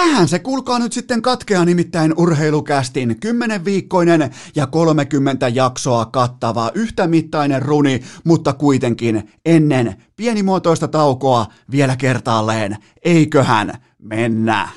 Tähän se kulkaa nyt sitten katkeaa nimittäin urheilukästin 10 viikkoinen ja 30 jaksoa kattava yhtämittainen runi, mutta kuitenkin ennen pienimuotoista taukoa vielä kertaalleen. Eiköhän mennä.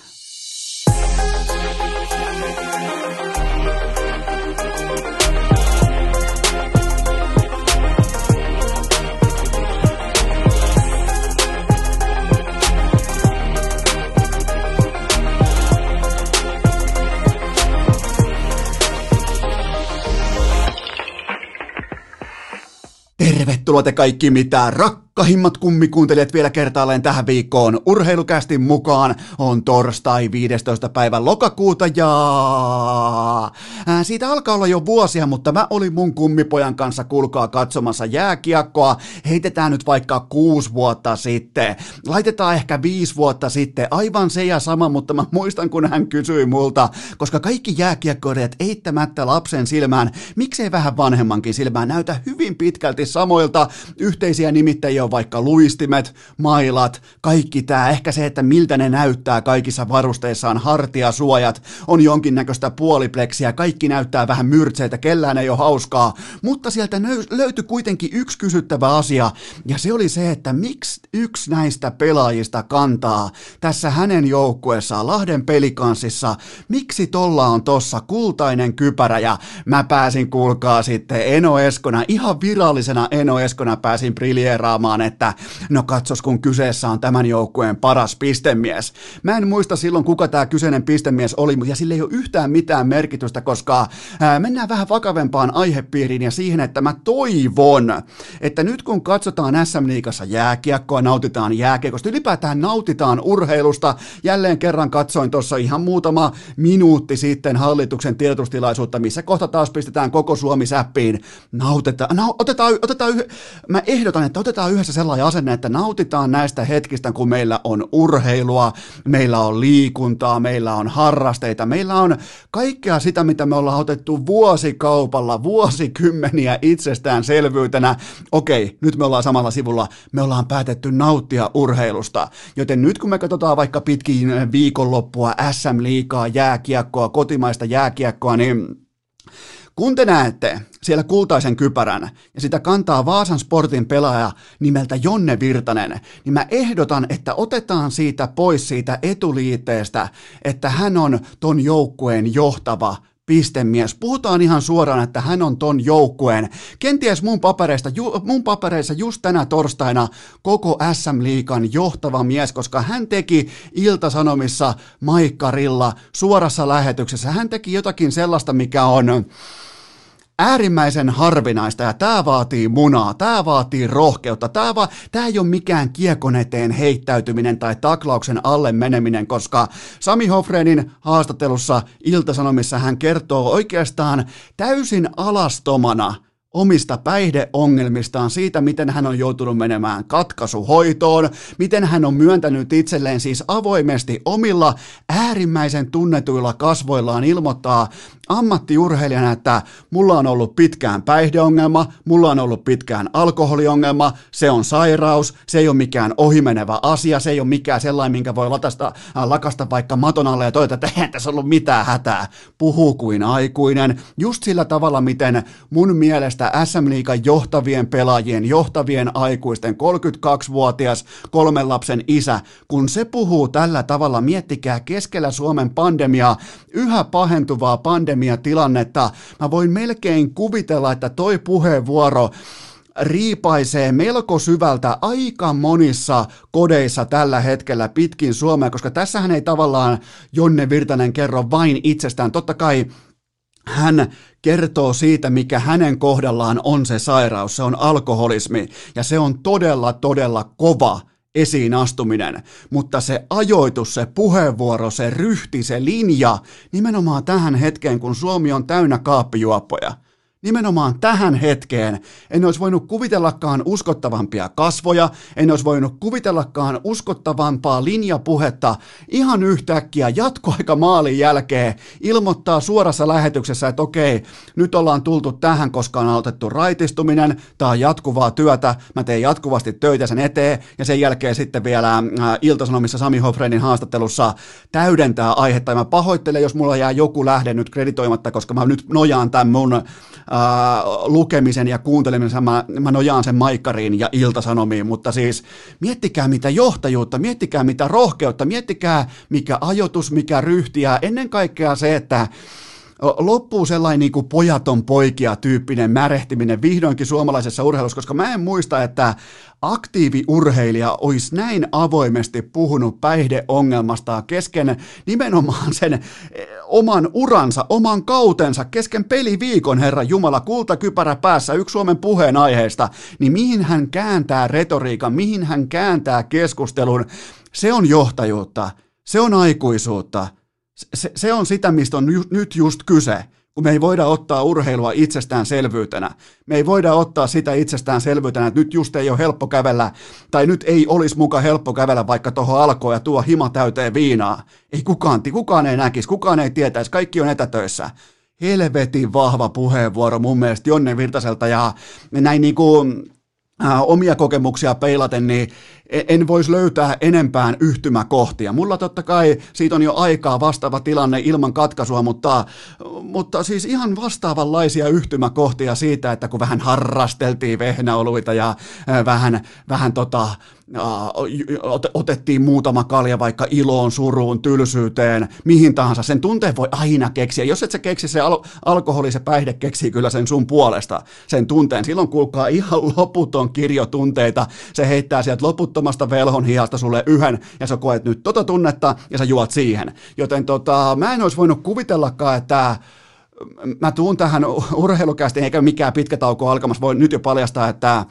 Evet. Tervetuloa te kaikki mitä rakkahimmat kummikuuntelijat vielä kertaalleen tähän viikkoon. Urheilukästin mukaan on torstai 15. päivä lokakuuta ja siitä alkaa olla jo vuosia, mutta mä olin mun kummipojan kanssa kulkaa katsomassa jääkiekkoa. Heitetään nyt vaikka kuusi vuotta sitten. Laitetaan ehkä viisi vuotta sitten. Aivan se ja sama, mutta mä muistan kun hän kysyi multa, koska kaikki jääkiekkoilijat eittämättä lapsen silmään, miksei vähän vanhemmankin silmään näytä hyvin pitkälti samoilta. Yhteisiä nimittäjiä on vaikka luistimet, mailat, kaikki tämä. Ehkä se, että miltä ne näyttää kaikissa varusteissaan, hartiasuojat, on jonkinnäköistä puolipleksiä, kaikki näyttää vähän myrtseitä, kellään ei ole hauskaa. Mutta sieltä löytyi kuitenkin yksi kysyttävä asia, ja se oli se, että miksi yksi näistä pelaajista kantaa tässä hänen joukkueessaan Lahden pelikanssissa, miksi tolla on tossa kultainen kypärä, ja mä pääsin kuulkaa sitten Eno Eskona ihan virallisena Eno Eskona pääsin briljeeraamaan, että no katsos kun kyseessä on tämän joukkueen paras pistemies. Mä en muista silloin kuka tämä kyseinen pistemies oli, mutta sillä ei ole yhtään mitään merkitystä, koska ää, mennään vähän vakavempaan aihepiiriin ja siihen, että mä toivon, että nyt kun katsotaan SM Liigassa jääkiekkoa, nautitaan jääkiekosta, ylipäätään nautitaan urheilusta, jälleen kerran katsoin tuossa ihan muutama minuutti sitten hallituksen tiedotustilaisuutta, missä kohta taas pistetään koko Suomi säppiin. Nauteta, na, otetaan, otetaan otetaan, yh- mä ehdotan, että otetaan yhdessä sellainen asenne, että nautitaan näistä hetkistä, kun meillä on urheilua, meillä on liikuntaa, meillä on harrasteita, meillä on kaikkea sitä, mitä me ollaan otettu vuosikaupalla, vuosikymmeniä itsestäänselvyytenä. Okei, nyt me ollaan samalla sivulla, me ollaan päätetty nauttia urheilusta, joten nyt kun me katsotaan vaikka pitkin viikonloppua, SM-liikaa, jääkiekkoa, kotimaista jääkiekkoa, niin kun te näette siellä kultaisen kypärän ja sitä kantaa Vaasan sportin pelaaja nimeltä Jonne Virtanen, niin mä ehdotan, että otetaan siitä pois siitä etuliitteestä, että hän on ton joukkueen johtava pistemies. Puhutaan ihan suoraan, että hän on ton joukkueen. Kenties mun, papereista, ju, mun papereissa just tänä torstaina koko SM-liikan johtava mies, koska hän teki Iltasanomissa Maikkarilla suorassa lähetyksessä. Hän teki jotakin sellaista, mikä on äärimmäisen harvinaista ja tämä vaatii munaa, tämä vaatii rohkeutta, tämä, va- tämä ei ole mikään kiekon eteen heittäytyminen tai taklauksen alle meneminen, koska Sami Hofrenin haastattelussa Iltasanomissa hän kertoo oikeastaan täysin alastomana omista päihdeongelmistaan, siitä miten hän on joutunut menemään katkaisuhoitoon, miten hän on myöntänyt itselleen siis avoimesti omilla äärimmäisen tunnetuilla kasvoillaan ilmoittaa ammattiurheilijana, että mulla on ollut pitkään päihdeongelma, mulla on ollut pitkään alkoholiongelma, se on sairaus, se ei ole mikään ohimenevä asia, se ei ole mikään sellainen, minkä voi latasta, äh, lakasta vaikka maton alle ja todeta, että eihän tässä ollut mitään hätää. Puhuu kuin aikuinen, just sillä tavalla, miten mun mielestä SM Liigan johtavien pelaajien, johtavien aikuisten, 32-vuotias kolmen lapsen isä, kun se puhuu tällä tavalla, miettikää keskellä Suomen pandemiaa, yhä pahentuvaa pandemiaa, pandemiatilannetta. Mä voin melkein kuvitella, että toi puheenvuoro riipaisee melko syvältä aika monissa kodeissa tällä hetkellä pitkin Suomea, koska tässähän ei tavallaan Jonne Virtanen kerro vain itsestään. Totta kai hän kertoo siitä, mikä hänen kohdallaan on se sairaus, se on alkoholismi, ja se on todella, todella kova esiin astuminen, mutta se ajoitus, se puheenvuoro, se ryhti, se linja, nimenomaan tähän hetkeen, kun Suomi on täynnä kaappijuoppoja, nimenomaan tähän hetkeen. En olisi voinut kuvitellakaan uskottavampia kasvoja, en olisi voinut kuvitellakaan uskottavampaa linjapuhetta. Ihan yhtäkkiä jatkoaika maalin jälkeen ilmoittaa suorassa lähetyksessä, että okei, nyt ollaan tultu tähän, koska on aloitettu raitistuminen, tämä on jatkuvaa työtä, mä teen jatkuvasti töitä sen eteen, ja sen jälkeen sitten vielä äh, Iltasanomissa Sami Hofreinin haastattelussa täydentää aihetta, ja mä pahoittelen, jos mulla jää joku lähde nyt kreditoimatta, koska mä nyt nojaan tämän mun lukemisen ja kuuntelemisen, mä, mä nojaan sen Maikkariin ja Iltasanomiin, mutta siis miettikää mitä johtajuutta, miettikää mitä rohkeutta, miettikää mikä ajoitus, mikä ryhtiä, ennen kaikkea se, että loppuu sellainen niin kuin pojaton poikia tyyppinen märehtiminen vihdoinkin suomalaisessa urheilussa, koska mä en muista, että aktiiviurheilija olisi näin avoimesti puhunut päihdeongelmasta kesken nimenomaan sen eh, oman uransa, oman kautensa, kesken peliviikon, herra Jumala, kultakypärä päässä, yksi Suomen puheenaiheesta, niin mihin hän kääntää retoriikan, mihin hän kääntää keskustelun, se on johtajuutta, se on aikuisuutta, se, se on sitä, mistä on ju, nyt just kyse, kun me ei voida ottaa urheilua itsestäänselvyytenä. Me ei voida ottaa sitä itsestäänselvyytenä, että nyt just ei ole helppo kävellä, tai nyt ei olisi muka helppo kävellä vaikka tuohon alkoon ja tuo hima täyteen viinaa. Ei kukaan, kukaan ei näkisi, kukaan ei tietäisi, kaikki on etätöissä helvetin vahva puheenvuoro mun mielestä Jonne Virtaselta ja näin niin kuin äh, omia kokemuksia peilaten, niin en voisi löytää enempään yhtymäkohtia. Mulla totta kai siitä on jo aikaa vastaava tilanne ilman katkaisua, mutta, mutta siis ihan vastaavanlaisia yhtymäkohtia siitä, että kun vähän harrasteltiin vehnäoluita ja vähän, vähän tota, otettiin muutama kalja vaikka iloon, suruun, tylsyyteen, mihin tahansa. Sen tunteen voi aina keksiä. Jos et sä keksi se al- alkoholi, se päihde keksii kyllä sen sun puolesta, sen tunteen. Silloin kuulkaa ihan loputon kirjo tunteita. Se heittää sieltä loputtomasta velhon hiasta sulle yhden ja sä koet nyt tota tunnetta ja sä juot siihen. Joten tota, mä en olisi voinut kuvitellakaan, että mä tuun tähän urheilukästiin, eikä mikään pitkä tauko alkamassa. Voi nyt jo paljastaa, että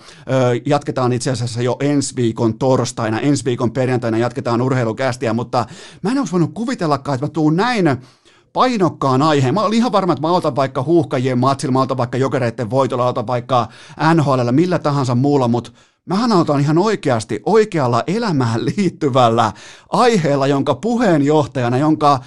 jatketaan itse asiassa jo ensi viikon torstaina, ensi viikon perjantaina jatketaan urheilukästiä, mutta mä en olisi voinut kuvitellakaan, että mä tuun näin painokkaan aiheen. Mä olin ihan varma, että mä otan vaikka huuhkajien matsilla, mä otan vaikka jokereiden voitolla, otan vaikka NHL, millä tahansa muulla, mutta Mähän otan ihan oikeasti oikealla elämään liittyvällä aiheella, jonka puheenjohtajana, jonka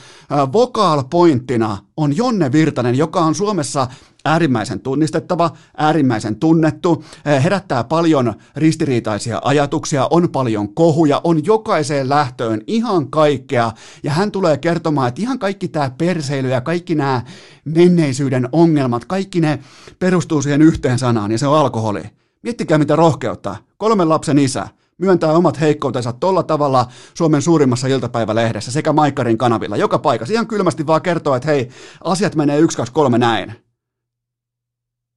vocal-pointtina on Jonne Virtanen, joka on Suomessa äärimmäisen tunnistettava, äärimmäisen tunnettu, herättää paljon ristiriitaisia ajatuksia, on paljon kohuja, on jokaiseen lähtöön ihan kaikkea, ja hän tulee kertomaan, että ihan kaikki tämä perseily ja kaikki nämä menneisyyden ongelmat, kaikki ne perustuu siihen yhteen sanaan, ja se on alkoholi. Miettikää mitä rohkeutta. Kolmen lapsen isä myöntää omat heikkoutensa tolla tavalla Suomen suurimmassa iltapäivälehdessä sekä Maikkarin kanavilla, joka paikassa. Ihan kylmästi vaan kertoo, että hei, asiat menee 1, 2, 3 näin.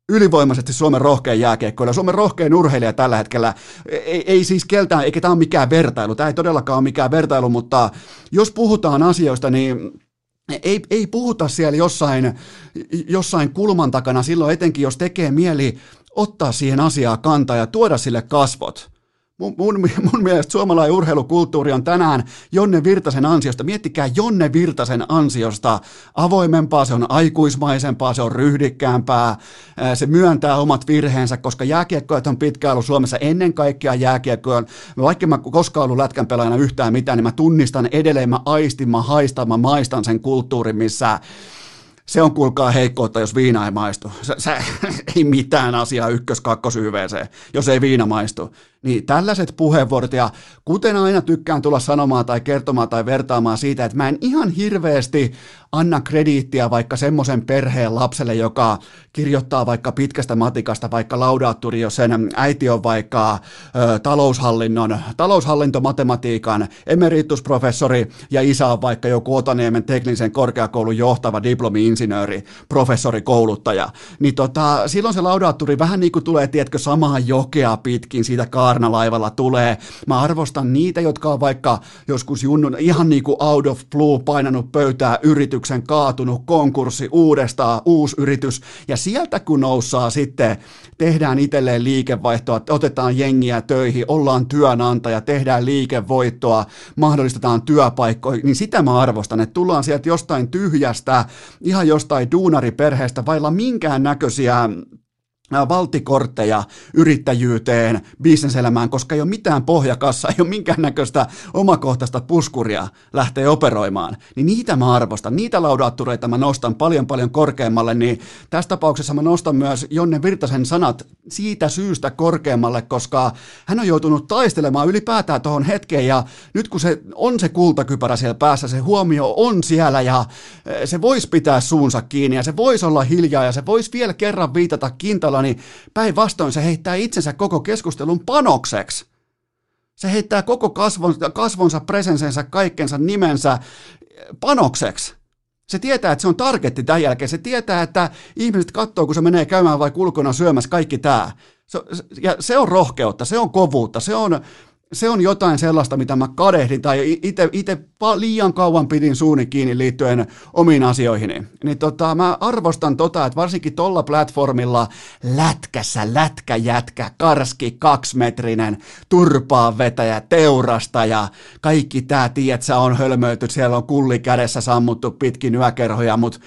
Ylivoimaisesti Suomen rohkein jääkiekkoilla, Suomen rohkein urheilija tällä hetkellä. Ei, ei siis keltään, eikä tämä ole mikään vertailu, tämä ei todellakaan ole mikään vertailu, mutta jos puhutaan asioista, niin ei, ei puhuta siellä jossain, jossain kulman takana silloin, etenkin jos tekee mieli ottaa siihen asiaan kantaa ja tuoda sille kasvot. Mun, mun, mun mielestä suomalainen urheilukulttuuri on tänään Jonne Virtasen ansiosta, miettikää Jonne Virtasen ansiosta, avoimempaa, se on aikuismaisempaa, se on ryhdikkäämpää, se myöntää omat virheensä, koska jääkiekkoja on pitkään ollut Suomessa ennen kaikkea jääkiekkoja. Vaikka mä koskaan ollut lätkän pelaajana yhtään mitään, niin mä tunnistan edelleen, mä aistin, mä haistan, mä maistan sen kulttuurin, missä se on kuulkaa heikkoutta, jos viina ei maistu. Se, se ei mitään asiaa ykkös kakkos jos ei viina maistu. Niin tällaiset puheenvuorot, ja kuten aina tykkään tulla sanomaan tai kertomaan tai vertaamaan siitä, että mä en ihan hirveästi anna krediittiä vaikka semmoisen perheen lapselle, joka kirjoittaa vaikka pitkästä matikasta, vaikka laudaatturi, jos sen äiti on vaikka ö, taloushallinnon, taloushallintomatematiikan emeritusprofessori ja isä on vaikka joku Otaniemen teknisen korkeakoulun johtava diplomi-insinööri, professori, kouluttaja. Niin tota, silloin se laudaatturi vähän niin kuin tulee, tiedätkö, samaa jokea pitkin siitä ka- saarnalaivalla tulee. Mä arvostan niitä, jotka on vaikka joskus junnun ihan niin kuin out of blue painanut pöytää yrityksen kaatunut, konkurssi uudestaan, uusi yritys. Ja sieltä kun noussaa sitten, tehdään itselleen liikevaihtoa, otetaan jengiä töihin, ollaan työnantaja, tehdään liikevoittoa, mahdollistetaan työpaikkoja, niin sitä mä arvostan, että tullaan sieltä jostain tyhjästä, ihan jostain duunariperheestä, vailla minkään näköisiä valtikortteja yrittäjyyteen, bisneselämään, koska ei ole mitään pohjakassa, ei ole minkäännäköistä omakohtaista puskuria lähteä operoimaan, niin niitä mä arvostan, niitä laudaattureita mä nostan paljon paljon korkeammalle, niin tässä tapauksessa mä nostan myös Jonne Virtasen sanat siitä syystä korkeammalle, koska hän on joutunut taistelemaan ylipäätään tuohon hetkeen ja nyt kun se on se kultakypärä siellä päässä, se huomio on siellä ja se voisi pitää suunsa kiinni ja se voisi olla hiljaa ja se voisi vielä kerran viitata kintalla paikalla, niin päinvastoin se heittää itsensä koko keskustelun panokseksi. Se heittää koko kasvonsa, kasvonsa presensensä, kaikkensa, nimensä panokseksi. Se tietää, että se on targetti tämän jälkeen. Se tietää, että ihmiset katsoo, kun se menee käymään vai ulkona syömässä kaikki tämä. Se, ja se on rohkeutta, se on kovuutta, se on se on jotain sellaista, mitä mä kadehdin tai itse liian kauan pidin suuni kiinni liittyen omiin asioihini. Niin tota, mä arvostan tota, että varsinkin tolla platformilla lätkässä, lätkäjätkä, karski, kaksimetrinen, turpaa vetäjä, teurastaja, kaikki tää, tiedät, sä on hölmöity, siellä on kulli kädessä sammuttu pitkin yökerhoja, mutta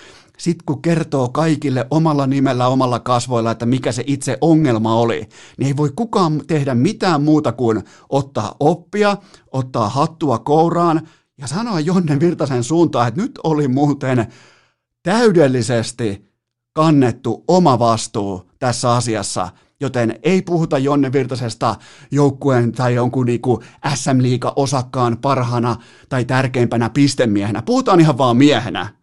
sitten kun kertoo kaikille omalla nimellä, omalla kasvoilla, että mikä se itse ongelma oli, niin ei voi kukaan tehdä mitään muuta kuin ottaa oppia, ottaa hattua kouraan ja sanoa Jonne Virtasen suuntaan, että nyt oli muuten täydellisesti kannettu oma vastuu tässä asiassa, joten ei puhuta Jonne Virtasesta joukkueen tai jonkun niinku SM-liiga osakkaan parhana tai tärkeimpänä pistemiehenä. Puhutaan ihan vaan miehenä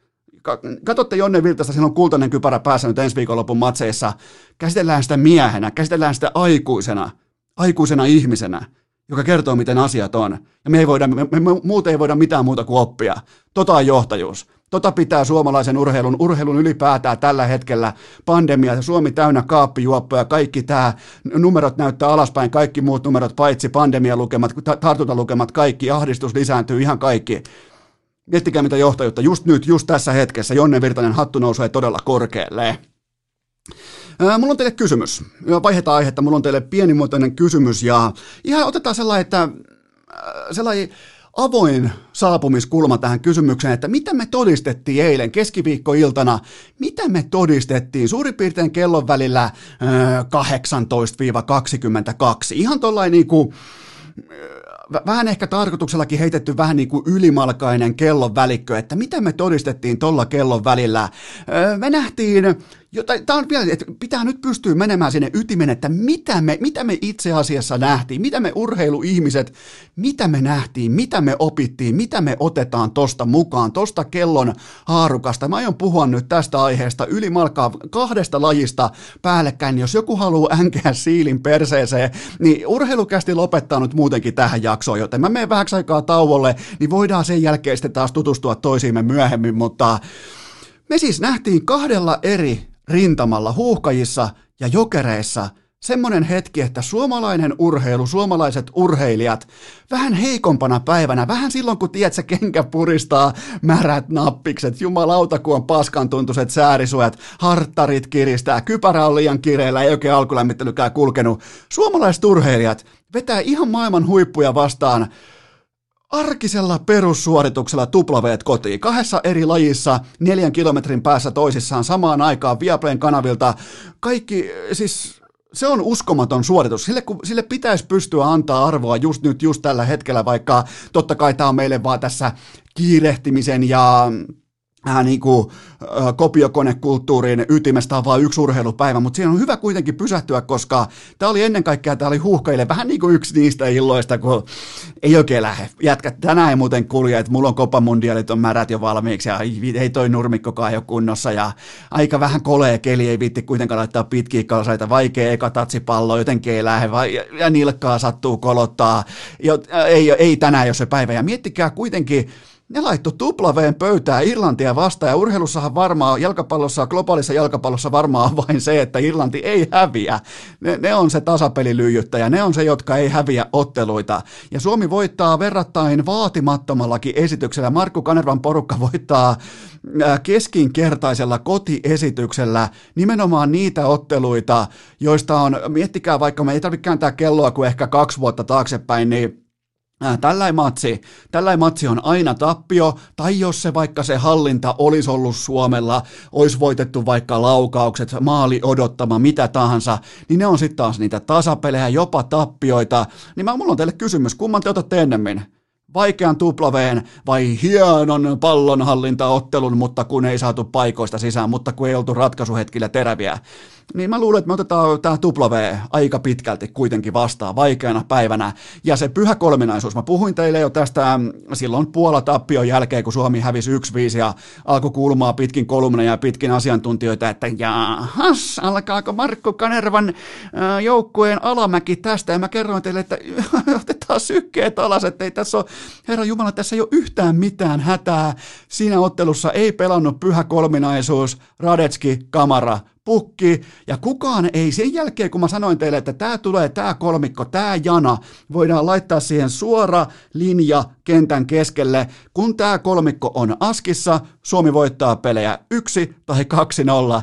katsotte Jonne Virtasta, siinä on kultainen kypärä päässä nyt ensi viikonlopun matseissa. Käsitellään sitä miehenä, käsitellään sitä aikuisena, aikuisena ihmisenä, joka kertoo, miten asiat on. Ja me ei voida, me, me, me muuten ei voida mitään muuta kuin oppia. Tota on johtajuus. Tota pitää suomalaisen urheilun, urheilun ylipäätään tällä hetkellä. Pandemia, Suomi täynnä kaappijuoppoja, kaikki tämä, numerot näyttää alaspäin, kaikki muut numerot, paitsi pandemialukemat, tartuntalukemat, kaikki, ahdistus lisääntyy, ihan kaikki. Miettikää mitä johtajuutta. Just nyt, just tässä hetkessä Jonne Virtanen hattu nousee todella korkealle. Mulla on teille kysymys. Vaihdetaan aihetta. Mulla on teille pienimuotoinen kysymys ja ihan otetaan sellainen, että sellainen avoin saapumiskulma tähän kysymykseen, että mitä me todistettiin eilen keskiviikkoiltana, mitä me todistettiin suurin piirtein kellon välillä 18-22. Ihan tollain niin kuin, vähän ehkä tarkoituksellakin heitetty vähän niin kuin ylimalkainen kellon välikkö, että mitä me todistettiin tuolla kellon välillä. Me nähtiin Tämä on vielä, että pitää nyt pystyä menemään sinne ytimen, että mitä me, mitä me itse asiassa nähtiin, mitä me urheiluihmiset, mitä me nähtiin, mitä me opittiin, mitä me otetaan tosta mukaan, tosta kellon haarukasta. Mä aion puhua nyt tästä aiheesta ylimalkaa kahdesta lajista päällekkäin. Jos joku haluaa änkeä siilin perseeseen, niin urheilukästi lopettaa nyt muutenkin tähän jaksoon, joten mä menen vähäksi aikaa tauolle, niin voidaan sen jälkeen sitten taas tutustua toisiimme myöhemmin, mutta me siis nähtiin kahdella eri rintamalla huuhkajissa ja jokereissa semmoinen hetki, että suomalainen urheilu, suomalaiset urheilijat, vähän heikompana päivänä, vähän silloin kun tiedät, se kenkä puristaa märät nappikset, jumalauta kun on paskantuntuiset säärisuojat, harttarit kiristää, kypärä on liian kireellä, ei oikein alkulämmittelykään kulkenut. Suomalaiset urheilijat vetää ihan maailman huippuja vastaan arkisella perussuorituksella tuplaveet kotiin. Kahdessa eri lajissa neljän kilometrin päässä toisissaan samaan aikaan Viaplayn kanavilta. Kaikki, siis se on uskomaton suoritus. Sille, sille pitäisi pystyä antaa arvoa just nyt, just tällä hetkellä, vaikka totta kai tämä on meille vaan tässä kiirehtimisen ja äh, niin kuin, äh, kopiokonekulttuurin ytimestä on vain yksi urheilupäivä, mutta siinä on hyvä kuitenkin pysähtyä, koska tämä oli ennen kaikkea, tämä oli huuhkajille vähän niin kuin yksi niistä illoista, kun ei oikein lähde. Jätkä, tänään ei muuten kulje, että mulla on kopamundialit on märät jo valmiiksi ja ei toi nurmikkokaan ole kunnossa ja aika vähän kolee keli, ei viitti kuitenkaan laittaa pitkiä kalsaita, vaikea eka tatsipallo, jotenkin ei lähde vai, ja, ja nilkkaa sattuu kolottaa, jo, ei, ei tänään jos se päivä. Ja miettikää kuitenkin, ne laittu tuplaveen pöytää Irlantia vastaan, ja urheilussahan varmaan, jalkapallossa, globaalissa jalkapallossa varmaan vain se, että Irlanti ei häviä. Ne, ne on se tasapelilyijyttäjä, ne on se, jotka ei häviä otteluita. Ja Suomi voittaa verrattain vaatimattomallakin esityksellä. Markku Kanervan porukka voittaa keskinkertaisella kotiesityksellä nimenomaan niitä otteluita, joista on, miettikää vaikka, me ei tarvitse kääntää kelloa kuin ehkä kaksi vuotta taaksepäin, niin Tällainen matsi, tällainen matsi on aina tappio, tai jos se vaikka se hallinta olisi ollut Suomella, olisi voitettu vaikka laukaukset, maali odottama, mitä tahansa, niin ne on sitten taas niitä tasapelejä, jopa tappioita. Niin mä, mulla on teille kysymys, kumman te otatte ennemmin? vaikean tuplaveen vai hienon pallonhallintaottelun, mutta kun ei saatu paikoista sisään, mutta kun ei oltu ratkaisuhetkillä teräviä. Niin mä luulen, että me otetaan tämä W aika pitkälti kuitenkin vastaan vaikeana päivänä. Ja se pyhä kolminaisuus, mä puhuin teille jo tästä silloin Puola tappion jälkeen, kun Suomi hävisi 1-5 ja alkoi kuulumaan pitkin kolumneja ja pitkin asiantuntijoita, että jahas, alkaako Markku Kanervan joukkueen alamäki tästä. Ja mä kerroin teille, että otetaan sykkeet alas, että ei tässä ole, herra Jumala, tässä ei ole yhtään mitään hätää. Siinä ottelussa ei pelannut pyhä kolminaisuus, Radetski, Kamara, pukki, ja kukaan ei sen jälkeen, kun mä sanoin teille, että tämä tulee, tämä kolmikko, tämä jana, voidaan laittaa siihen suora linja kentän keskelle. Kun tämä kolmikko on askissa, Suomi voittaa pelejä 1 tai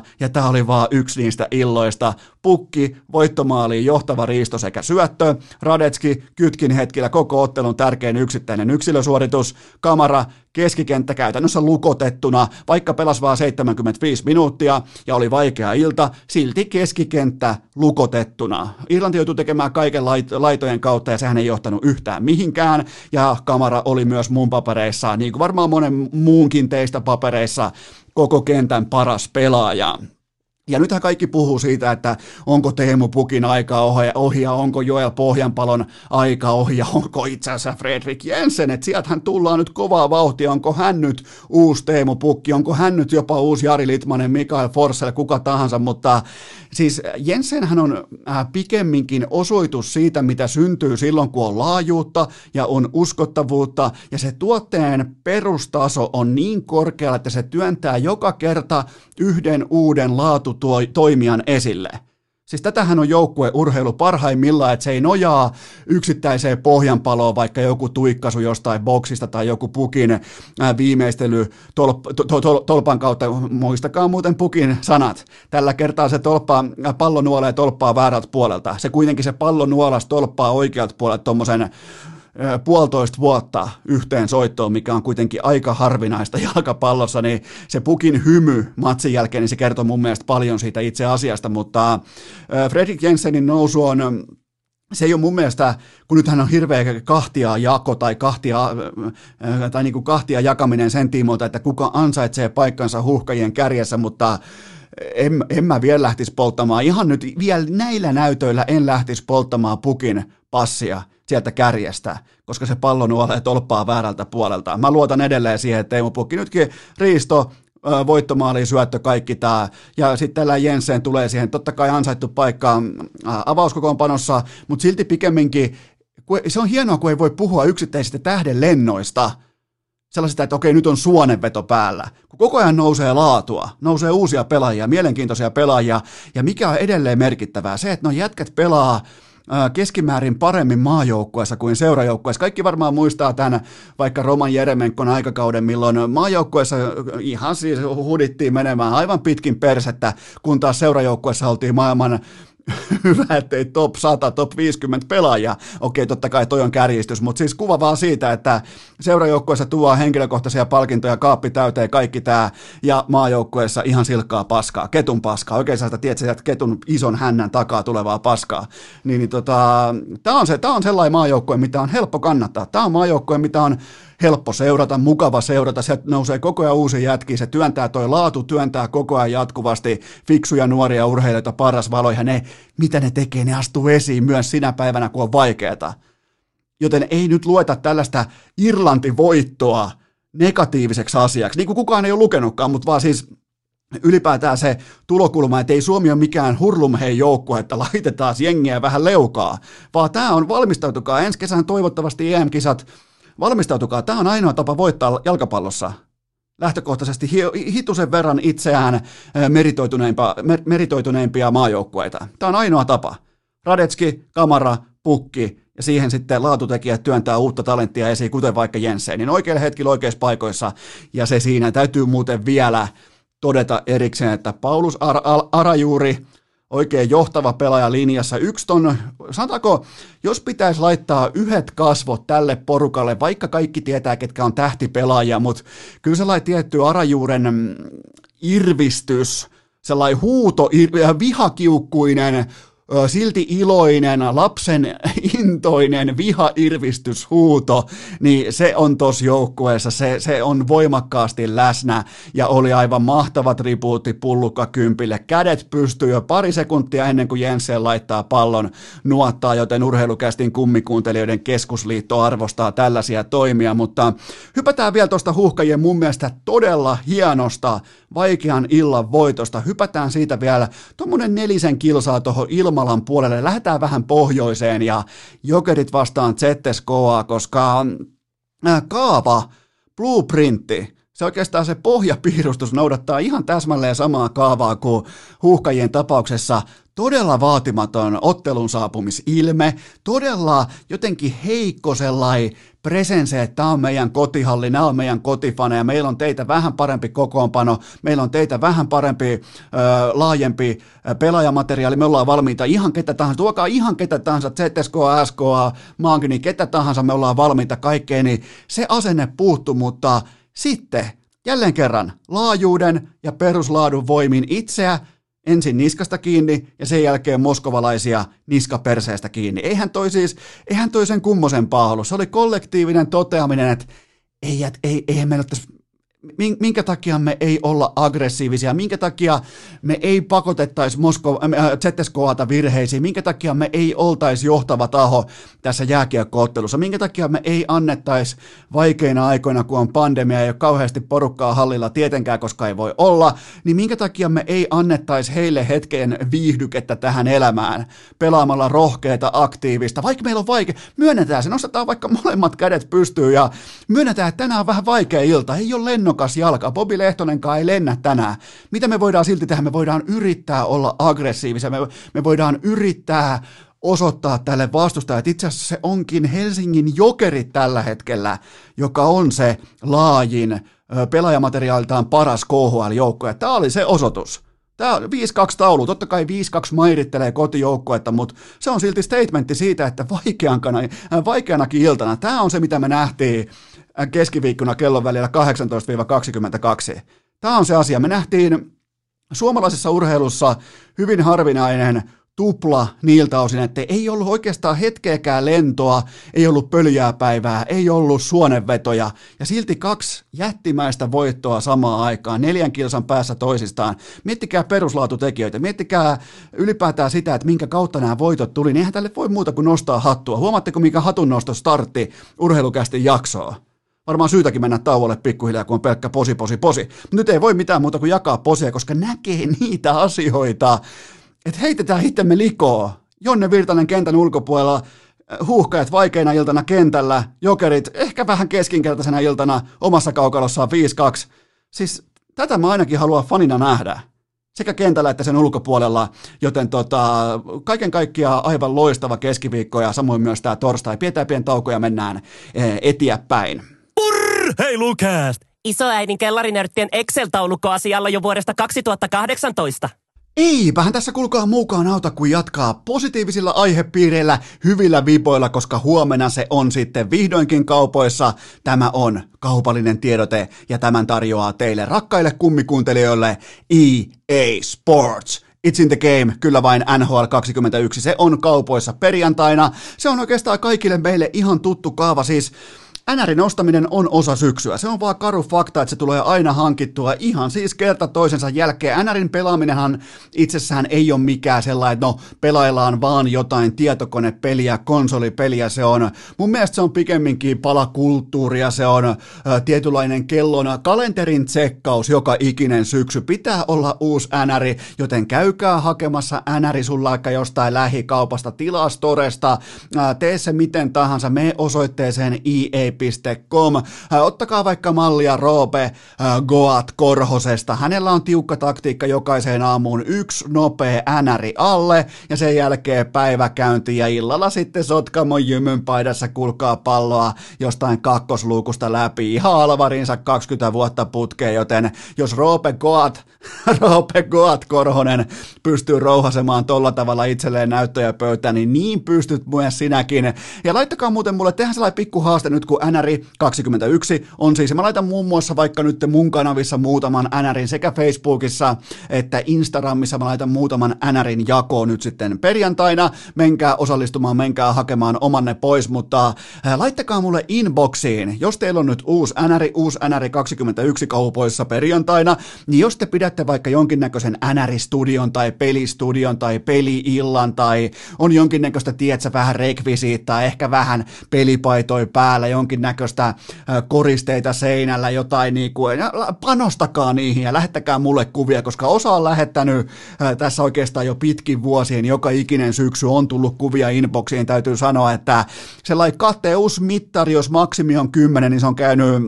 2-0, ja tämä oli vaan yksi niistä illoista. Pukki, voittomaaliin johtava riisto sekä syöttö, Radetski, kytkin hetkillä koko ottelun tärkein yksittäinen yksilösuoritus, kamara, keskikenttä käytännössä lukotettuna, vaikka pelas vaan 75 minuuttia ja oli vaikea ilta, silti keskikenttä lukotettuna. Irlanti joutui tekemään kaiken laitojen kautta ja sehän ei johtanut yhtään mihinkään ja kamara oli myös mun papereissa, niin kuin varmaan monen muunkin teistä papereissa, koko kentän paras pelaaja. Ja nythän kaikki puhuu siitä, että onko Teemu Pukin aika ohi ja onko Joel Pohjanpalon aika ohi ja onko itse asiassa Fredrik Jensen, että sieltähän tullaan nyt kovaa vauhtia, onko hän nyt uusi Teemu Pukki, onko hän nyt jopa uusi Jari Litmanen, Mikael Forssell, kuka tahansa, mutta siis Jensenhän on äh, pikemminkin osoitus siitä, mitä syntyy silloin, kun on laajuutta ja on uskottavuutta ja se tuotteen perustaso on niin korkealla, että se työntää joka kerta yhden uuden laatu toimijan esille. Siis tätähän on joukkueurheilu parhaimmillaan, että se ei nojaa yksittäiseen pohjanpaloon, vaikka joku tuikkasu jostain boksista tai joku pukin viimeistely tolp, to, to, tolpan kautta. Muistakaa muuten pukin sanat. Tällä kertaa se tolppaa, pallo nuolee tolppaa väärältä puolelta. Se kuitenkin se pallo nuolas tolppaa oikealta puolelta tuommoisen puolitoista vuotta yhteen soittoon, mikä on kuitenkin aika harvinaista jalkapallossa, niin se pukin hymy matsin jälkeen, niin se kertoo mun mielestä paljon siitä itse asiasta, mutta Fredrik Jensenin nousu on se ei ole mun mielestä, kun nythän on hirveä kahtia jako tai kahtia, tai niin kuin kahtia jakaminen sen tiimoilta, että kuka ansaitsee paikkansa huhkajien kärjessä, mutta en, en mä vielä lähtisi polttamaan, ihan nyt vielä näillä näytöillä en lähtisi polttamaan pukin passia sieltä kärjestä, koska se pallo nuolee tolppaa väärältä puolelta. Mä luotan edelleen siihen, että Teemu Pukki nytkin riisto, voittomaali, syöttö, kaikki tämä. Ja sitten tällä Jensen tulee siihen, totta kai ansaittu paikka avauskokoonpanossa, mutta silti pikemminkin, se on hienoa, kun ei voi puhua yksittäisistä tähden lennoista, sellaisista, että okei, nyt on suonenveto päällä. Kun koko ajan nousee laatua, nousee uusia pelaajia, mielenkiintoisia pelaajia, ja mikä on edelleen merkittävää, se, että no jätkät pelaa keskimäärin paremmin maajoukkueessa kuin seurajoukkueessa. Kaikki varmaan muistaa tämän vaikka Roman Jeremenkon aikakauden, milloin maajoukkueessa ihan siis hudittiin menemään aivan pitkin persettä, kun taas seurajoukkueessa oltiin maailman hyvä, ettei top 100, top 50 pelaajia. Okei, totta kai toi on kärjistys, mutta siis kuva vaan siitä, että seurajoukkueessa tuo henkilökohtaisia palkintoja, kaappi täyteen, kaikki tämä, ja maajoukkueessa ihan silkkaa paskaa, ketun paskaa. Oikein sä tiedät, että ketun ison hännän takaa tulevaa paskaa. Niin, niin tota, tämä on, se, tää on sellainen maajoukkue, mitä on helppo kannattaa. Tämä on maajoukkue, mitä on helppo seurata, mukava seurata, sieltä nousee koko ajan uusi jätki, se työntää toi laatu, työntää koko ajan jatkuvasti. Fiksuja nuoria urheilijoita paras valo, ja ne, mitä ne tekee, ne astuu esiin myös sinä päivänä, kun on vaikeeta. Joten ei nyt lueta tällaista Irlanti-voittoa negatiiviseksi asiaksi, niin kuin kukaan ei ole lukenutkaan, mutta vaan siis ylipäätään se tulokulma, että ei Suomi ole mikään hurlumhei joukko, että laitetaan jengiä vähän leukaa, vaan tämä on valmistautukaa. Ensi kesän toivottavasti EM-kisat valmistautukaa, tämä on ainoa tapa voittaa jalkapallossa lähtökohtaisesti hitusen verran itseään meritoituneimpia, meritoituneimpia maajoukkueita. Tämä on ainoa tapa. Radetski, Kamara, Pukki ja siihen sitten laatutekijät työntää uutta talenttia esiin, kuten vaikka Jensen, niin oikealla hetkellä oikeissa paikoissa, ja se siinä täytyy muuten vielä todeta erikseen, että Paulus Ar- Ar- Arajuuri, oikein johtava pelaaja linjassa. Yksi ton, sanotaanko, jos pitäisi laittaa yhdet kasvot tälle porukalle, vaikka kaikki tietää, ketkä on tähtipelaajia, mutta kyllä sellainen tietty Arajuuren mm, irvistys, sellainen huuto, vihakiukkuinen, silti iloinen, lapsen intoinen vihairvistyshuuto, niin se on tuossa joukkueessa, se, se on voimakkaasti läsnä ja oli aivan mahtava tribuutti pullukka kympille. Kädet pystyy jo pari sekuntia ennen kuin Jensen laittaa pallon nuottaa, joten urheilukästin kummikuuntelijoiden keskusliitto arvostaa tällaisia toimia, mutta hypätään vielä tuosta huuhkajien mun mielestä todella hienosta vaikean illan voitosta. Hypätään siitä vielä tuommoinen nelisen kilsaa tuohon Ilmalan puolelle. Lähdetään vähän pohjoiseen ja Jokerit vastaan ZSKA, koska äh, kaava, blueprintti, se oikeastaan se pohjapiirustus noudattaa ihan täsmälleen samaa kaavaa kuin huuhkajien tapauksessa todella vaatimaton ottelun saapumisilme, todella jotenkin heikko sellainen presense, että tämä on meidän kotihalli, nämä on meidän kotifaneja, meillä on teitä vähän parempi kokoonpano, meillä on teitä vähän parempi, laajempi pelaajamateriaali, me ollaan valmiita ihan ketä tahansa, tuokaa ihan ketä tahansa, ZSK, SKA, Mankini, ketä tahansa, me ollaan valmiita kaikkeen, niin se asenne puuttu, mutta sitten jälleen kerran laajuuden ja peruslaadun voimin itseä ensin niskasta kiinni ja sen jälkeen moskovalaisia niskaperseestä kiinni. Eihän toi siis, eihän toi sen kummosempaa ollut. Se oli kollektiivinen toteaminen, että ei, ei, eihän meillä tässä minkä takia me ei olla aggressiivisia, minkä takia me ei pakotettaisi Mosko, äh, ZSKata virheisiin, minkä takia me ei oltaisi johtava taho tässä jääkiekkoottelussa, minkä takia me ei annettaisi vaikeina aikoina, kun on pandemia ja kauheasti porukkaa hallilla tietenkään, koska ei voi olla, niin minkä takia me ei annettaisi heille hetken viihdykettä tähän elämään pelaamalla rohkeita, aktiivista, vaikka meillä on vaikea, myönnetään se, nostetaan vaikka molemmat kädet pystyyn ja myönnetään, että tänään on vähän vaikea ilta, ei ole lennon lennokas jalka. Bobi Lehtonenkaan ei lennä tänään. Mitä me voidaan silti tehdä? Me voidaan yrittää olla aggressiivisia. Me, me voidaan yrittää osoittaa tälle vastustajalle, että itse asiassa se onkin Helsingin jokerit tällä hetkellä, joka on se laajin pelaajamateriaaliltaan paras KHL-joukko. Tämä oli se osoitus. Tämä on 5-2 taulu, totta kai 5-2 mairittelee kotijoukkuetta, mutta se on silti statementti siitä, että vaikeankana, vaikeanakin iltana, tämä on se, mitä me nähtiin keskiviikkona kellon välillä 18-22. Tämä on se asia. Me nähtiin suomalaisessa urheilussa hyvin harvinainen tupla niiltä osin, että ei ollut oikeastaan hetkeäkään lentoa, ei ollut pöljääpäivää, ei ollut suonenvetoja, ja silti kaksi jättimäistä voittoa samaan aikaan, neljän kilsan päässä toisistaan. Miettikää peruslaatutekijöitä, miettikää ylipäätään sitä, että minkä kautta nämä voitot tuli, niin eihän tälle voi muuta kuin nostaa hattua. Huomaatteko, mikä hatunnosto startti urheilukästi jaksoa? Varmaan syytäkin mennä tauolle pikkuhiljaa, kun on pelkkä posi, posi, posi. Nyt ei voi mitään muuta kuin jakaa posia, koska näkee niitä asioita, että heitetään itsemme likoon. Jonne Virtanen kentän ulkopuolella, huuhkajat vaikeina iltana kentällä, jokerit ehkä vähän keskinkertaisena iltana omassa kaukalossaan 5-2. Siis tätä mä ainakin haluan fanina nähdä sekä kentällä että sen ulkopuolella, joten tota, kaiken kaikkiaan aivan loistava keskiviikko ja samoin myös tämä torstai. Pidetään pieni tauko ja mennään eh, Lukas! Isoäidin kellarinörttien Excel-taulukko asialla jo vuodesta 2018. Eipähän tässä kulkaa mukaan auta, kun jatkaa positiivisilla aihepiireillä, hyvillä vipoilla, koska huomenna se on sitten vihdoinkin kaupoissa. Tämä on kaupallinen tiedote ja tämän tarjoaa teille rakkaille kummikuuntelijoille EA Sports. It's in the game, kyllä vain NHL 21, se on kaupoissa perjantaina. Se on oikeastaan kaikille meille ihan tuttu kaava, siis NRin ostaminen on osa syksyä. Se on vaan karu fakta, että se tulee aina hankittua ihan siis kerta toisensa jälkeen. NRin pelaaminenhan itsessään ei ole mikään sellainen, että no pelaillaan vaan jotain tietokonepeliä, konsolipeliä. Se on, mun mielestä se on pikemminkin pala kulttuuria, se on ä, tietynlainen kellon kalenterin tsekkaus joka ikinen syksy. Pitää olla uusi NRi, joten käykää hakemassa NRi sulla vaikka jostain lähikaupasta, tilastoresta, ä, tee se miten tahansa, me osoitteeseen EA ie.com. Ottakaa vaikka mallia Roope Goat Korhosesta. Hänellä on tiukka taktiikka jokaiseen aamuun. Yksi nopea änäri alle ja sen jälkeen päiväkäynti ja illalla sitten Sotkamon jymyn paidassa kulkaa palloa jostain kakkosluukusta läpi ihan alvarinsa 20 vuotta putkeen, joten jos Roope Goat, Roope Goat Korhonen pystyy rouhasemaan tolla tavalla itselleen näyttöjä pöytään, niin niin pystyt myös sinäkin. Ja laittakaa muuten mulle, tehdään sellainen pikku haaste nyt, kun NRI 21 on siis, mä laitan muun muassa vaikka nyt mun kanavissa muutaman NRin sekä Facebookissa että Instagramissa, mä laitan muutaman NRin jakoon nyt sitten perjantaina, menkää osallistumaan, menkää hakemaan omanne pois, mutta äh, laittakaa mulle inboxiin, jos teillä on nyt uusi NRI, uusi NRI 21 kaupoissa perjantaina, niin jos te pidätte vaikka jonkinnäköisen NRI-studion tai pelistudion tai peliillan tai on jonkinnäköistä, tietsä, vähän rekvisiittaa, ehkä vähän pelipaitoi päällä, jonkinnäköistä koristeita seinällä, jotain niin kuin, panostakaa niihin ja lähettäkää mulle kuvia, koska osa on lähettänyt tässä oikeastaan jo pitkin vuosien, joka ikinen syksy on tullut kuvia inboxiin, täytyy sanoa, että sellainen kateusmittari, jos maksimi on 10, niin se on käynyt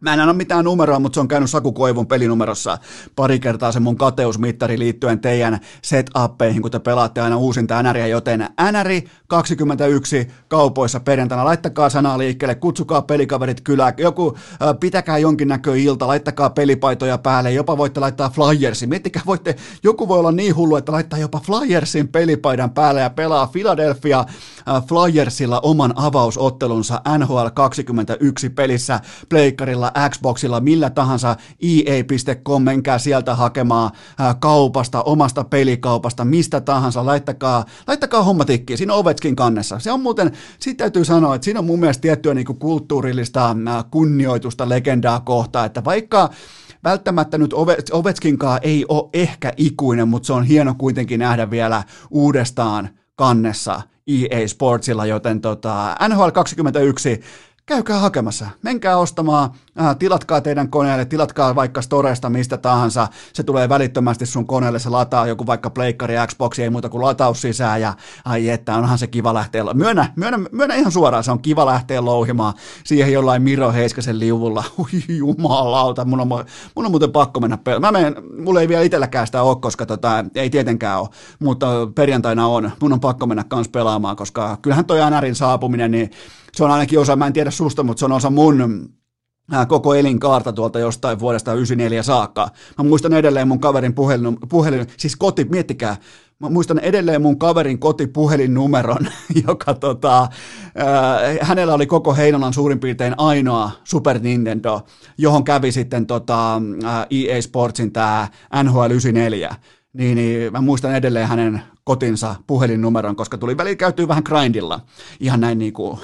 Mä en anna mitään numeroa, mutta se on käynyt Saku Koivun pelinumerossa pari kertaa se mun kateusmittari liittyen teidän setuppeihin, kun te pelaatte aina uusinta NRiä, joten NRI 21 kaupoissa perjantaina. Laittakaa sanaa liikkeelle, kutsukaa pelikaverit kylään, joku äh, pitäkää jonkinnäkö ilta, laittakaa pelipaitoja päälle, jopa voitte laittaa flyersin. Miettikää, voitte, joku voi olla niin hullu, että laittaa jopa flyersin pelipaidan päälle ja pelaa Philadelphia äh, Flyersilla oman avausottelunsa NHL 21 pelissä pleikkarilla Xboxilla, millä tahansa EA.com, menkää sieltä hakemaan kaupasta, omasta pelikaupasta, mistä tahansa, laittakaa, laittakaa hommatikkiin, siinä on Ovetskin kannessa. Se on muuten, siitä täytyy sanoa, että siinä on mun mielestä tiettyä niin kulttuurillista kunnioitusta legendaa kohtaa, että vaikka välttämättä nyt Ovetskinkaan ei ole ehkä ikuinen, mutta se on hieno kuitenkin nähdä vielä uudestaan kannessa EA Sportsilla, joten tota, NHL 21 käykää hakemassa, menkää ostamaan, äh, tilatkaa teidän koneelle, tilatkaa vaikka Storesta mistä tahansa, se tulee välittömästi sun koneelle, se lataa joku vaikka Pleikkari, Xbox, ei muuta kuin lataus sisään ja ai että onhan se kiva lähteä, myönnä, myönnä, myönnä ihan suoraan, se on kiva lähteä louhimaan siihen jollain Miro Heiskasen liuvulla, ui jumalauta, mun on, mun on muuten pakko mennä pelaamaan, mä menen, mulla ei vielä itselläkään sitä ole, koska tota, ei tietenkään ole, mutta perjantaina on, mun on pakko mennä kans pelaamaan, koska kyllähän toi NRin saapuminen, niin se on ainakin osa, mä en tiedä susta, mutta se on osa mun koko elinkaarta tuolta jostain vuodesta 94 saakka. Mä muistan edelleen mun kaverin puhelin, puhelin siis koti, miettikää, mä muistan edelleen mun kaverin kotipuhelinnumeron, joka tota, äh, hänellä oli koko Heinolan suurin piirtein ainoa Super Nintendo, johon kävi sitten tota, äh, EA Sportsin tämä NHL 94 niin, niin mä muistan edelleen hänen kotinsa puhelinnumeron, koska tuli väliin käytyy vähän grindilla, ihan näin niin kuin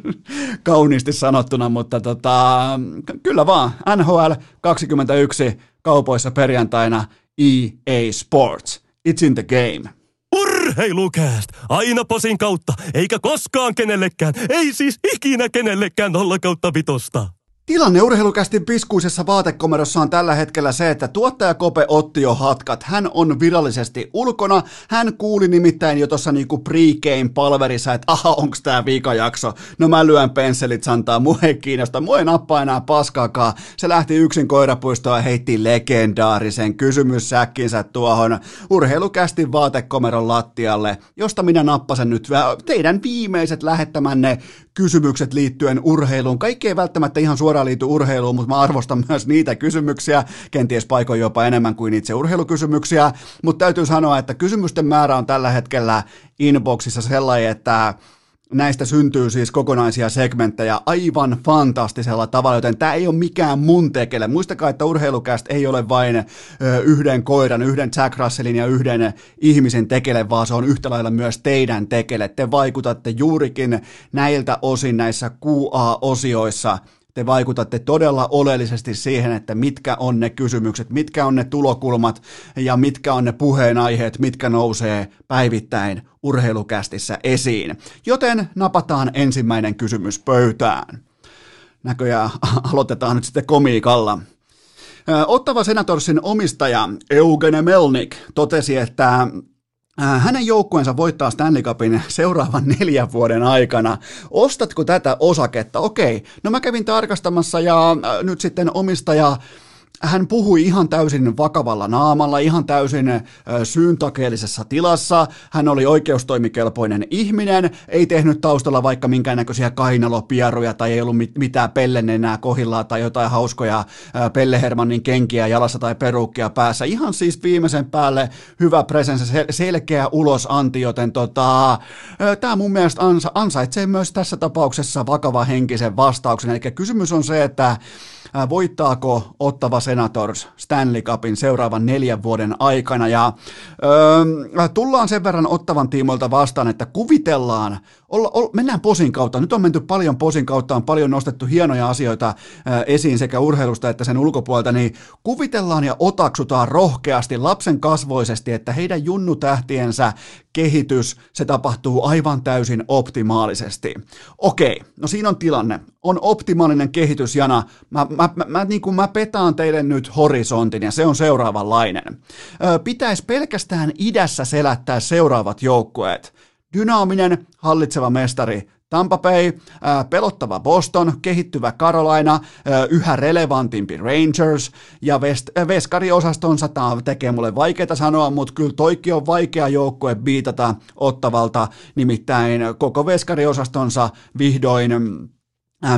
kauniisti sanottuna, mutta tota, kyllä vaan, NHL 21 kaupoissa perjantaina EA Sports, it's in the game. Urheilukääst! Aina posin kautta, eikä koskaan kenellekään, ei siis ikinä kenellekään nolla kautta vitosta. Tilanne urheilukästin piskuisessa vaatekomerossa on tällä hetkellä se, että tuottaja Kope otti jo hatkat. Hän on virallisesti ulkona. Hän kuuli nimittäin jo tuossa niinku pre-game-palverissa, että aha, onks tää viikajakso? No mä lyön pensselit santaa, mua ei kiinnosta, mua ei nappaa enää paskaakaan. Se lähti yksin koirapuistoon ja heitti legendaarisen kysymyssäkkinsä tuohon urheilukästin vaatekomeron lattialle, josta minä nappasen nyt teidän viimeiset lähettämänne kysymykset liittyen urheiluun. Kaikki ei välttämättä ihan suoraan liity urheiluun, mutta mä arvostan myös niitä kysymyksiä, kenties paikoin jopa enemmän kuin itse urheilukysymyksiä, mutta täytyy sanoa, että kysymysten määrä on tällä hetkellä inboxissa sellainen, että näistä syntyy siis kokonaisia segmenttejä aivan fantastisella tavalla, joten tämä ei ole mikään mun tekele. Muistakaa, että urheilukäst ei ole vain yhden koiran, yhden Jack Russellin ja yhden ihmisen tekele, vaan se on yhtä lailla myös teidän tekele. Te vaikutatte juurikin näiltä osin näissä QA-osioissa te vaikutatte todella oleellisesti siihen, että mitkä on ne kysymykset, mitkä on ne tulokulmat ja mitkä on ne puheenaiheet, mitkä nousee päivittäin urheilukästissä esiin. Joten napataan ensimmäinen kysymys pöytään. Näköjään aloitetaan nyt sitten komiikalla. Ottava Senatorsin omistaja Eugene Melnik totesi, että hänen joukkueensa voittaa Stanley Cupin seuraavan neljän vuoden aikana. Ostatko tätä osaketta? Okei, no mä kävin tarkastamassa ja nyt sitten omistaja hän puhui ihan täysin vakavalla naamalla, ihan täysin syyntakeellisessa tilassa. Hän oli oikeustoimikelpoinen ihminen, ei tehnyt taustalla vaikka minkäännäköisiä kainalopieruja tai ei ollut mitään pellennenää kohillaan tai jotain hauskoja Pellehermannin kenkiä jalassa tai perukkia päässä. Ihan siis viimeisen päälle hyvä presenssi, selkeä ulosanti, joten tota, tämä mun mielestä ansa, ansaitsee myös tässä tapauksessa vakava henkisen vastauksen. Eli kysymys on se, että voittaako Ottava Senators Stanley Cupin seuraavan neljän vuoden aikana. Ja öö, tullaan sen verran Ottavan tiimoilta vastaan, että kuvitellaan, olla, olla, mennään posin kautta. Nyt on menty paljon posin kautta, on paljon nostettu hienoja asioita esiin sekä urheilusta että sen ulkopuolelta, niin kuvitellaan ja otaksutaan rohkeasti lapsen kasvoisesti, että heidän junnutähtiensä kehitys, se tapahtuu aivan täysin optimaalisesti. Okei, no siinä on tilanne. On optimaalinen kehitys, Jana. Mä, mä, mä, mä, niin kuin mä petaan teille nyt horisontin ja se on seuraavanlainen. pitäisi pelkästään idässä selättää seuraavat joukkueet. Dynaaminen, hallitseva mestari. Tampa Bay, pelottava Boston, kehittyvä Carolina, yhä relevantimpi Rangers. Ja West, veskariosastonsa, tämä tekee mulle vaikeaa sanoa, mutta kyllä toikki on vaikea joukkue biitata ottavalta, nimittäin koko veskariosastonsa vihdoin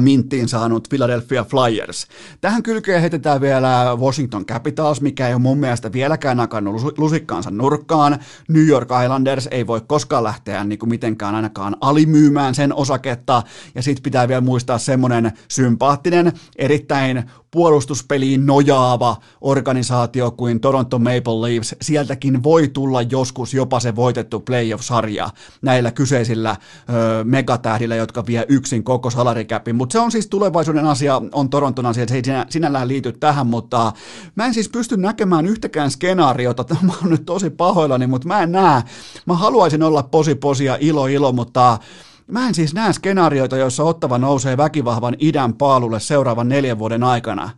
minttiin saanut Philadelphia Flyers. Tähän kylkeen heitetään vielä Washington Capitals, mikä ei ole mun mielestä vieläkään nakannut lusikkaansa nurkkaan. New York Islanders ei voi koskaan lähteä niin kuin mitenkään ainakaan alimyymään sen osaketta. Ja sitten pitää vielä muistaa semmoinen sympaattinen, erittäin puolustuspeliin nojaava organisaatio kuin Toronto Maple Leafs, sieltäkin voi tulla joskus jopa se voitettu playoff-sarja näillä kyseisillä ö, megatähdillä, jotka vie yksin koko salarikäpin. Mutta se on siis tulevaisuuden asia, on Toronton asia, se ei sinä, sinällään liity tähän, mutta mä en siis pysty näkemään yhtäkään skenaariota, mä oon nyt tosi pahoillani, mutta mä en näe, mä haluaisin olla posi posi ja ilo ilo, mutta Mä en siis näe skenaarioita, joissa Ottava nousee väkivahvan idän paalulle seuraavan neljän vuoden aikana.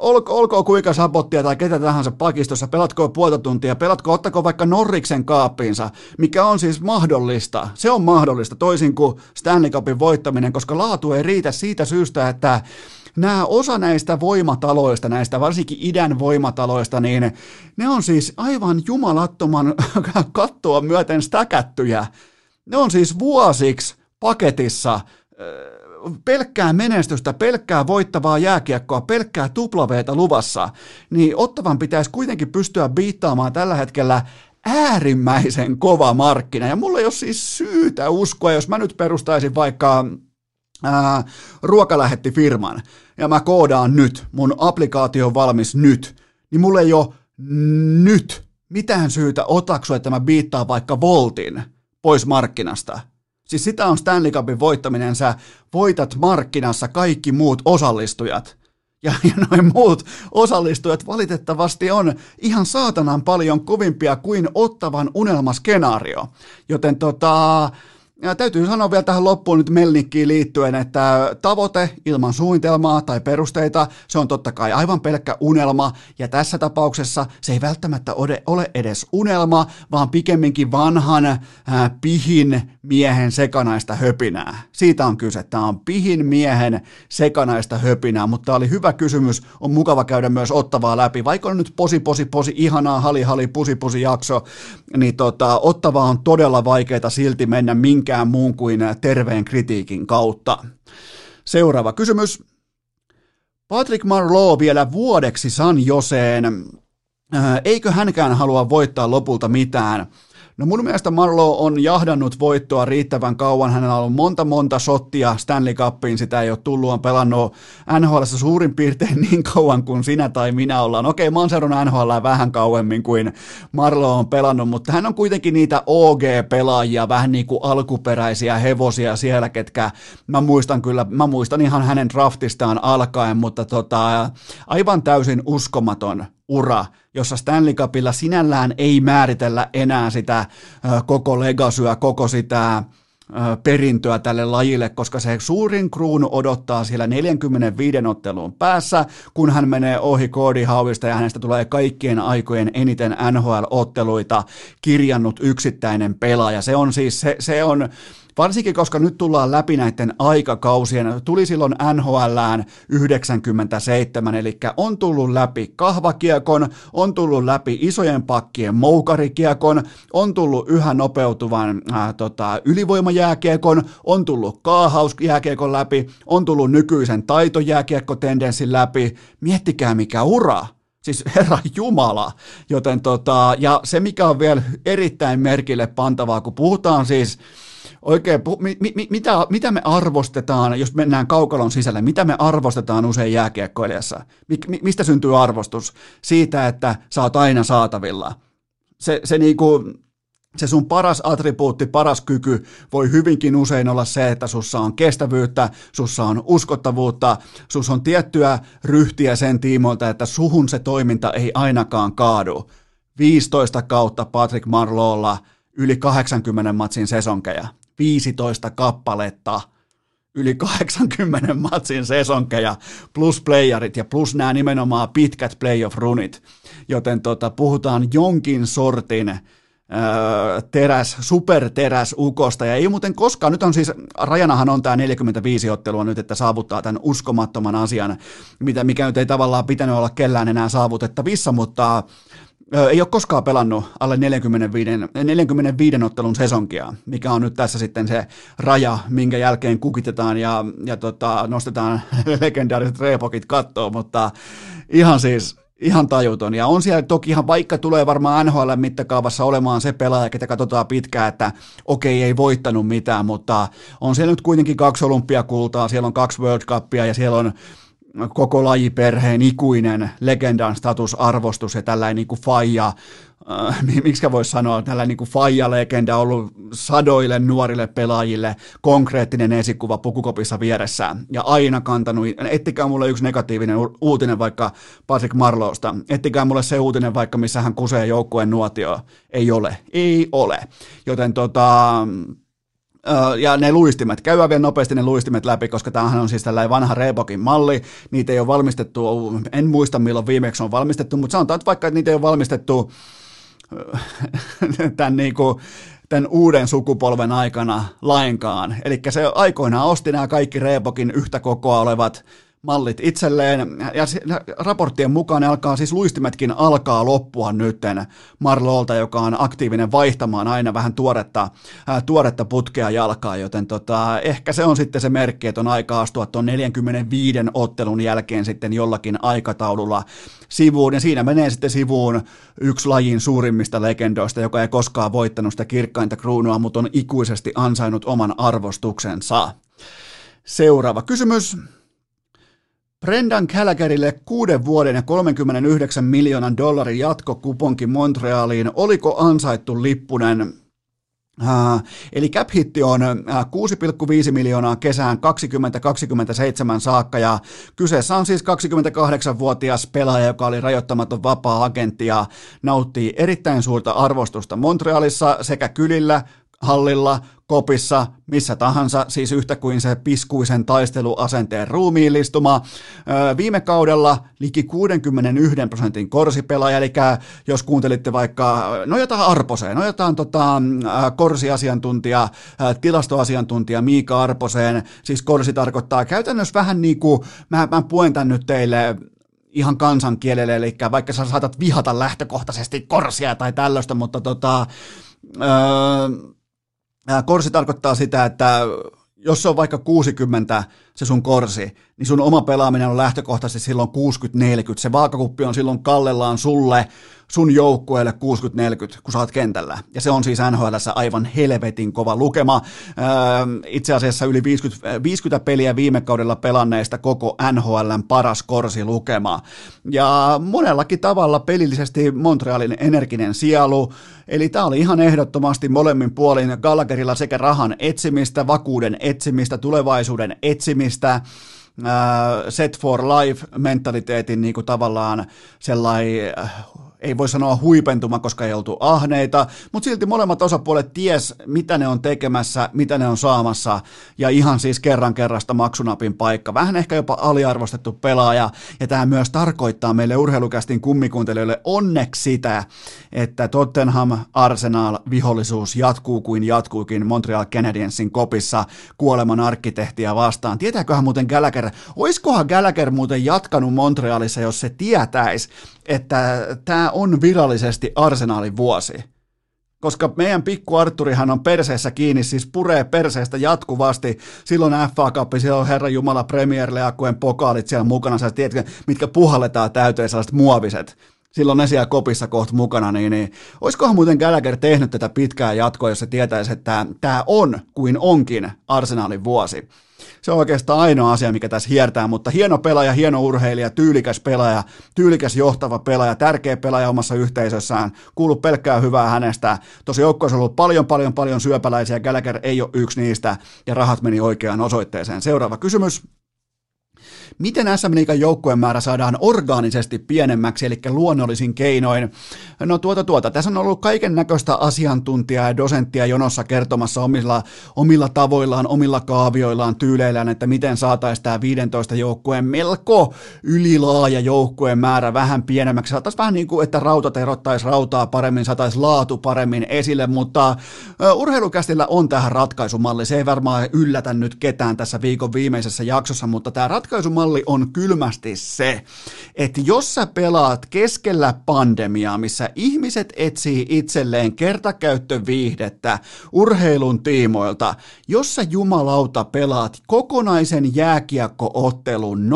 Olko, olkoon kuinka sapottia tai ketä tahansa pakistossa, pelatko puolta tuntia, pelatko, ottako vaikka Norriksen kaappiinsa, mikä on siis mahdollista. Se on mahdollista, toisin kuin Stanley Cupin voittaminen, koska laatu ei riitä siitä syystä, että nämä osa näistä voimataloista, näistä varsinkin idän voimataloista, niin ne on siis aivan jumalattoman kattoa myöten stäkättyjä. Ne on siis vuosiksi paketissa pelkkää menestystä, pelkkää voittavaa jääkiekkoa, pelkkää tuplaveeta luvassa, niin Ottavan pitäisi kuitenkin pystyä biittaamaan tällä hetkellä äärimmäisen kova markkina. Ja mulla ei ole siis syytä uskoa, jos mä nyt perustaisin vaikka ää, ruokalähettifirman ja mä koodaan nyt, mun applikaatio on valmis nyt, niin mulla ei ole nyt mitään syytä otaksua, että mä biittaan vaikka Voltin – pois markkinasta. Siis sitä on Stanley Cupin voittaminen, sä voitat markkinassa kaikki muut osallistujat. Ja, ja noin muut osallistujat valitettavasti on ihan saatanan paljon kovimpia kuin ottavan unelmaskenaario. Joten tota, ja täytyy sanoa vielä tähän loppuun nyt Melnikkiin liittyen, että tavoite ilman suunnitelmaa tai perusteita, se on totta kai aivan pelkkä unelma, ja tässä tapauksessa se ei välttämättä ole edes unelma, vaan pikemminkin vanhan äh, pihin miehen sekanaista höpinää. Siitä on kyse, tämä on pihin miehen sekanaista höpinää, mutta tämä oli hyvä kysymys, on mukava käydä myös ottavaa läpi, vaikka on nyt posi, posi, posi, ihanaa, hali, hali, pusi, pusi jakso, niin tota, ottavaa on todella vaikeaa silti mennä minkä minkään muun kuin terveen kritiikin kautta. Seuraava kysymys. Patrick Marlowe vielä vuodeksi San Joseen. Äh, eikö hänkään halua voittaa lopulta mitään? No mun mielestä Marlow on jahdannut voittoa riittävän kauan. Hänellä on monta monta shottia Stanley Cupiin, sitä ei ole tullut, on pelannut NHL suurin piirtein niin kauan kuin sinä tai minä ollaan. Okei, mä oon seurannut NHL vähän kauemmin kuin Marlow on pelannut, mutta hän on kuitenkin niitä OG-pelaajia, vähän niin kuin alkuperäisiä hevosia siellä, ketkä mä muistan kyllä, mä muistan ihan hänen draftistaan alkaen, mutta tota, aivan täysin uskomaton ura, jossa Stanley Cupilla sinällään ei määritellä enää sitä koko legasyä, koko sitä perintöä tälle lajille, koska se suurin kruunu odottaa siellä 45 otteluun päässä, kun hän menee ohi Cody Howista ja hänestä tulee kaikkien aikojen eniten NHL-otteluita kirjannut yksittäinen pelaaja. Se on siis, se, se on Varsinkin, koska nyt tullaan läpi näiden aikakausien. Tuli silloin NHLään 97, eli on tullut läpi kahvakiekon, on tullut läpi isojen pakkien moukarikiekon, on tullut yhä nopeutuvan äh, tota, ylivoimajääkiekon, on tullut kaahausjääkiekon läpi, on tullut nykyisen taitojääkiekkotendenssin läpi. Miettikää mikä ura! Siis Herra Jumala. Joten tota, ja se mikä on vielä erittäin merkille pantavaa, kun puhutaan siis oikein, mi, mi, mitä, mitä me arvostetaan, jos mennään kaukalon sisälle, mitä me arvostetaan usein jääkiekkoilijassa? Mi, mi, mistä syntyy arvostus? Siitä, että sä oot aina saatavilla. Se, se niinku, se sun paras attribuutti, paras kyky voi hyvinkin usein olla se, että sussa on kestävyyttä, sussa on uskottavuutta, sus on tiettyä ryhtiä sen tiimoilta, että suhun se toiminta ei ainakaan kaadu. 15 kautta Patrick Marlolla yli 80 matsin sesonkeja. 15 kappaletta yli 80 matsin sesonkeja, plus playerit ja plus nämä nimenomaan pitkät playoff-runit. Joten tota, puhutaan jonkin sortin öö, teräs, superteräs ukosta, ja ei muuten koskaan, nyt on siis, rajanahan on tämä 45 ottelua nyt, että saavuttaa tämän uskomattoman asian, mitä, mikä nyt ei tavallaan pitänyt olla kellään enää saavutettavissa, mutta ei ole koskaan pelannut alle 45, 45 ottelun sesonkia, mikä on nyt tässä sitten se raja, minkä jälkeen kukitetaan ja, ja tota, nostetaan legendaariset repokit kattoon, mutta ihan siis ihan tajuton. Ja on siellä toki ihan, vaikka tulee varmaan NHL mittakaavassa olemaan se pelaaja, ketä katsotaan pitkään, että okei, ei voittanut mitään, mutta on siellä nyt kuitenkin kaksi olympiakultaa, siellä on kaksi World Cupia ja siellä on koko lajiperheen ikuinen legendan statusarvostus ja tällainen niin kuin faija, äh, miksi voisi sanoa, tällainen niin kuin faija-legenda ollut sadoille nuorille pelaajille konkreettinen esikuva pukukopissa vieressään ja aina kantanut, ettikää mulle yksi negatiivinen uutinen vaikka Patrick Marlosta, ettikää mulle se uutinen vaikka missä hän kusee joukkueen nuotio, ei ole, ei ole, joten tota, ja ne luistimet, käydään vielä nopeasti ne luistimet läpi, koska tämähän on siis tällainen vanha Reebokin malli, niitä ei ole valmistettu, en muista milloin viimeksi on valmistettu, mutta sanotaan että vaikka, että niitä ei ole valmistettu tämän, niin kuin, tämän uuden sukupolven aikana lainkaan. Eli se aikoinaan osti nämä kaikki Reebokin yhtä kokoa olevat mallit itselleen, ja raporttien mukaan alkaa siis luistimetkin alkaa loppua nytten Marlolta, joka on aktiivinen vaihtamaan aina vähän tuoretta, tuoretta putkea jalkaa, joten tota, ehkä se on sitten se merkki, että on aika astua tuon 45 ottelun jälkeen sitten jollakin aikataululla sivuun, ja siinä menee sitten sivuun yksi lajin suurimmista legendoista, joka ei koskaan voittanut sitä kirkkainta kruunua, mutta on ikuisesti ansainnut oman arvostuksensa. Seuraava kysymys. Brendan Gallagherille kuuden vuoden ja 39 miljoonan dollarin jatkokuponki Montrealiin. Oliko ansaittu lippunen? Uh, eli cap on uh, 6,5 miljoonaa kesään 2027 saakka ja kyseessä on siis 28-vuotias pelaaja, joka oli rajoittamaton vapaa-agentti ja nauttii erittäin suurta arvostusta Montrealissa sekä kylillä, hallilla, kopissa, missä tahansa, siis yhtä kuin se piskuisen taisteluasenteen ruumiillistuma. Viime kaudella liki 61 prosentin korsipelaaja, eli jos kuuntelitte vaikka, no jotain Arposeen, no jotain tota, korsiasiantuntija, tilastoasiantuntija Miika Arposeen, siis korsi tarkoittaa käytännössä vähän niin kuin, mä, mä puen tämän nyt teille ihan kansankielelle, eli vaikka sä saatat vihata lähtökohtaisesti korsia tai tällaista, mutta tota, öö, Korsi tarkoittaa sitä, että jos on vaikka 60 se sun korsi, niin sun oma pelaaminen on lähtökohtaisesti silloin 60-40. Se vaakakuppi on silloin kallellaan sulle, sun joukkueelle 60-40, kun sä oot kentällä. Ja se on siis NHL aivan helvetin kova lukema. Öö, itse asiassa yli 50, 50 peliä viime kaudella pelanneista koko NHLn paras korsi lukema. Ja monellakin tavalla pelillisesti Montrealin energinen sielu. Eli tämä oli ihan ehdottomasti molemmin puolin Gallagherilla sekä rahan etsimistä, vakuuden etsimistä, tulevaisuuden etsimistä, set for life mentaliteetin niin kuin tavallaan sellainen ei voi sanoa huipentuma, koska ei oltu ahneita, mutta silti molemmat osapuolet ties, mitä ne on tekemässä, mitä ne on saamassa, ja ihan siis kerran kerrasta maksunapin paikka. Vähän ehkä jopa aliarvostettu pelaaja, ja tämä myös tarkoittaa meille urheilukästin kummikuuntelijoille onneksi sitä, että Tottenham Arsenal vihollisuus jatkuu kuin jatkuukin Montreal Canadiensin kopissa kuoleman arkkitehtiä vastaan. Tietääköhän muuten Gallagher, oiskohan Gallagher muuten jatkanut Montrealissa, jos se tietäisi, että tämä on virallisesti arsenaalin vuosi. Koska meidän pikku Arturihan on perseessä kiinni, siis puree perseestä jatkuvasti. Silloin FA Cup, siellä on Herra Jumala Premier Leagueen pokaalit siellä mukana, sä tiedät, mitkä puhalletaan täyteen sellaiset muoviset silloin ne siellä kopissa kohta mukana, niin, niin olisikohan muuten Gallagher tehnyt tätä pitkää jatkoa, jos se tietäisi, että tämä on kuin onkin arsenaalin vuosi. Se on oikeastaan ainoa asia, mikä tässä hiertää, mutta hieno pelaaja, hieno urheilija, tyylikäs pelaaja, tyylikäs johtava pelaaja, tärkeä pelaaja omassa yhteisössään, kuuluu pelkkää hyvää hänestä. Tosi joukkueessa on ollut paljon, paljon, paljon syöpäläisiä, Gallagher ei ole yksi niistä, ja rahat meni oikeaan osoitteeseen. Seuraava kysymys. Miten SM Liigan joukkueen määrä saadaan orgaanisesti pienemmäksi, eli luonnollisin keinoin? No tuota tuota, tässä on ollut kaiken näköistä asiantuntijaa ja dosenttia jonossa kertomassa omilla, omilla tavoillaan, omilla kaavioillaan, tyyleillään, että miten saataisiin tämä 15 joukkueen melko ylilaaja joukkueen määrä vähän pienemmäksi. Saataisiin vähän niin kuin, että rautat erottaisi rautaa paremmin, saataisiin laatu paremmin esille, mutta urheilukästillä on tähän ratkaisumalli. Se ei varmaan yllätä nyt ketään tässä viikon viimeisessä jaksossa, mutta tämä ratkaisumalli malli on kylmästi se, että jos sä pelaat keskellä pandemiaa, missä ihmiset etsii itselleen kertakäyttöviihdettä urheilun tiimoilta, jos sä jumalauta pelaat kokonaisen jääkiekkoottelun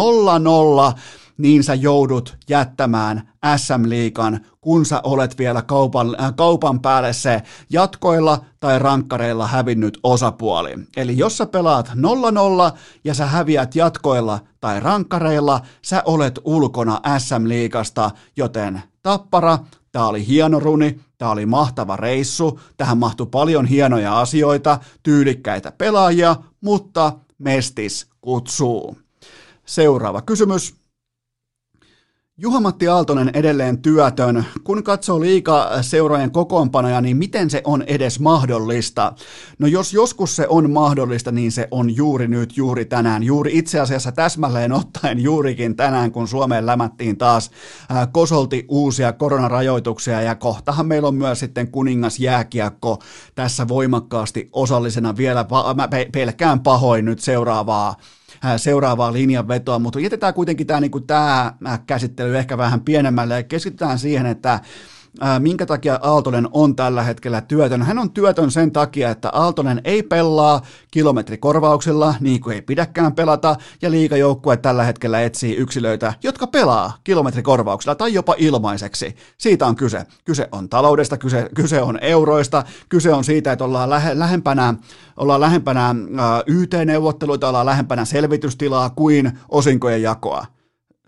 0-0, niin sä joudut jättämään SM-liikan, kun sä olet vielä kaupan, äh, kaupan päälle se jatkoilla tai rankkareilla hävinnyt osapuoli. Eli jos sä pelaat 0-0 ja sä häviät jatkoilla tai rankkareilla, sä olet ulkona SM-liikasta, joten tappara, Tämä oli hieno runi, tämä oli mahtava reissu, tähän mahtui paljon hienoja asioita, tyylikkäitä pelaajia, mutta mestis kutsuu. Seuraava kysymys. Juha-Matti Aaltonen edelleen työtön. Kun katsoo liikaa seurojen kokoonpanoja, niin miten se on edes mahdollista? No jos joskus se on mahdollista, niin se on juuri nyt, juuri tänään. Juuri itse asiassa täsmälleen ottaen juurikin tänään, kun Suomeen lämättiin taas ää, kosolti uusia koronarajoituksia ja kohtahan meillä on myös sitten kuningas jääkiekko tässä voimakkaasti osallisena vielä. Mä pelkään pahoin nyt seuraavaa seuraavaa linjanvetoa, mutta jätetään kuitenkin tämä, niin kuin tämä käsittely ehkä vähän pienemmälle ja keskitytään siihen, että minkä takia Aaltonen on tällä hetkellä työtön. Hän on työtön sen takia, että Aaltonen ei pelaa kilometrikorvauksilla, niin kuin ei pidäkään pelata, ja liikajoukkue tällä hetkellä etsii yksilöitä, jotka pelaa kilometrikorvauksilla tai jopa ilmaiseksi. Siitä on kyse. Kyse on taloudesta, kyse, kyse on euroista, kyse on siitä, että ollaan lähe, lähempänä, ollaan lähempänä äh, YT-neuvotteluita, ollaan lähempänä selvitystilaa kuin osinkojen jakoa.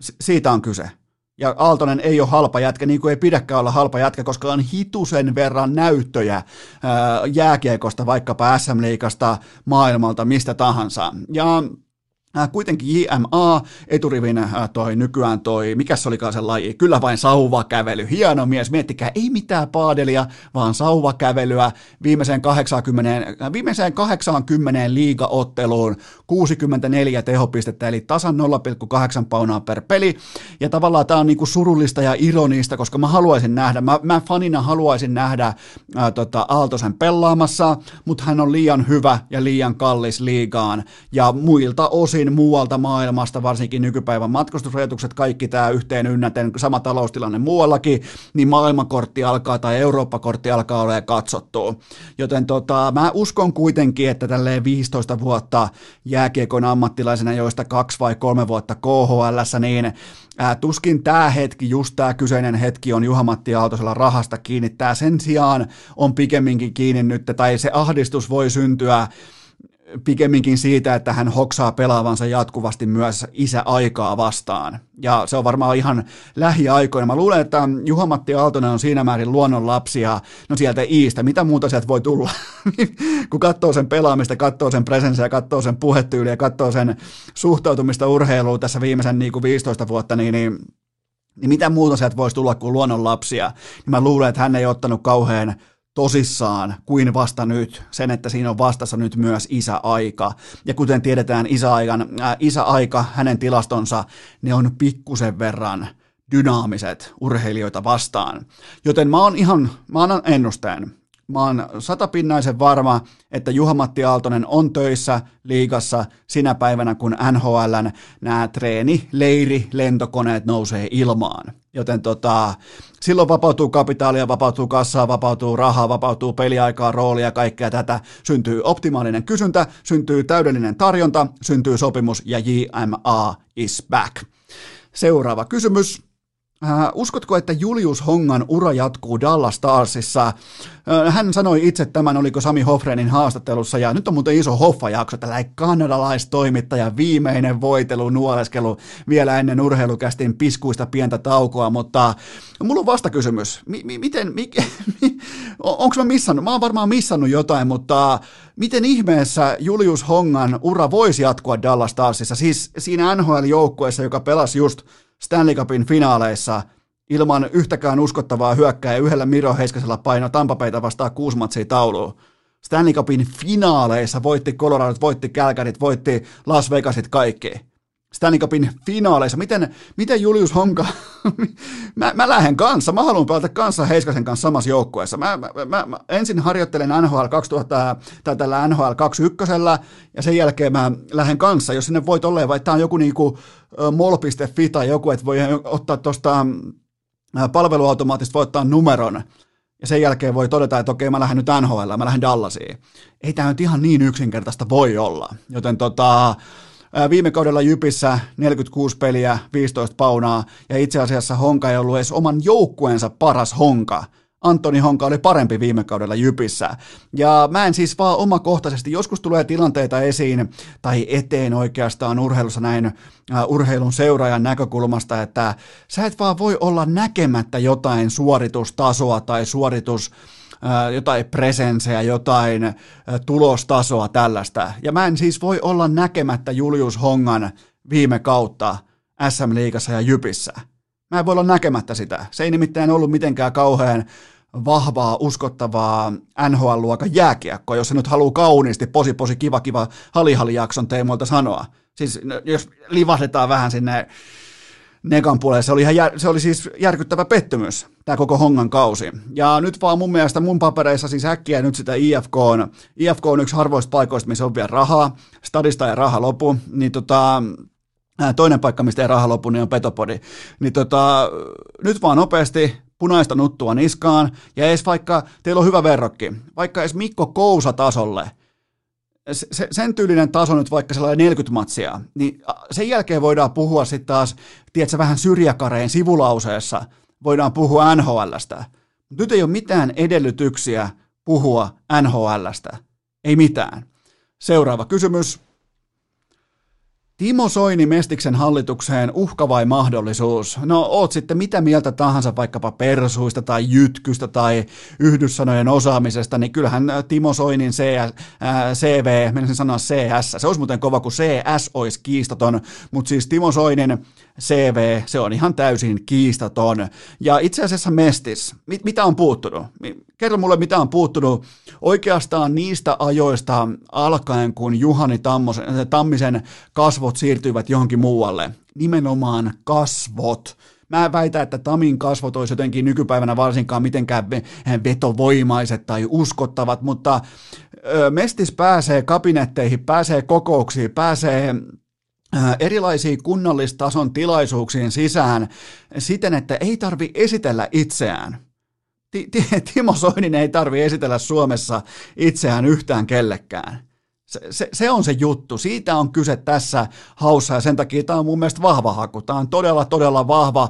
S- siitä on kyse. Ja Aaltonen ei ole halpa jätkä, niin kuin ei pidäkään olla halpa jätkä, koska on hitusen verran näyttöjä ää, jääkiekosta, vaikkapa SM-liikasta, maailmalta, mistä tahansa. Ja kuitenkin JMA, eturivin äh, toi nykyään toi, mikä se olikaan se laji, kyllä vain sauvakävely, hieno mies, miettikää, ei mitään paadelia, vaan sauvakävelyä viimeiseen 80, viimeiseen 80 liigaotteluun, 64 tehopistettä, eli tasan 0,8 paunaa per peli, ja tavallaan tämä on niinku surullista ja ironista, koska mä haluaisin nähdä, mä, mä fanina haluaisin nähdä ää, tota, Aaltosen pelaamassa, mutta hän on liian hyvä ja liian kallis liigaan, ja muilta osin osin muualta maailmasta, varsinkin nykypäivän matkustusrajoitukset, kaikki tämä yhteen ynnäten, sama taloustilanne muuallakin, niin maailmankortti alkaa tai Eurooppa-kortti alkaa olla katsottu. Joten tota, mä uskon kuitenkin, että tälleen 15 vuotta jääkiekon ammattilaisena, joista kaksi vai kolme vuotta KHL, niin Ää, tuskin tämä hetki, just tämä kyseinen hetki on Juha-Matti Aaltosella rahasta kiinni. Tämä sen sijaan on pikemminkin kiinni nyt, tai se ahdistus voi syntyä pikemminkin siitä, että hän hoksaa pelaavansa jatkuvasti myös isäaikaa vastaan. Ja se on varmaan ihan lähiaikoina. Mä luulen, että Juha-Matti Aaltonen on siinä määrin luonnonlapsia, no sieltä Iistä, mitä muuta sieltä voi tulla, kun katsoo sen pelaamista, katsoo sen presenssiä, katsoo sen puhetyyliä, katsoo sen suhtautumista urheiluun tässä viimeisen niin kuin 15 vuotta, niin, niin niin mitä muuta sieltä voisi tulla kuin luonnonlapsia, niin mä luulen, että hän ei ottanut kauhean tosissaan kuin vasta nyt, sen, että siinä on vastassa nyt myös isäaika. Ja kuten tiedetään, isäaikan, äh, isäaika, hänen tilastonsa, ne on pikkusen verran dynaamiset urheilijoita vastaan. Joten mä oon ihan, mä annan ennusteen. Mä oon satapinnaisen varma, että Juha-Matti Aaltonen on töissä liigassa sinä päivänä, kun NHLn nämä treeni, leiri, lentokoneet nousee ilmaan. Joten tota, silloin vapautuu kapitaalia, vapautuu kassaa, vapautuu rahaa, vapautuu peliaikaa, roolia, kaikkea tätä. Syntyy optimaalinen kysyntä, syntyy täydellinen tarjonta, syntyy sopimus ja JMA is back. Seuraava kysymys. Äh, uskotko, että Julius Hongan ura jatkuu Dallas Starsissa? Äh, hän sanoi itse tämän, oliko Sami Hoffrenin haastattelussa, ja nyt on muuten iso Hoffa-jakso, tällä kanadalaistoimittaja, viimeinen voitelu, nuoleskelu vielä ennen urheilukästin piskuista pientä taukoa, mutta mulla on vastakysymys. M- miten, mi- onko mä missannut? Mä oon varmaan missannut jotain, mutta miten ihmeessä Julius Hongan ura voisi jatkua Dallas Starsissa, siis siinä NHL-joukkueessa, joka pelasi just Stanley Cupin finaaleissa ilman yhtäkään uskottavaa hyökkää yhdellä Miro Heiskasella paino Tampapeita vastaan kuusi matsia tauluun. Stanley Cupin finaaleissa voitti Coloradot, voitti Calgaryt, voitti Las Vegasit kaikki. Stanley Cupin finaaleissa. Miten, miten Julius Honka, mä, mä lähden kanssa, mä haluan pelata kanssa Heiskasen kanssa samassa joukkueessa. Mä, mä, mä, mä, ensin harjoittelen NHL 2000, tai tällä NHL 21 ja sen jälkeen mä lähden kanssa, jos sinne voit olla, vai tämä on joku niinku mol.fi tai joku, että voi ottaa tuosta palveluautomaattista voittaa numeron, ja sen jälkeen voi todeta, että okei, mä lähden nyt NHL, mä lähden Dallasiin. Ei tämä nyt ihan niin yksinkertaista voi olla. Joten tota, Viime kaudella Jypissä 46 peliä, 15 paunaa, ja itse asiassa Honka ei ollut edes oman joukkueensa paras Honka. Antoni Honka oli parempi viime kaudella Jypissä. Ja mä en siis vaan omakohtaisesti, joskus tulee tilanteita esiin tai eteen oikeastaan urheilussa näin uh, urheilun seuraajan näkökulmasta, että sä et vaan voi olla näkemättä jotain suoritustasoa tai suoritus jotain presenseä, jotain tulostasoa tällaista. Ja mä en siis voi olla näkemättä Julius Hongan viime kautta SM-liigassa ja Jypissä. Mä en voi olla näkemättä sitä. Se ei nimittäin ollut mitenkään kauhean vahvaa, uskottavaa NHL-luokan jääkiekkoa, jos se nyt haluaa kauniisti, posi, posi, kiva, kiva, halihalijakson teemoilta sanoa. Siis jos livahdetaan vähän sinne Negan puolelle. Se oli, ihan jär, se oli siis järkyttävä pettymys, tämä koko Hongan kausi. Ja nyt vaan mun mielestä mun papereissa siis äkkiä nyt sitä IFK on, IFK on yksi harvoista paikoista, missä on vielä rahaa, stadista ja raha lopu, niin tota, toinen paikka, mistä ei raha lopu, niin on Petopodi. Niin tota, nyt vaan nopeasti, punaista nuttua niskaan, ja edes vaikka, teillä on hyvä verrokki, vaikka edes Mikko Kousa tasolle, se, sen tyylinen taso nyt vaikka sellainen 40 matsia, niin sen jälkeen voidaan puhua sitten taas, tiedätkö, vähän syrjäkareen sivulauseessa, voidaan puhua NHLstä. Nyt ei ole mitään edellytyksiä puhua NHLstä. Ei mitään. Seuraava kysymys. Timo Soini Mestiksen hallitukseen uhka vai mahdollisuus? No oot sitten mitä mieltä tahansa vaikkapa persuista tai jytkystä tai yhdyssanojen osaamisesta, niin kyllähän Timo Soinin CS, ää, CV, menisin sanoa CS, se olisi muuten kova, kun CS olisi kiistaton, mutta siis Timo Soinin CV, se on ihan täysin kiistaton. Ja itse asiassa Mestis, mit, mitä on puuttunut? Kerro mulle, mitä on puuttunut oikeastaan niistä ajoista alkaen, kun Juhani Tammosen, Tammisen kasvot siirtyivät johonkin muualle. Nimenomaan kasvot. Mä väitän, että Tamin kasvot olisi jotenkin nykypäivänä varsinkaan mitenkään vetovoimaiset tai uskottavat, mutta Mestis pääsee kabinetteihin, pääsee kokouksiin, pääsee erilaisiin kunnallistason tilaisuuksiin sisään siten, että ei tarvi esitellä itseään. Timo Soinin ei tarvi esitellä Suomessa itseään yhtään kellekään. Se, se, se on se juttu. Siitä on kyse tässä haussa ja sen takia tämä on mun mielestä vahva haku. Tämä on todella, todella vahva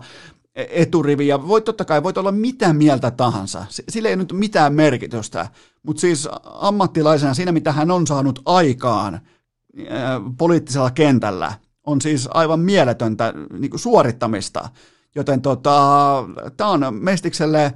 eturivi, ja voit totta kai voit olla mitä mieltä tahansa. Sillä ei nyt mitään merkitystä, mutta siis ammattilaisena siinä, mitä hän on saanut aikaan poliittisella kentällä, on siis aivan mieletöntä niin kuin suorittamista. Joten tota, tämä on Mestikselle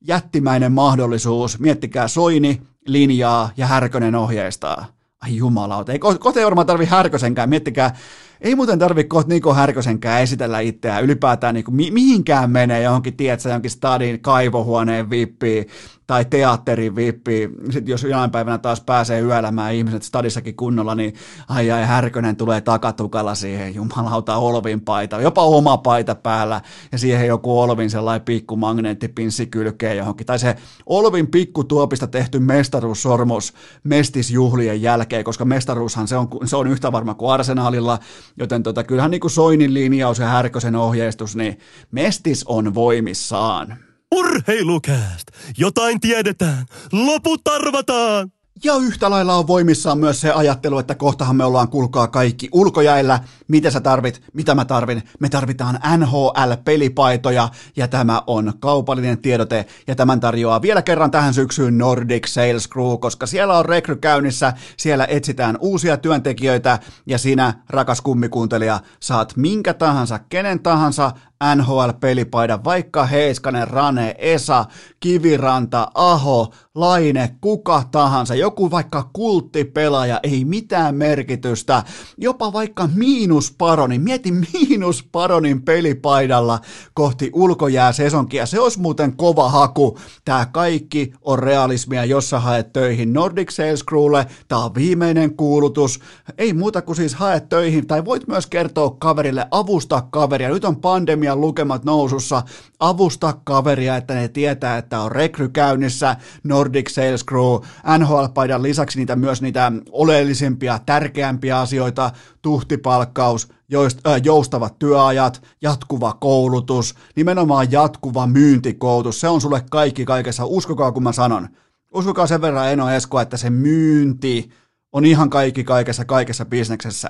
jättimäinen mahdollisuus. Miettikää Soini, linjaa ja Härkönen ohjeistaa. Ai jumalauta, ei kohta ei varmaan tarvi Härkösenkään, miettikää ei muuten tarvitse kohta Niko Härkösenkään esitellä itseään ylipäätään niin kuin mi- mihinkään menee johonkin, tiedätkö, johonkin stadin kaivohuoneen vippiin tai teatterin vippi. Sitten jos jonain päivänä taas pääsee yöelämään ihmiset stadissakin kunnolla, niin ai ai Härkönen tulee takatukalla siihen, jumalauta Olvin paita, jopa oma paita päällä ja siihen joku Olvin sellainen pikku magneettipinssi kylkee johonkin. Tai se Olvin pikkutuopista tehty mestaruussormus mestisjuhlien jälkeen, koska mestaruushan se on, se on yhtä varma kuin arsenaalilla, joten tota, kyllähän niin kuin Soinin linjaus ja Härkösen ohjeistus, niin mestis on voimissaan. Urheilukääst! Jotain tiedetään, loput arvataan! Ja yhtä lailla on voimissaan myös se ajattelu, että kohtahan me ollaan kulkaa kaikki ulkojäillä. Mitä sä tarvit? Mitä mä tarvin? Me tarvitaan NHL-pelipaitoja ja tämä on kaupallinen tiedote ja tämän tarjoaa vielä kerran tähän syksyyn Nordic Sales Crew, koska siellä on rekry käynnissä, siellä etsitään uusia työntekijöitä ja sinä, rakas kummikuuntelija, saat minkä tahansa, kenen tahansa NHL-pelipaidan, vaikka Heiskanen, Rane, Esa, Kiviranta, Aho, Laine, kuka tahansa, joku vaikka kulttipelaaja, ei mitään merkitystä, jopa vaikka miinusparoni, mieti miinusparonin pelipaidalla kohti ulkojää sesonkia, se olisi muuten kova haku, tämä kaikki on realismia, jos sä haet töihin Nordic Sales Crewlle, tämä on viimeinen kuulutus, ei muuta kuin siis haet töihin, tai voit myös kertoa kaverille, avustaa kaveria, nyt on pandemia lukemat nousussa, avusta kaveria, että ne tietää, että on rekry käynnissä, Nordic Sales Crew, NHL-paidan lisäksi niitä myös niitä oleellisimpia, tärkeämpiä asioita, tuhtipalkkaus, äh, joustavat työajat, jatkuva koulutus, nimenomaan jatkuva myyntikoulutus, se on sulle kaikki kaikessa, uskokaa kun mä sanon. Uskokaa sen verran Eno Esko, että se myynti, on ihan kaikki kaikessa, kaikessa bisneksessä.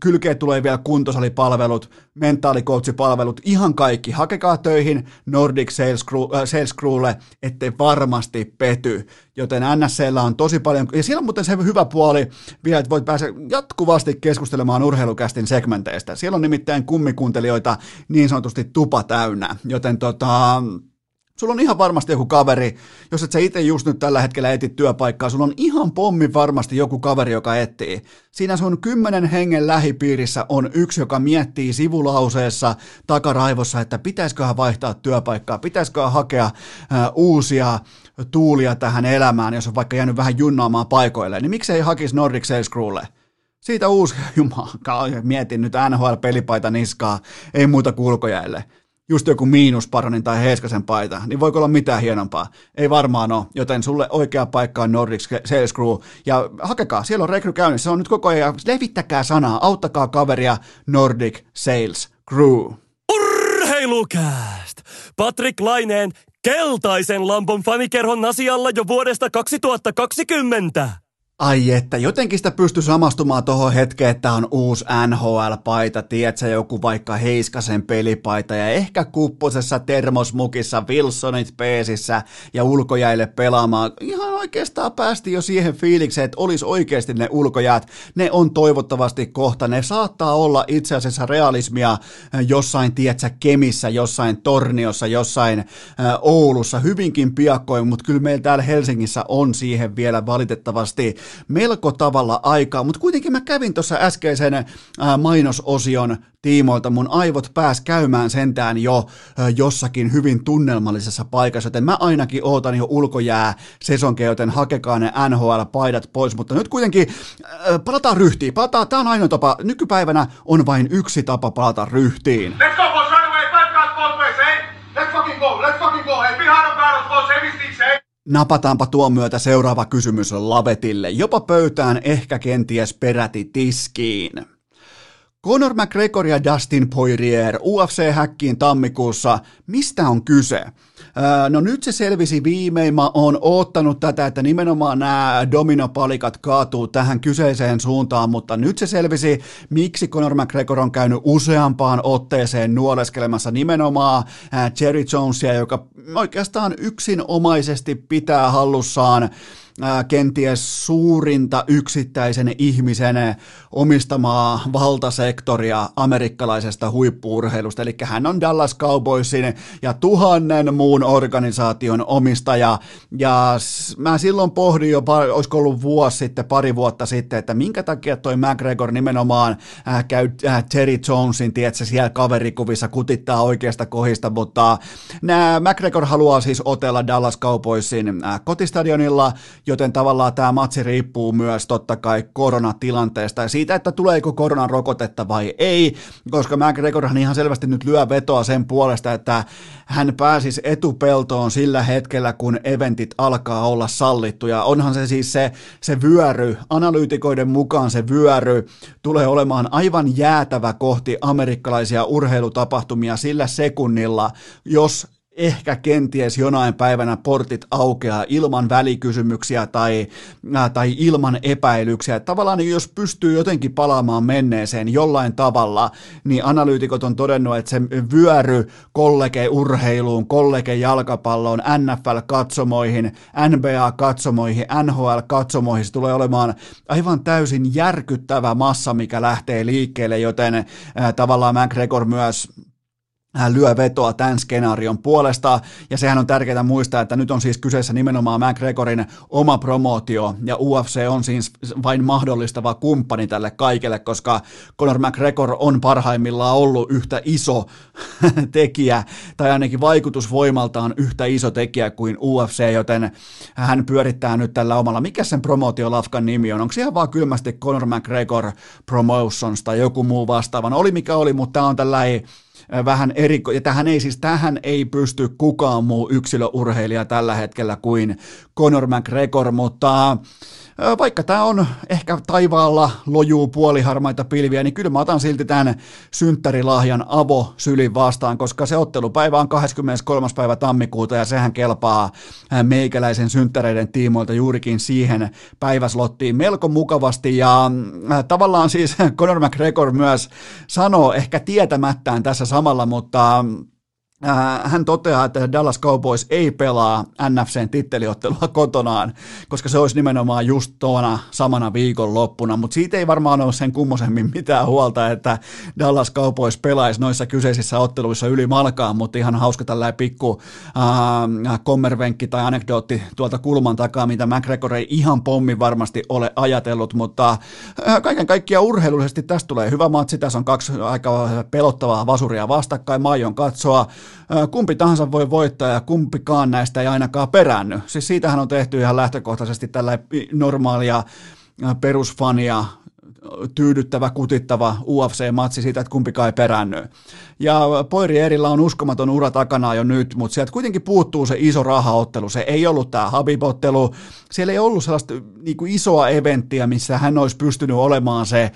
Kylkeet tulee vielä kuntosalipalvelut, mentaalikoutsipalvelut, ihan kaikki. Hakekaa töihin Nordic Sales, Crew, äh, Sales Crewlle, ettei varmasti pety. Joten NSCllä on tosi paljon, ja siellä on muuten se hyvä puoli vielä, että voit päästä jatkuvasti keskustelemaan urheilukästin segmenteistä. Siellä on nimittäin kummikuuntelijoita niin sanotusti tupa täynnä, joten tota, Sulla on ihan varmasti joku kaveri, jos et sä itse just nyt tällä hetkellä etit työpaikkaa, sulla on ihan pommi varmasti joku kaveri, joka etsii. Siinä sun kymmenen hengen lähipiirissä on yksi, joka miettii sivulauseessa takaraivossa, että pitäisiköhän vaihtaa työpaikkaa, pitäisiköhän hakea äh, uusia tuulia tähän elämään, jos on vaikka jäänyt vähän junnaamaan paikoille, niin miksei hakisi Nordic Sales Crewlle? Siitä uusi, jumala, mietin nyt NHL-pelipaita niskaa, ei muuta kulkojäille just joku miinusparonin tai Heiskasen paita, niin voiko olla mitään hienompaa? Ei varmaan ole, joten sulle oikea paikka on Nordic Sales Crew, ja hakekaa, siellä on rekry käynnissä, se on nyt koko ajan, levittäkää sanaa, auttakaa kaveria Nordic Sales Crew. Urheilukääst! Patrick Laineen keltaisen lampon fanikerhon asialla jo vuodesta 2020. Ai että, jotenkin sitä pystyy samastumaan tuohon hetkeen, että on uusi NHL-paita, tiedätkö, joku vaikka Heiskasen pelipaita ja ehkä kupposessa termosmukissa, Wilsonit peesissä ja ulkojäille pelaamaan. Ihan oikeastaan päästi jo siihen fiilikseen, että olisi oikeasti ne ulkojäät. Ne on toivottavasti kohta. Ne saattaa olla itse asiassa realismia jossain, tiedätkö, Kemissä, jossain Torniossa, jossain äh, Oulussa, hyvinkin piakkoin, mutta kyllä meillä täällä Helsingissä on siihen vielä valitettavasti melko tavalla aikaa, mutta kuitenkin mä kävin tuossa äskeisen ää, mainososion tiimoilta, mun aivot pääs käymään sentään jo ää, jossakin hyvin tunnelmallisessa paikassa, joten mä ainakin ootan jo ulkojää sesonkeja, joten hakekaa ne NHL-paidat pois, mutta nyt kuitenkin ää, palataan ryhtiin, palataan, tää on ainoa tapa, nykypäivänä on vain yksi tapa palata ryhtiin. Let's go, Napataanpa tuon myötä seuraava kysymys Lavetille, jopa pöytään, ehkä kenties peräti tiskiin. Conor McGregor ja Dustin Poirier UFC-häkkiin tammikuussa. Mistä on kyse? No nyt se selvisi viimein. Mä oon oottanut tätä, että nimenomaan nämä dominopalikat kaatuu tähän kyseiseen suuntaan, mutta nyt se selvisi, miksi Conor McGregor on käynyt useampaan otteeseen nuoleskelemassa nimenomaan Jerry Jonesia, joka oikeastaan yksinomaisesti pitää hallussaan kenties suurinta yksittäisen ihmisen omistamaa valtasektoria amerikkalaisesta huippuurheilusta, eli hän on Dallas Cowboysin ja tuhannen muun organisaation omistaja, ja mä silloin pohdin jo, olisiko ollut vuosi sitten, pari vuotta sitten, että minkä takia toi McGregor nimenomaan äh, käy äh, Terry Jonesin, tiedätkö, siellä kaverikuvissa kutittaa oikeasta kohista, mutta nämä McGregor haluaa siis otella Dallas Cowboysin äh, kotistadionilla, joten tavallaan tämä matsi riippuu myös totta kai koronatilanteesta ja siitä, että tuleeko koronan rokotetta vai ei, koska McGregorhan ihan selvästi nyt lyö vetoa sen puolesta, että hän pääsisi etupeltoon sillä hetkellä, kun eventit alkaa olla sallittuja. Onhan se siis se, se vyöry, analyytikoiden mukaan se vyöry tulee olemaan aivan jäätävä kohti amerikkalaisia urheilutapahtumia sillä sekunnilla, jos ehkä kenties jonain päivänä portit aukeaa ilman välikysymyksiä tai, äh, tai ilman epäilyksiä. Tavallaan jos pystyy jotenkin palaamaan menneeseen jollain tavalla, niin analyytikot on todennut, että se vyöry kollege-urheiluun, kollege-jalkapalloon, NFL-katsomoihin, NBA-katsomoihin, NHL-katsomoihin, se tulee olemaan aivan täysin järkyttävä massa, mikä lähtee liikkeelle, joten äh, tavallaan McGregor myös lyö vetoa tämän skenaarion puolesta, ja sehän on tärkeää muistaa, että nyt on siis kyseessä nimenomaan McGregorin oma promootio, ja UFC on siis vain mahdollistava kumppani tälle kaikelle, koska Conor McGregor on parhaimmillaan ollut yhtä iso tekijä, tai ainakin vaikutusvoimaltaan yhtä iso tekijä kuin UFC, joten hän pyörittää nyt tällä omalla, mikä sen promootiolafkan nimi on, onko se ihan vaan kylmästi Conor McGregor Promotions tai joku muu vastaavan, oli mikä oli, mutta tämä on tällainen vähän eri, ja tähän ei siis, tähän ei pysty kukaan muu yksilöurheilija tällä hetkellä kuin Conor McGregor, mutta vaikka tämä on ehkä taivaalla lojuu puoliharmaita pilviä, niin kyllä mä otan silti tämän synttärilahjan avo sylin vastaan, koska se ottelupäivä on 23. päivä tammikuuta ja sehän kelpaa meikäläisen synttäreiden tiimoilta juurikin siihen päiväslottiin melko mukavasti ja tavallaan siis Conor McGregor myös sanoo ehkä tietämättään tässä samalla, mutta hän toteaa, että Dallas Cowboys ei pelaa NFCn titteliottelua kotonaan, koska se olisi nimenomaan just tuona samana viikonloppuna, mutta siitä ei varmaan ole sen kummosemmin mitään huolta, että Dallas Cowboys pelaisi noissa kyseisissä otteluissa yli malkaan, mutta ihan hauska tällainen pikku äh, kommervenkki tai anekdootti tuolta kulman takaa, mitä McGregor ei ihan pommi varmasti ole ajatellut, mutta äh, kaiken kaikkiaan urheilullisesti tästä tulee hyvä matsi, tässä on kaksi aika pelottavaa vasuria vastakkain, Maion katsoa, kumpi tahansa voi voittaa ja kumpikaan näistä ei ainakaan peräänny. Siis siitähän on tehty ihan lähtökohtaisesti tällä normaalia perusfania tyydyttävä, kutittava UFC-matsi siitä, että kumpikaan ei peränny. Ja Poirierillä on uskomaton ura takana jo nyt, mutta sieltä kuitenkin puuttuu se iso rahaottelu. Se ei ollut tämä Habibottelu. Siellä ei ollut sellaista niin kuin isoa eventtiä, missä hän olisi pystynyt olemaan se eh,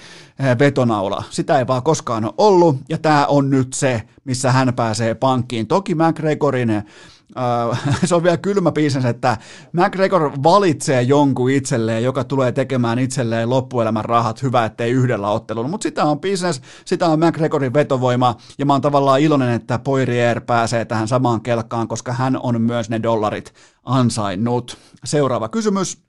vetonaula. Sitä ei vaan koskaan ole ollut, ja tämä on nyt se, missä hän pääsee pankkiin. Toki McGregorin se on vielä kylmä biisens, että McGregor valitsee jonkun itselleen, joka tulee tekemään itselleen loppuelämän rahat, hyvä ettei yhdellä ottelulla, mutta sitä on business, sitä on McGregorin vetovoima, ja mä oon tavallaan iloinen, että Poirier pääsee tähän samaan kelkkaan, koska hän on myös ne dollarit ansainnut. Seuraava kysymys.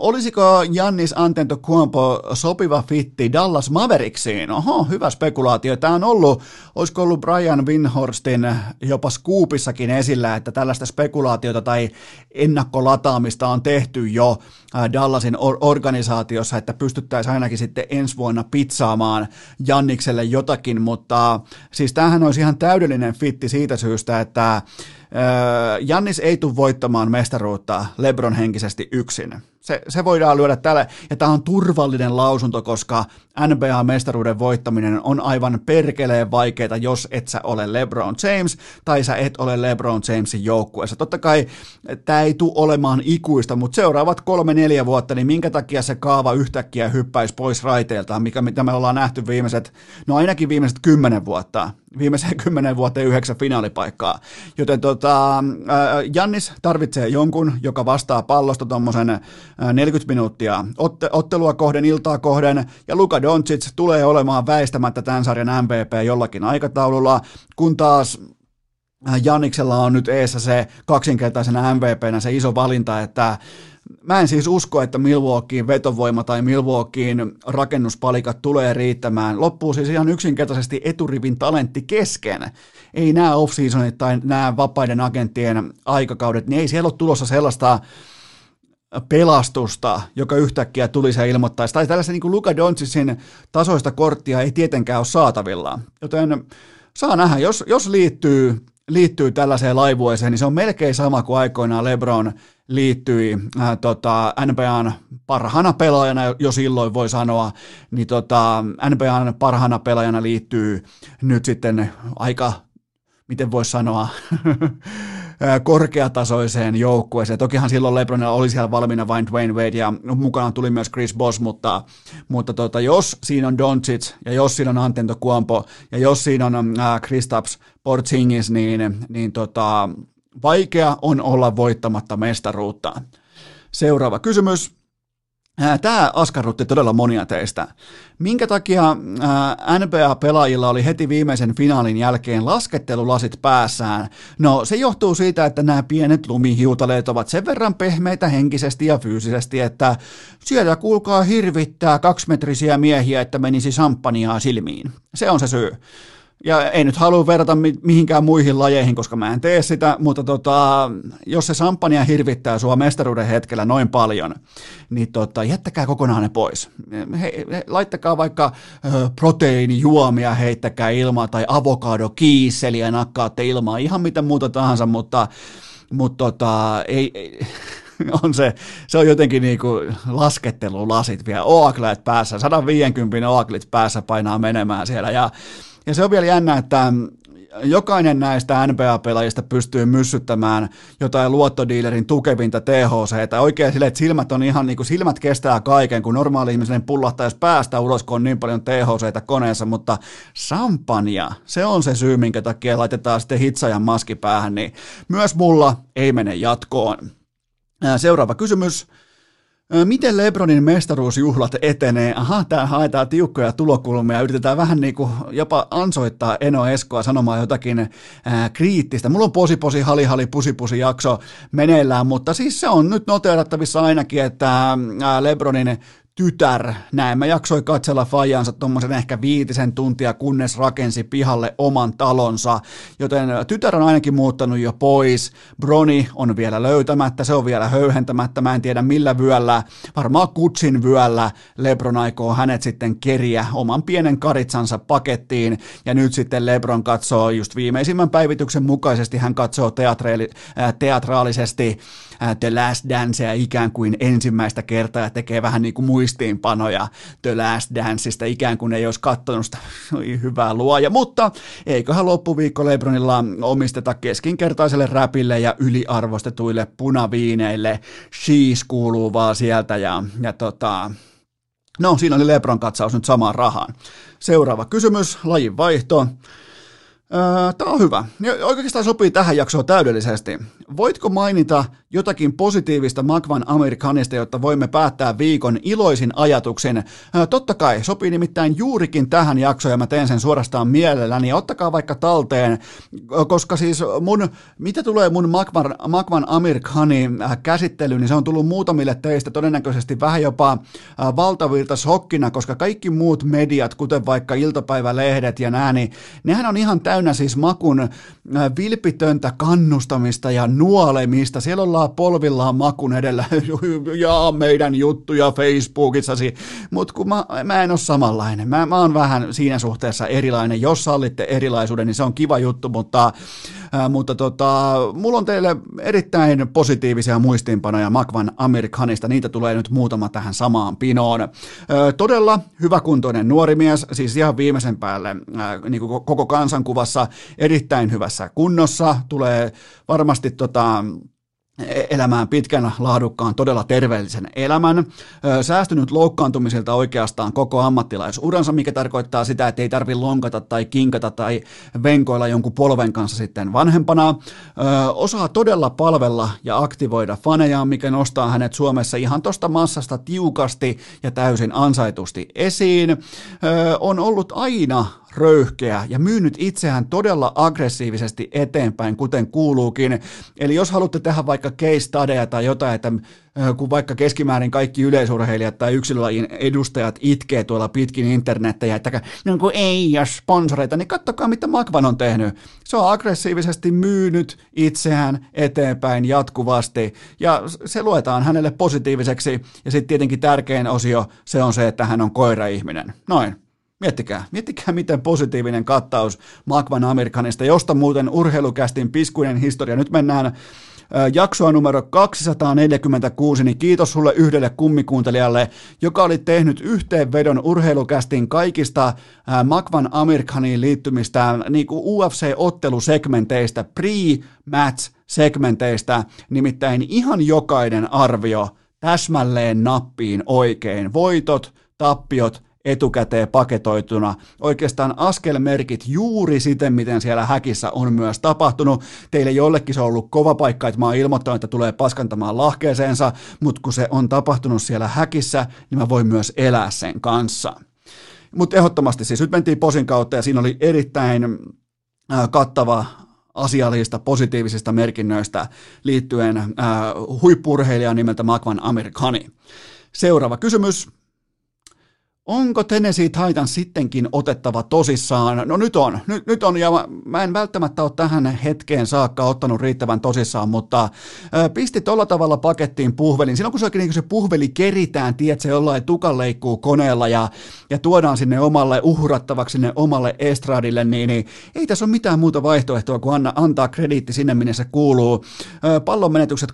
Olisiko Jannis Antetokounmpo sopiva fitti Dallas Maveriksiin? Oho, hyvä spekulaatio. Tämä on ollut, olisiko ollut Brian Winhorstin jopa skuupissakin esillä, että tällaista spekulaatiota tai ennakkolataamista on tehty jo Dallasin or- organisaatiossa, että pystyttäisiin ainakin sitten ensi vuonna pizzaamaan Jannikselle jotakin, mutta siis tämähän olisi ihan täydellinen fitti siitä syystä, että Jannis ei tule voittamaan mestaruutta Lebron henkisesti yksin Se, se voidaan lyödä tälle, ja tämä on turvallinen lausunto, koska NBA-mestaruuden voittaminen on aivan perkeleen vaikeaa, jos et sä ole LeBron James, tai sä et ole LeBron Jamesin joukkueessa. Totta kai tämä ei tule olemaan ikuista, mutta seuraavat kolme-neljä vuotta, niin minkä takia se kaava yhtäkkiä hyppäisi pois raiteilta, mikä, mitä me ollaan nähty viimeiset, no ainakin viimeiset kymmenen vuotta, viimeiseen kymmenen vuoteen yhdeksän finaalipaikkaa. Joten tota, Jannis tarvitsee jonkun, joka vastaa pallosta tuommoisen 40 minuuttia otte, ottelua kohden, iltaa kohden, ja Luka Doncic tulee olemaan väistämättä tämän sarjan MVP jollakin aikataululla, kun taas Janiksella on nyt eessä se kaksinkertaisena MVPnä se iso valinta, että Mä en siis usko, että Milwaukeein vetovoima tai Milwaukeein rakennuspalikat tulee riittämään. Loppuu siis ihan yksinkertaisesti eturivin talentti kesken. Ei nämä off-seasonit tai nämä vapaiden agenttien aikakaudet, niin ei siellä ole tulossa sellaista pelastusta, joka yhtäkkiä tulisi ja ilmoittaisi. Tai tällaisen niin Luka Doncicin tasoista korttia ei tietenkään ole saatavilla. Joten saa nähdä, jos, jos liittyy, liittyy tällaiseen laivueeseen, niin se on melkein sama kuin aikoinaan LeBron liittyi äh, tota, NBAn parhaana pelaajana, jo silloin voi sanoa, niin tota, NBAn parhaana pelaajana liittyy nyt sitten aika, miten voisi sanoa, korkeatasoiseen joukkueeseen. Tokihan silloin LeBronilla oli siellä valmiina vain Dwayne Wade ja mukaan tuli myös Chris Bosh, mutta, mutta tota, jos siinä on Doncic ja jos siinä on Antento Kuampo ja jos siinä on Kristaps Porzingis, niin, niin tota, vaikea on olla voittamatta mestaruutta. Seuraava kysymys. Tämä askarrutti todella monia teistä. Minkä takia NBA-pelaajilla oli heti viimeisen finaalin jälkeen laskettelulasit päässään? No se johtuu siitä, että nämä pienet lumihiutaleet ovat sen verran pehmeitä henkisesti ja fyysisesti, että siellä kuulkaa hirvittää kaksimetrisiä miehiä, että menisi samppaniaa silmiin. Se on se syy. Ja ei nyt halua verrata mihinkään muihin lajeihin, koska mä en tee sitä, mutta tota, jos se sampania hirvittää sua mestaruuden hetkellä noin paljon, niin tota, jättäkää kokonaan ne pois. He, he, laittakaa vaikka ö, proteiinijuomia, heittäkää ilmaa tai avokado kiisseliä nakkaatte ilmaa, ihan mitä muuta tahansa, mutta, mutta tota, ei, ei on se, se on jotenkin niin kuin laskettelulasit vielä, oaklet päässä, 150 oaklit päässä painaa menemään siellä ja ja se on vielä jännä, että jokainen näistä NBA-pelaajista pystyy myssyttämään jotain luottodiilerin tukevinta THC, että oikein sille, että silmät on ihan niin kuin silmät kestää kaiken, kun normaali ihmisen pullahtaisi päästä ulos, kun on niin paljon THC koneessa, mutta sampania, se on se syy, minkä takia laitetaan sitten hitsajan maski päähän, niin myös mulla ei mene jatkoon. Seuraava kysymys. Miten Lebronin mestaruusjuhlat etenee? Aha, tää haetaan tiukkoja tulokulmia, yritetään vähän niin kuin jopa ansoittaa Eno Eskoa sanomaan jotakin ää, kriittistä. Mulla on posi posi hali hali pusi pusi jakso meneillään, mutta siis se on nyt noteerattavissa ainakin, että Lebronin tytär, näin mä jaksoi katsella fajansa tuommoisen ehkä viitisen tuntia, kunnes rakensi pihalle oman talonsa, joten tytär on ainakin muuttanut jo pois, Broni on vielä löytämättä, se on vielä höyhentämättä, mä en tiedä millä vyöllä, varmaan kutsin vyöllä Lebron aikoo hänet sitten keriä oman pienen karitsansa pakettiin, ja nyt sitten Lebron katsoo just viimeisimmän päivityksen mukaisesti, hän katsoo teatraali, äh, teatraalisesti The Last Dancea ikään kuin ensimmäistä kertaa ja tekee vähän niin kuin muistiinpanoja The Last Danceista, ikään kuin ei olisi katsonut sitä hyvää luoja, mutta eiköhän loppuviikko Lebronilla omisteta keskinkertaiselle räpille ja yliarvostetuille punaviineille. Shees kuuluu vaan sieltä ja, ja tota, no siinä oli Lebron katsaus nyt samaan rahaan. Seuraava kysymys, lajin vaihto. Tämä on hyvä. Oikeastaan sopii tähän jaksoon täydellisesti. Voitko mainita jotakin positiivista Magvan Amerikanista, jotta voimme päättää viikon iloisin ajatuksen? Totta kai, sopii nimittäin juurikin tähän jaksoon ja mä teen sen suorastaan mielelläni. Ottakaa vaikka talteen, koska siis mun, mitä tulee mun Magvan, Magvan Amerikani käsittelyyn, niin se on tullut muutamille teistä todennäköisesti vähän jopa valtavirta shokkina, koska kaikki muut mediat, kuten vaikka iltapäivälehdet ja nää, niin nehän on ihan täynnä siis makun vilpitöntä kannustamista ja nuolemista. Siellä ollaan polvillaan makun edellä, ja meidän juttuja Facebookissasi, mutta kun mä, mä en ole samanlainen. Mä, mä oon vähän siinä suhteessa erilainen. Jos sallitte erilaisuuden, niin se on kiva juttu, mutta Ää, mutta tota, mulla on teille erittäin positiivisia muistiinpanoja Makvan Amerikanista, niitä tulee nyt muutama tähän samaan pinoon. Ää, todella hyväkuntoinen nuori mies, siis ihan viimeisen päälle ää, niin kuin koko kansankuvassa erittäin hyvässä kunnossa, tulee varmasti tota, elämään pitkän, laadukkaan, todella terveellisen elämän, säästynyt loukkaantumisilta oikeastaan koko ammattilaisuransa, mikä tarkoittaa sitä, että ei tarvi lonkata tai kinkata tai venkoilla jonkun polven kanssa sitten vanhempana, osaa todella palvella ja aktivoida faneja, mikä nostaa hänet Suomessa ihan tuosta massasta tiukasti ja täysin ansaitusti esiin, on ollut aina röyhkeä ja myynyt itseään todella aggressiivisesti eteenpäin, kuten kuuluukin. Eli jos haluatte tehdä vaikka case studyja tai jotain, että kun vaikka keskimäärin kaikki yleisurheilijat tai yksilölajin edustajat itkee tuolla pitkin internettejä, että no kun ei ole sponsoreita, niin kattokaa mitä Makvan on tehnyt. Se on aggressiivisesti myynyt itseään eteenpäin jatkuvasti ja se luetaan hänelle positiiviseksi ja sitten tietenkin tärkein osio se on se, että hän on koiraihminen. Noin. Miettikää, miettikää miten positiivinen kattaus Magvan Amerikanista, josta muuten urheilukästin piskuinen historia. Nyt mennään jaksoa numero 246, niin kiitos sulle yhdelle kummikuuntelijalle, joka oli tehnyt yhteenvedon urheilukästin kaikista Makvan Amerikaniin liittymistä niin kuin UFC-ottelusegmenteistä, pre-match-segmenteistä, nimittäin ihan jokainen arvio täsmälleen nappiin oikein. Voitot, tappiot, etukäteen paketoituna. Oikeastaan askelmerkit juuri siten, miten siellä häkissä on myös tapahtunut. Teille jollekin se on ollut kova paikka, että mä oon ilmoittanut, että tulee paskantamaan lahkeeseensa, mutta kun se on tapahtunut siellä häkissä, niin mä voin myös elää sen kanssa. Mutta ehdottomasti siis nyt mentiin posin kautta ja siinä oli erittäin kattava asiallista positiivisista merkinnöistä liittyen äh, huippurheilijan nimeltä Makvan Amerikani. Seuraava kysymys. Onko Tennessee Titans sittenkin otettava tosissaan? No nyt on, nyt, nyt on, ja mä, en välttämättä ole tähän hetkeen saakka ottanut riittävän tosissaan, mutta pisti tolla tavalla pakettiin puhvelin. Silloin kun se, niin kun se puhveli keritään, tiedätkö, jollain tukan leikkuu koneella ja, ja tuodaan sinne omalle, uhrattavaksi sinne omalle estradille, niin, niin ei tässä ole mitään muuta vaihtoehtoa kuin anna, antaa krediitti sinne, minne se kuuluu. Ö, pallon menetykset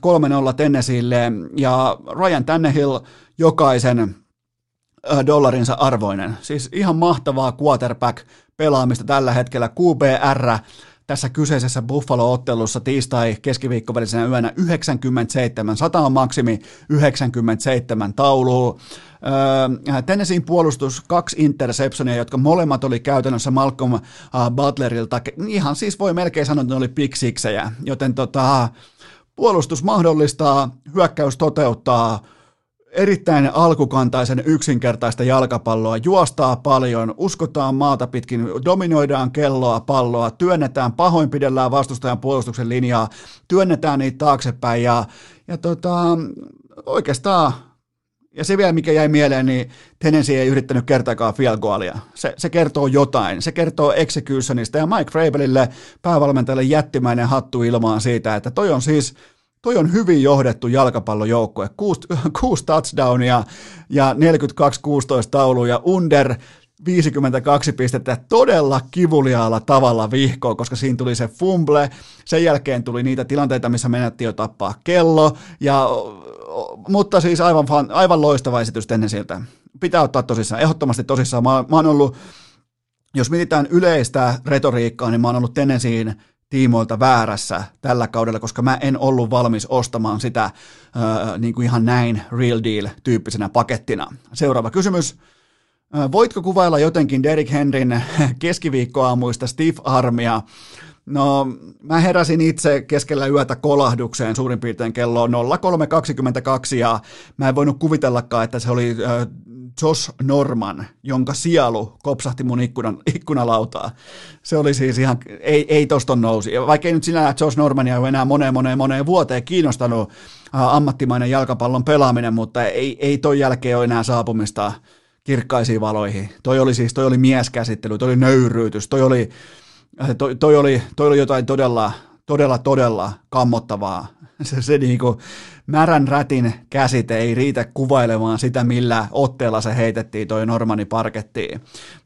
3-0 Tennesseelle ja Ryan Tannehill jokaisen dollarinsa arvoinen. Siis ihan mahtavaa quarterback-pelaamista tällä hetkellä. QBR tässä kyseisessä Buffalo-ottelussa tiistai keskiviikkovälisenä yönä 97, 100 on maksimi 97 taulua. Öö, Tennesseein puolustus, kaksi interceptionia, jotka molemmat oli käytännössä Malcolm uh, Butlerilta. Ihan siis voi melkein sanoa, että ne oli pick joten tota, puolustus mahdollistaa, hyökkäys toteuttaa, erittäin alkukantaisen yksinkertaista jalkapalloa, juostaa paljon, uskotaan maata pitkin, dominoidaan kelloa, palloa, työnnetään, pahoinpidellään vastustajan puolustuksen linjaa, työnnetään niitä taaksepäin ja, ja tota, oikeastaan ja se vielä, mikä jäi mieleen, niin Tennessee ei yrittänyt kertaakaan field goalia. Se, se kertoo jotain. Se kertoo executionista ja Mike Vrabelille, päävalmentajalle jättimäinen hattu ilmaan siitä, että toi on siis toi on hyvin johdettu jalkapallojoukkue. Kuusi, kuusi touchdownia ja 42-16 tauluja under 52 pistettä todella kivuliaalla tavalla vihkoon, koska siinä tuli se fumble, sen jälkeen tuli niitä tilanteita, missä menettiin jo tappaa kello, ja, mutta siis aivan, aivan loistava esitys siltä. Pitää ottaa tosissaan, ehdottomasti tosissaan. Mä, mä oon ollut, jos mietitään yleistä retoriikkaa, niin mä oon ollut Tennesseein tiimoilta väärässä tällä kaudella, koska mä en ollut valmis ostamaan sitä äh, niin kuin ihan näin real deal tyyppisenä pakettina. Seuraava kysymys. Voitko kuvailla jotenkin Derek Henryn keskiviikkoaamuista Steve Armia? No, mä heräsin itse keskellä yötä kolahdukseen suurin piirtein kello 03.22 ja mä en voinut kuvitellakaan, että se oli Josh Norman, jonka sielu kopsahti mun ikkunan, ikkunalautaa. Se oli siis ihan, ei, ei tosta nousi. Vaikka ei nyt sinä Josh Normania ole enää moneen moneen moneen vuoteen kiinnostanut ammattimainen jalkapallon pelaaminen, mutta ei, ei toi jälkeen ole enää saapumista kirkkaisiin valoihin. Toi oli siis, toi oli mieskäsittely, toi oli nöyryytys, toi oli, toi, toi oli, toi oli jotain todella, todella, todella kammottavaa Se, se niinku märän rätin käsite ei riitä kuvailemaan sitä, millä otteella se heitettiin toi Normani parkettiin.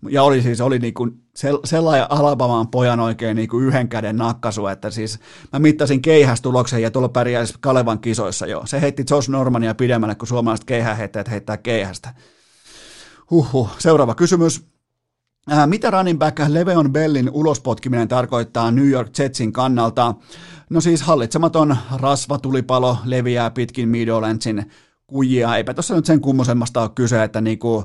Ja oli siis oli niinku sellainen Alabamaan pojan oikein niinku yhden käden nakkasu, että siis mä mittasin keihästuloksen ja tuolla pärjäisi Kalevan kisoissa jo. Se heitti Josh Normania pidemmälle kuin suomalaiset keihäheittäjät heittää keihästä. Huhhuh. Seuraava kysymys. Äh, mitä running back Leveon Bellin ulospotkiminen tarkoittaa New York Jetsin kannalta? No siis hallitsematon rasvatulipalo leviää pitkin Meadowlandsin kujia. Eipä tuossa nyt sen kummosemmasta ole kyse, että niinku,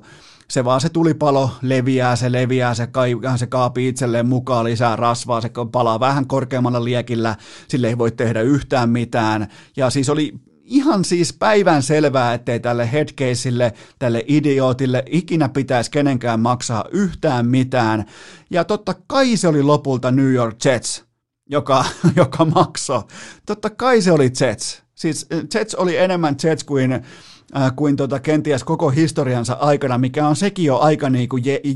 se vaan se tulipalo leviää, se leviää, se, kai, se kaapi itselleen mukaan lisää rasvaa, se palaa vähän korkeammalla liekillä, sille ei voi tehdä yhtään mitään. Ja siis oli ihan siis päivän selvää, ettei tälle headcaseille, tälle idiootille ikinä pitäisi kenenkään maksaa yhtään mitään. Ja totta kai se oli lopulta New York Jets, joka, joka maksoi. Totta kai se oli Jets. Siis Jets oli enemmän Jets kuin äh, kuin tota, kenties koko historiansa aikana, mikä on sekin jo aika niin kuin J-E-T-S,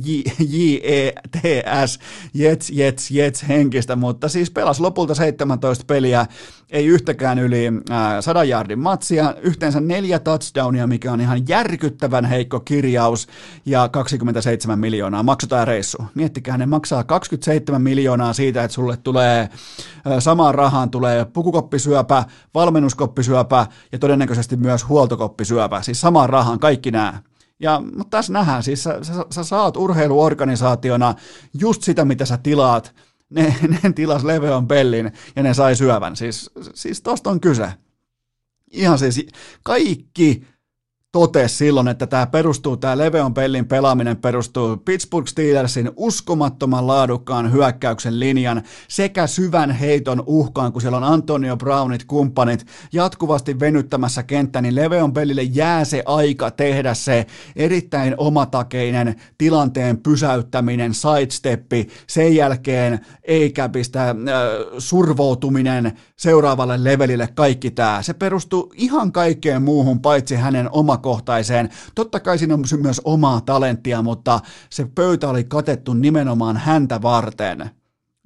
Jets, Jets, Jets henkistä, mutta siis pelas lopulta 17 peliä, ei yhtäkään yli äh, 100 jardin matsia, yhteensä neljä touchdownia, mikä on ihan järkyttävän heikko kirjaus, ja 27 miljoonaa maksutaan reissu. Miettikää, ne maksaa 27 miljoonaa siitä, että sulle tulee äh, samaan rahaan tulee pukukoppisyöpä, valmennuskoppisyöpä ja todennäköisesti myös huoltokoppisyöpä, siis samaan rahaan kaikki nämä. Ja, mutta tässä nähdään, siis sä, sä, sä saat urheiluorganisaationa just sitä, mitä sä tilaat, ne, ne tilas Leveon Bellin ja ne sai syövän. Siis, siis tosta on kyse. Ihan siis kaikki totesi silloin, että tämä perustuu, tämä Leveon Bellin pelaaminen perustuu Pittsburgh Steelersin uskomattoman laadukkaan hyökkäyksen linjan sekä syvän heiton uhkaan, kun siellä on Antonio Brownit kumppanit jatkuvasti venyttämässä kenttä, niin Leveon Bellille jää se aika tehdä se erittäin omatakeinen tilanteen pysäyttäminen, sidesteppi, sen jälkeen eikä pistä äh, survoutuminen seuraavalle levelille, kaikki tämä. Se perustuu ihan kaikkeen muuhun paitsi hänen oma omakohtaiseen. Totta kai siinä on myös omaa talenttia, mutta se pöytä oli katettu nimenomaan häntä varten.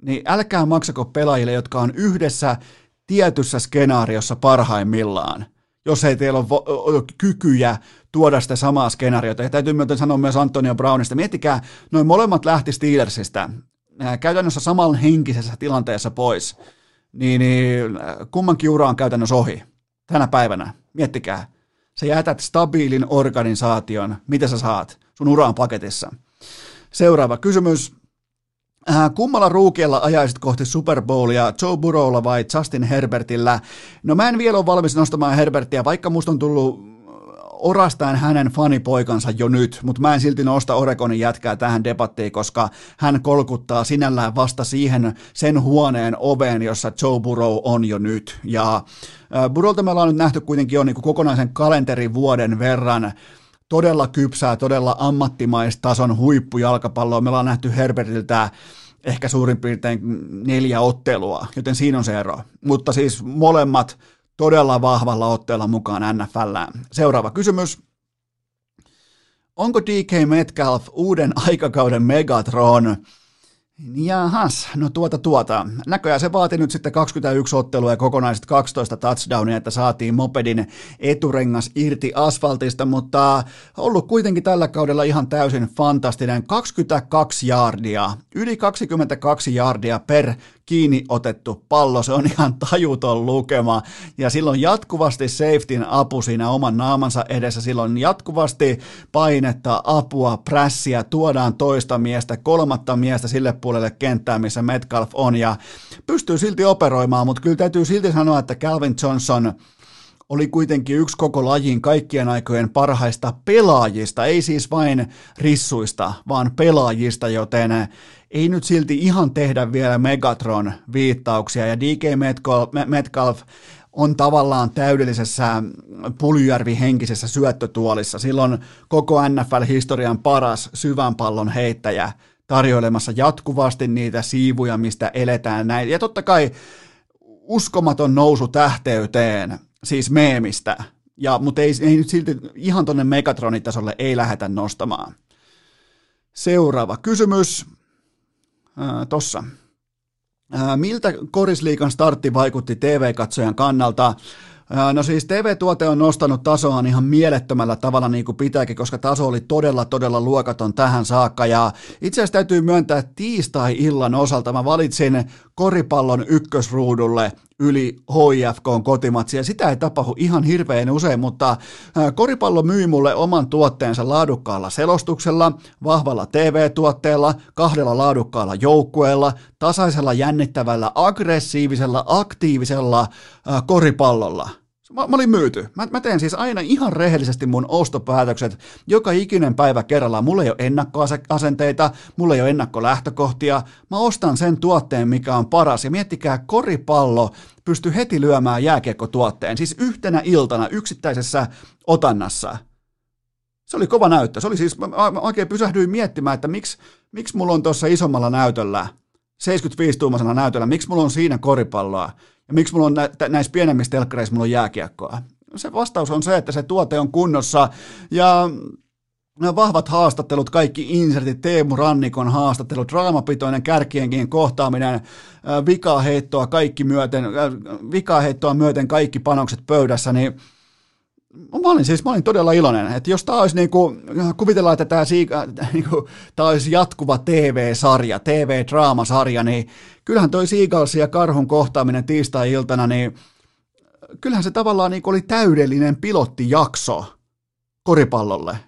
Niin älkää maksako pelaajille, jotka on yhdessä tietyssä skenaariossa parhaimmillaan jos ei teillä ole vo- kykyjä tuoda sitä samaa skenaariota. Ja täytyy myöten sanoa myös Antonio Brownista. Miettikää, noin molemmat lähti Steelersistä käytännössä saman henkisessä tilanteessa pois. Niin, niin kummankin ura on käytännössä ohi tänä päivänä. Miettikää sä jätät stabiilin organisaation, mitä sä saat? Sun ura on paketissa. Seuraava kysymys. Äh, kummalla ruukiella ajaisit kohti Super Bowlia, Joe Burrowlla vai Justin Herbertillä? No mä en vielä ole valmis nostamaan Herbertia, vaikka musta on tullut orastaan hänen fanipoikansa jo nyt, mutta mä en silti nosta Oregonin jätkää tähän debattiin, koska hän kolkuttaa sinällään vasta siihen sen huoneen oveen, jossa Joe Burrow on jo nyt. Ja Burrowlta me ollaan nyt nähty kuitenkin jo niin kokonaisen kalenterivuoden verran todella kypsää, todella ammattimaistason huippujalkapalloa. Me ollaan nähty Herbertiltä ehkä suurin piirtein neljä ottelua, joten siinä on se ero. Mutta siis molemmat todella vahvalla otteella mukaan NFL. Seuraava kysymys. Onko DK Metcalf uuden aikakauden Megatron? Jahas, no tuota tuota. Näköjään se vaati nyt sitten 21 ottelua ja kokonaiset 12 touchdownia, että saatiin mopedin eturengas irti asfaltista, mutta ollut kuitenkin tällä kaudella ihan täysin fantastinen. 22 jardia, yli 22 jardia per kiinni otettu pallo, se on ihan tajuton lukema, ja silloin jatkuvasti safetyn apu siinä oman naamansa edessä, silloin jatkuvasti painetta, apua, prässiä, tuodaan toista miestä, kolmatta miestä sille puolelle kenttää, missä Metcalf on, ja pystyy silti operoimaan, mutta kyllä täytyy silti sanoa, että Calvin Johnson oli kuitenkin yksi koko lajin kaikkien aikojen parhaista pelaajista, ei siis vain rissuista, vaan pelaajista, joten ei nyt silti ihan tehdä vielä Megatron viittauksia, ja DK Metcalf on tavallaan täydellisessä puljärvi-henkisessä syöttötuolissa. Silloin koko NFL-historian paras syvän pallon heittäjä tarjoilemassa jatkuvasti niitä siivuja, mistä eletään näin. Ja totta kai uskomaton nousu tähteyteen, siis meemistä, ja, mutta ei, ei nyt silti ihan tuonne Megatronin tasolle ei lähdetä nostamaan. Seuraava kysymys. Äh, tossa. Miltä korisliikan startti vaikutti TV-katsojan kannalta? No siis TV-tuote on nostanut tasoa ihan mielettömällä tavalla niin kuin pitääkin, koska taso oli todella, todella luokaton tähän saakka. Ja itse asiassa täytyy myöntää, tiistai-illan osalta mä valitsin koripallon ykkösruudulle yli HIFK kotimatsia. Sitä ei tapahdu ihan hirveän usein, mutta koripallo myi mulle oman tuotteensa laadukkaalla selostuksella, vahvalla TV-tuotteella, kahdella laadukkaalla joukkueella, tasaisella jännittävällä, aggressiivisella, aktiivisella koripallolla. Mä, mä olin myyty. Mä, mä teen siis aina ihan rehellisesti mun ostopäätökset joka ikinen päivä kerrallaan. Mulla ei ole ennakkoasenteita, mulla ei ole ennakkolähtökohtia. Mä ostan sen tuotteen, mikä on paras. Ja miettikää, koripallo pystyy heti lyömään jääkiekkotuotteen. Siis yhtenä iltana yksittäisessä otannassa. Se oli kova näyttö. Se oli siis, mä, mä oikein pysähdyin miettimään, että miksi, miksi mulla on tuossa isommalla näytöllä, 75-tuumaisena näytöllä, miksi mulla on siinä koripalloa ja miksi mulla on nä- näissä pienemmissä telkkareissa mulla on jääkiekkoa? Se vastaus on se, että se tuote on kunnossa ja vahvat haastattelut, kaikki insertit, Teemu Rannikon haastattelut, draamapitoinen kärkienkin kohtaaminen, vikaheittoa kaikki myöten, vikaheittoa myöten kaikki panokset pöydässä, niin mä olin siis mä olin todella iloinen, että jos tämä olisi niin kuin, kuvitellaan, että tämä, niin kuin, tämä olisi jatkuva TV-sarja, TV-draamasarja, niin kyllähän toi Seagalsin ja Karhun kohtaaminen tiistai-iltana, niin kyllähän se tavallaan niin oli täydellinen pilottijakso koripallolle.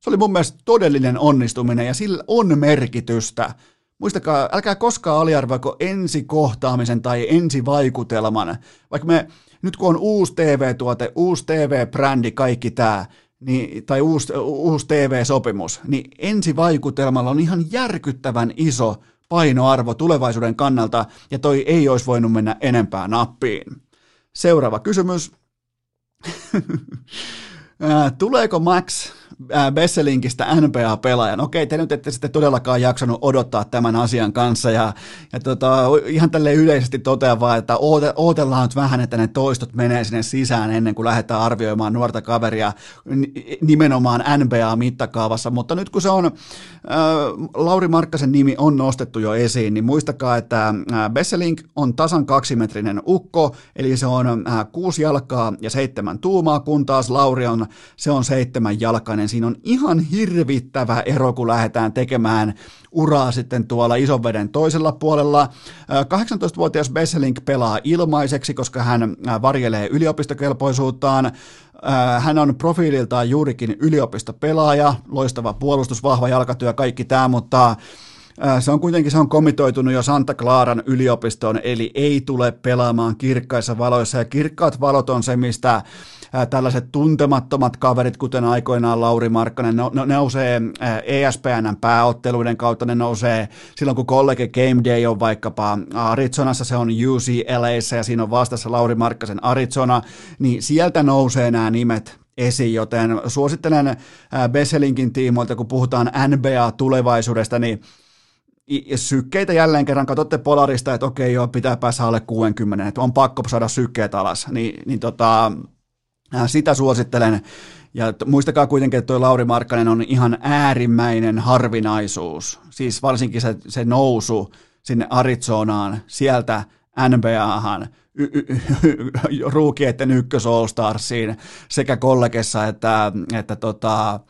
Se oli mun mielestä todellinen onnistuminen ja sillä on merkitystä. Muistakaa, älkää koskaan aliarvoiko ensikohtaamisen tai ensivaikutelman. Vaikka me nyt kun on uusi TV-tuote, uusi TV-brändi, kaikki tämä, niin, tai uusi, uusi TV-sopimus, niin ensivaikutelmalla on ihan järkyttävän iso painoarvo tulevaisuuden kannalta, ja toi ei olisi voinut mennä enempää nappiin. Seuraava kysymys. Tuleeko Max Besselinkistä NBA-pelaajan. Okei, te nyt ette sitten todellakaan jaksanut odottaa tämän asian kanssa ja, ja tota, ihan tälle yleisesti totean vaan, että ootellaan nyt vähän, että ne toistot menee sinne sisään ennen kuin lähdetään arvioimaan nuorta kaveria nimenomaan NBA-mittakaavassa, mutta nyt kun se on, äh, Lauri Markkasen nimi on nostettu jo esiin, niin muistakaa, että Besselink on tasan kaksimetrinen ukko, eli se on äh, kuusi jalkaa ja seitsemän tuumaa, kun taas Lauri on, se on seitsemän jalkainen joten siinä on ihan hirvittävä ero, kun lähdetään tekemään uraa sitten tuolla isoveden toisella puolella. 18-vuotias Besselink pelaa ilmaiseksi, koska hän varjelee yliopistokelpoisuuttaan. Hän on profiililtaan juurikin yliopistopelaaja, loistava puolustus, vahva jalkatyö, kaikki tämä, mutta se on kuitenkin se on komitoitunut jo Santa Claran yliopistoon, eli ei tule pelaamaan kirkkaissa valoissa, ja kirkkaat valot on se, mistä tällaiset tuntemattomat kaverit, kuten aikoinaan Lauri Markkanen, ne, ne nousee ESPNn pääotteluiden kautta, ne nousee silloin, kun kollege Game Day on vaikkapa Arizonassa, se on UCLAissa ja siinä on vastassa Lauri Markkasen Arizona, niin sieltä nousee nämä nimet esiin, joten suosittelen Besselinkin tiimoilta, kun puhutaan NBA-tulevaisuudesta, niin sykkeitä jälleen kerran, katsotte Polarista, että okei joo, pitää päästä alle 60, että on pakko saada sykkeet alas, niin, niin tota, sitä suosittelen. Ja muistakaa kuitenkin, että tuo Lauri Markkanen on ihan äärimmäinen harvinaisuus. Siis varsinkin se, se nousu sinne Arizonaan, sieltä NBAhan, y- y- y- ykkös All Starsiin sekä kollegessa että, että tota,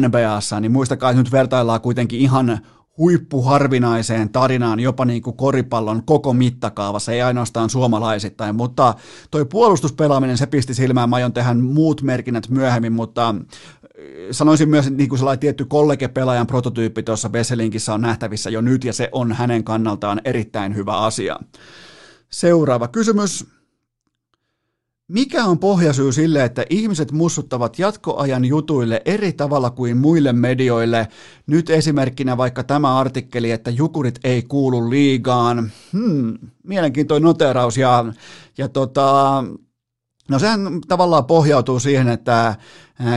NBAssa, niin muistakaa, että nyt vertaillaan kuitenkin ihan huippuharvinaiseen tarinaan jopa niin kuin koripallon koko mittakaavassa, ei ainoastaan suomalaisittain, mutta toi puolustuspelaaminen, se pisti silmään, mä aion tehdä muut merkinnät myöhemmin, mutta äh, sanoisin myös, että niin kuin sellainen tietty kollegepelaajan prototyyppi tuossa Vesselinkissä on nähtävissä jo nyt, ja se on hänen kannaltaan erittäin hyvä asia. Seuraava kysymys. Mikä on pohjasyy sille, että ihmiset mussuttavat jatkoajan jutuille eri tavalla kuin muille medioille? Nyt esimerkkinä vaikka tämä artikkeli, että jukurit ei kuulu liigaan. Hmm, mielenkiintoinen noteraus ja, ja tota, No sehän tavallaan pohjautuu siihen, että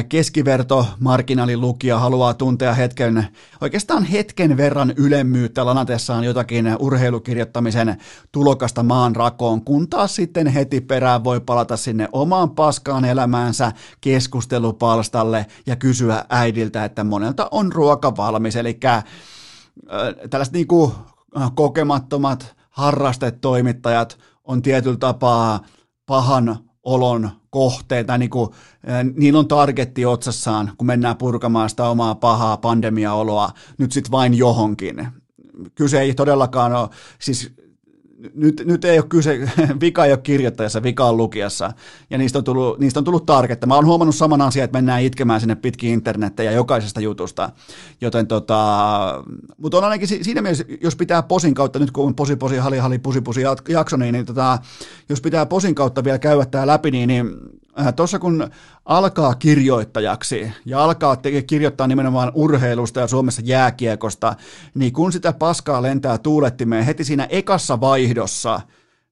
keskiverto marginaalilukija haluaa tuntea hetken, oikeastaan hetken verran ylemmyyttä. Lanatessaan jotakin urheilukirjoittamisen tulokasta maan rakoon, kun taas sitten heti perään voi palata sinne omaan paskaan elämäänsä keskustelupalstalle ja kysyä äidiltä, että monelta on ruoka valmis, eli tällaiset niin kuin kokemattomat harrastetoimittajat on tietyllä tapaa pahan olon kohteita, niin kuin, niillä on targetti otsassaan, kun mennään purkamaan sitä omaa pahaa pandemiaoloa nyt sitten vain johonkin. Kyse ei todellakaan ole, siis nyt, nyt ei ole kyse, vika ei ole kirjoittajassa, vika on lukijassa, ja niistä on tullut, niistä on tullut tarketta. Mä oon huomannut saman asian, että mennään itkemään sinne pitkin internettejä jokaisesta jutusta, joten tota, mutta on ainakin siinä mielessä, jos pitää posin kautta, nyt kun on posi, posi, hali, hali, pusi, pusi jakso, niin, niin tota, jos pitää posin kautta vielä käydä tämä läpi, niin, niin tuossa kun alkaa kirjoittajaksi ja alkaa te- kirjoittaa nimenomaan urheilusta ja Suomessa jääkiekosta, niin kun sitä paskaa lentää tuulettimeen heti siinä ekassa vaihdossa,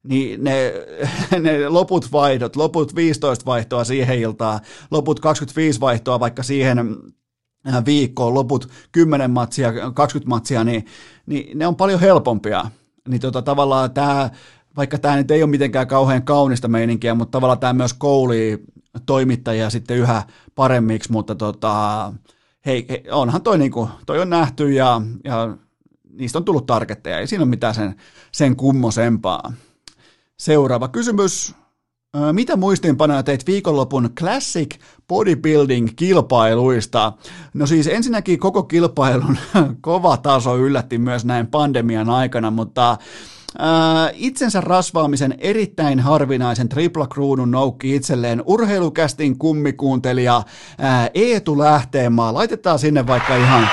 niin ne, ne loput vaihdot, loput 15 vaihtoa siihen iltaan, loput 25 vaihtoa vaikka siihen äh, viikkoon, loput 10 matsia, 20 matsia, niin, niin ne on paljon helpompia. Niin tota, tavallaan tämä vaikka tämä nyt ei ole mitenkään kauhean kaunista meininkiä, mutta tavallaan tämä myös koulii toimittajia sitten yhä paremmiksi, mutta tota, hei, hei, onhan toi, niinku, toi on nähty ja, ja niistä on tullut tarketteja, ei siinä ole mitään sen, sen kummosempaa. Seuraava kysymys. Mitä muistiinpanoja teit viikonlopun Classic Bodybuilding-kilpailuista? No siis ensinnäkin koko kilpailun kova taso yllätti myös näin pandemian aikana, mutta itsensä rasvaamisen erittäin harvinaisen triplakruunun noukki itselleen urheilukästin kummikuuntelija äh, Eetu Lähteenmaa. Laitetaan sinne vaikka ihan,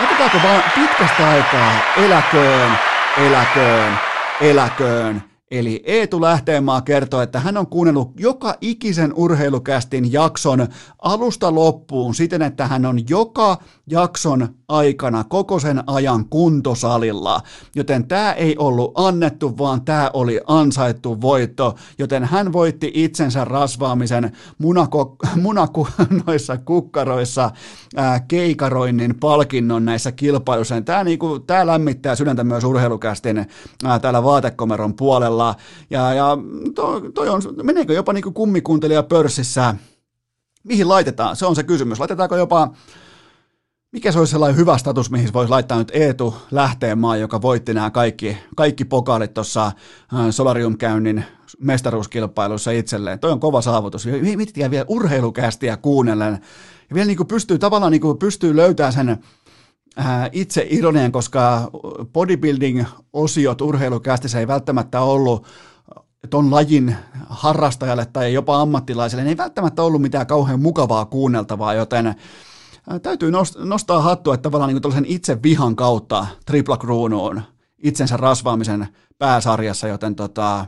laitetaanko vaan pitkästä aikaa eläköön, eläköön, eläköön Eli Eetu Lähteenmaa kertoo, että hän on kuunnellut joka ikisen urheilukästin jakson alusta loppuun siten, että hän on joka jakson aikana koko sen ajan kuntosalilla. Joten tämä ei ollut annettu, vaan tämä oli ansaittu voitto, joten hän voitti itsensä rasvaamisen munako, munakunoissa kukkaroissa ää, keikaroinnin palkinnon näissä kilpailuissa. Tämä, niinku, tämä lämmittää sydäntä myös urheilukästin ää, täällä vaatekomeron puolella. Ja, ja toi, toi on, meneekö jopa niin kuin kummikuuntelija pörssissä, mihin laitetaan? Se on se kysymys. Laitetaanko jopa, mikä se olisi sellainen hyvä status, mihin voisi laittaa nyt Eetu maa, joka voitti nämä kaikki, kaikki pokaalit tuossa äh, Solarium-käynnin mestaruuskilpailussa itselleen. Toi on kova saavutus. Miettikää vielä urheilukästiä kuunnellen. Ja vielä niin kuin pystyy tavallaan niin kuin pystyy löytämään sen Äh, itse ironien, koska bodybuilding-osiot urheilukästissä ei välttämättä ollut ton lajin harrastajalle tai jopa ammattilaiselle, ne ei välttämättä ollut mitään kauhean mukavaa kuunneltavaa, joten äh, täytyy nostaa hattua, että tavallaan niin itse vihan kautta triplakruunuun itsensä rasvaamisen pääsarjassa, joten tota,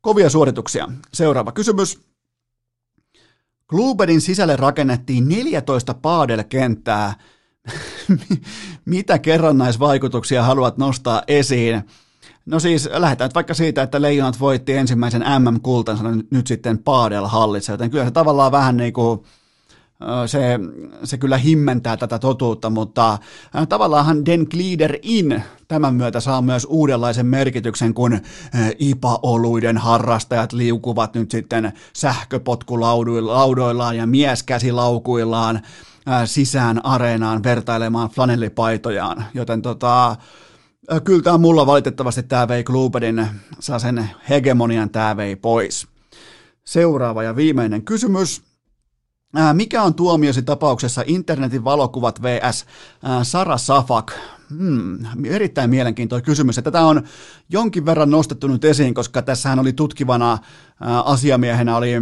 kovia suorituksia. Seuraava kysymys. Kluberin sisälle rakennettiin 14 paadelkenttää, mitä kerrannaisvaikutuksia haluat nostaa esiin? No siis lähdetään vaikka siitä, että Leijonat voitti ensimmäisen MM-kultansa nyt sitten Paadel-hallissa, joten kyllä se tavallaan vähän niin kuin se, se kyllä himmentää tätä totuutta, mutta tavallaan Den Glider In tämän myötä saa myös uudenlaisen merkityksen, kun IPA-oluiden harrastajat liukuvat nyt sitten sähköpotkulaudoillaan ja mieskäsilaukuillaan sisään areenaan vertailemaan flanellipaitojaan, joten tota, kyllä tämä mulla valitettavasti tämä vei Klubedin, saa sen hegemonian tämä vei pois. Seuraava ja viimeinen kysymys. Mikä on tuomiosi tapauksessa internetin valokuvat vs. Sara Safak? Hmm, erittäin mielenkiintoinen kysymys. Tätä on jonkin verran nostettu nyt esiin, koska tässähän oli tutkivana asiamiehenä oli